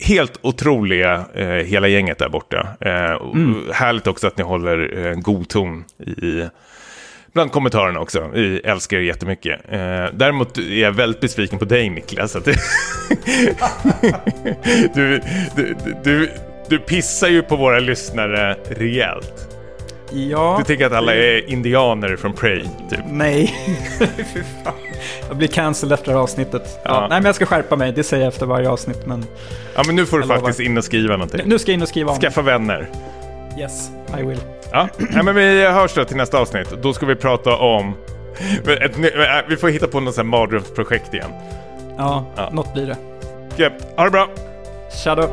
helt otroliga, eh, hela gänget där borta. Eh, mm. Härligt också att ni håller eh, god ton i bland kommentarerna också. Vi älskar er jättemycket. Eh, däremot är jag väldigt besviken på dig Niklas. Att du, *laughs* du, du, du pissar ju på våra lyssnare rejält. Ja. Du tänker att alla är indianer från Prey, typ? Nej, *laughs* fy fan. Jag blir cancelled efter det här avsnittet. Ja. Ja, nej, men jag ska skärpa mig. Det säger jag efter varje avsnitt. Men... Ja, men nu får du faktiskt in och skriva någonting. Nu ska jag in och skriva om Skaffa vänner. Yes, I will. Ja, nej, men vi hörs då till nästa avsnitt. Då ska vi prata om... *laughs* Ett, äh, vi får hitta på något sånt här mardrömsprojekt igen. Ja, ja, något blir det. Yep. Ha det bra! Tja då.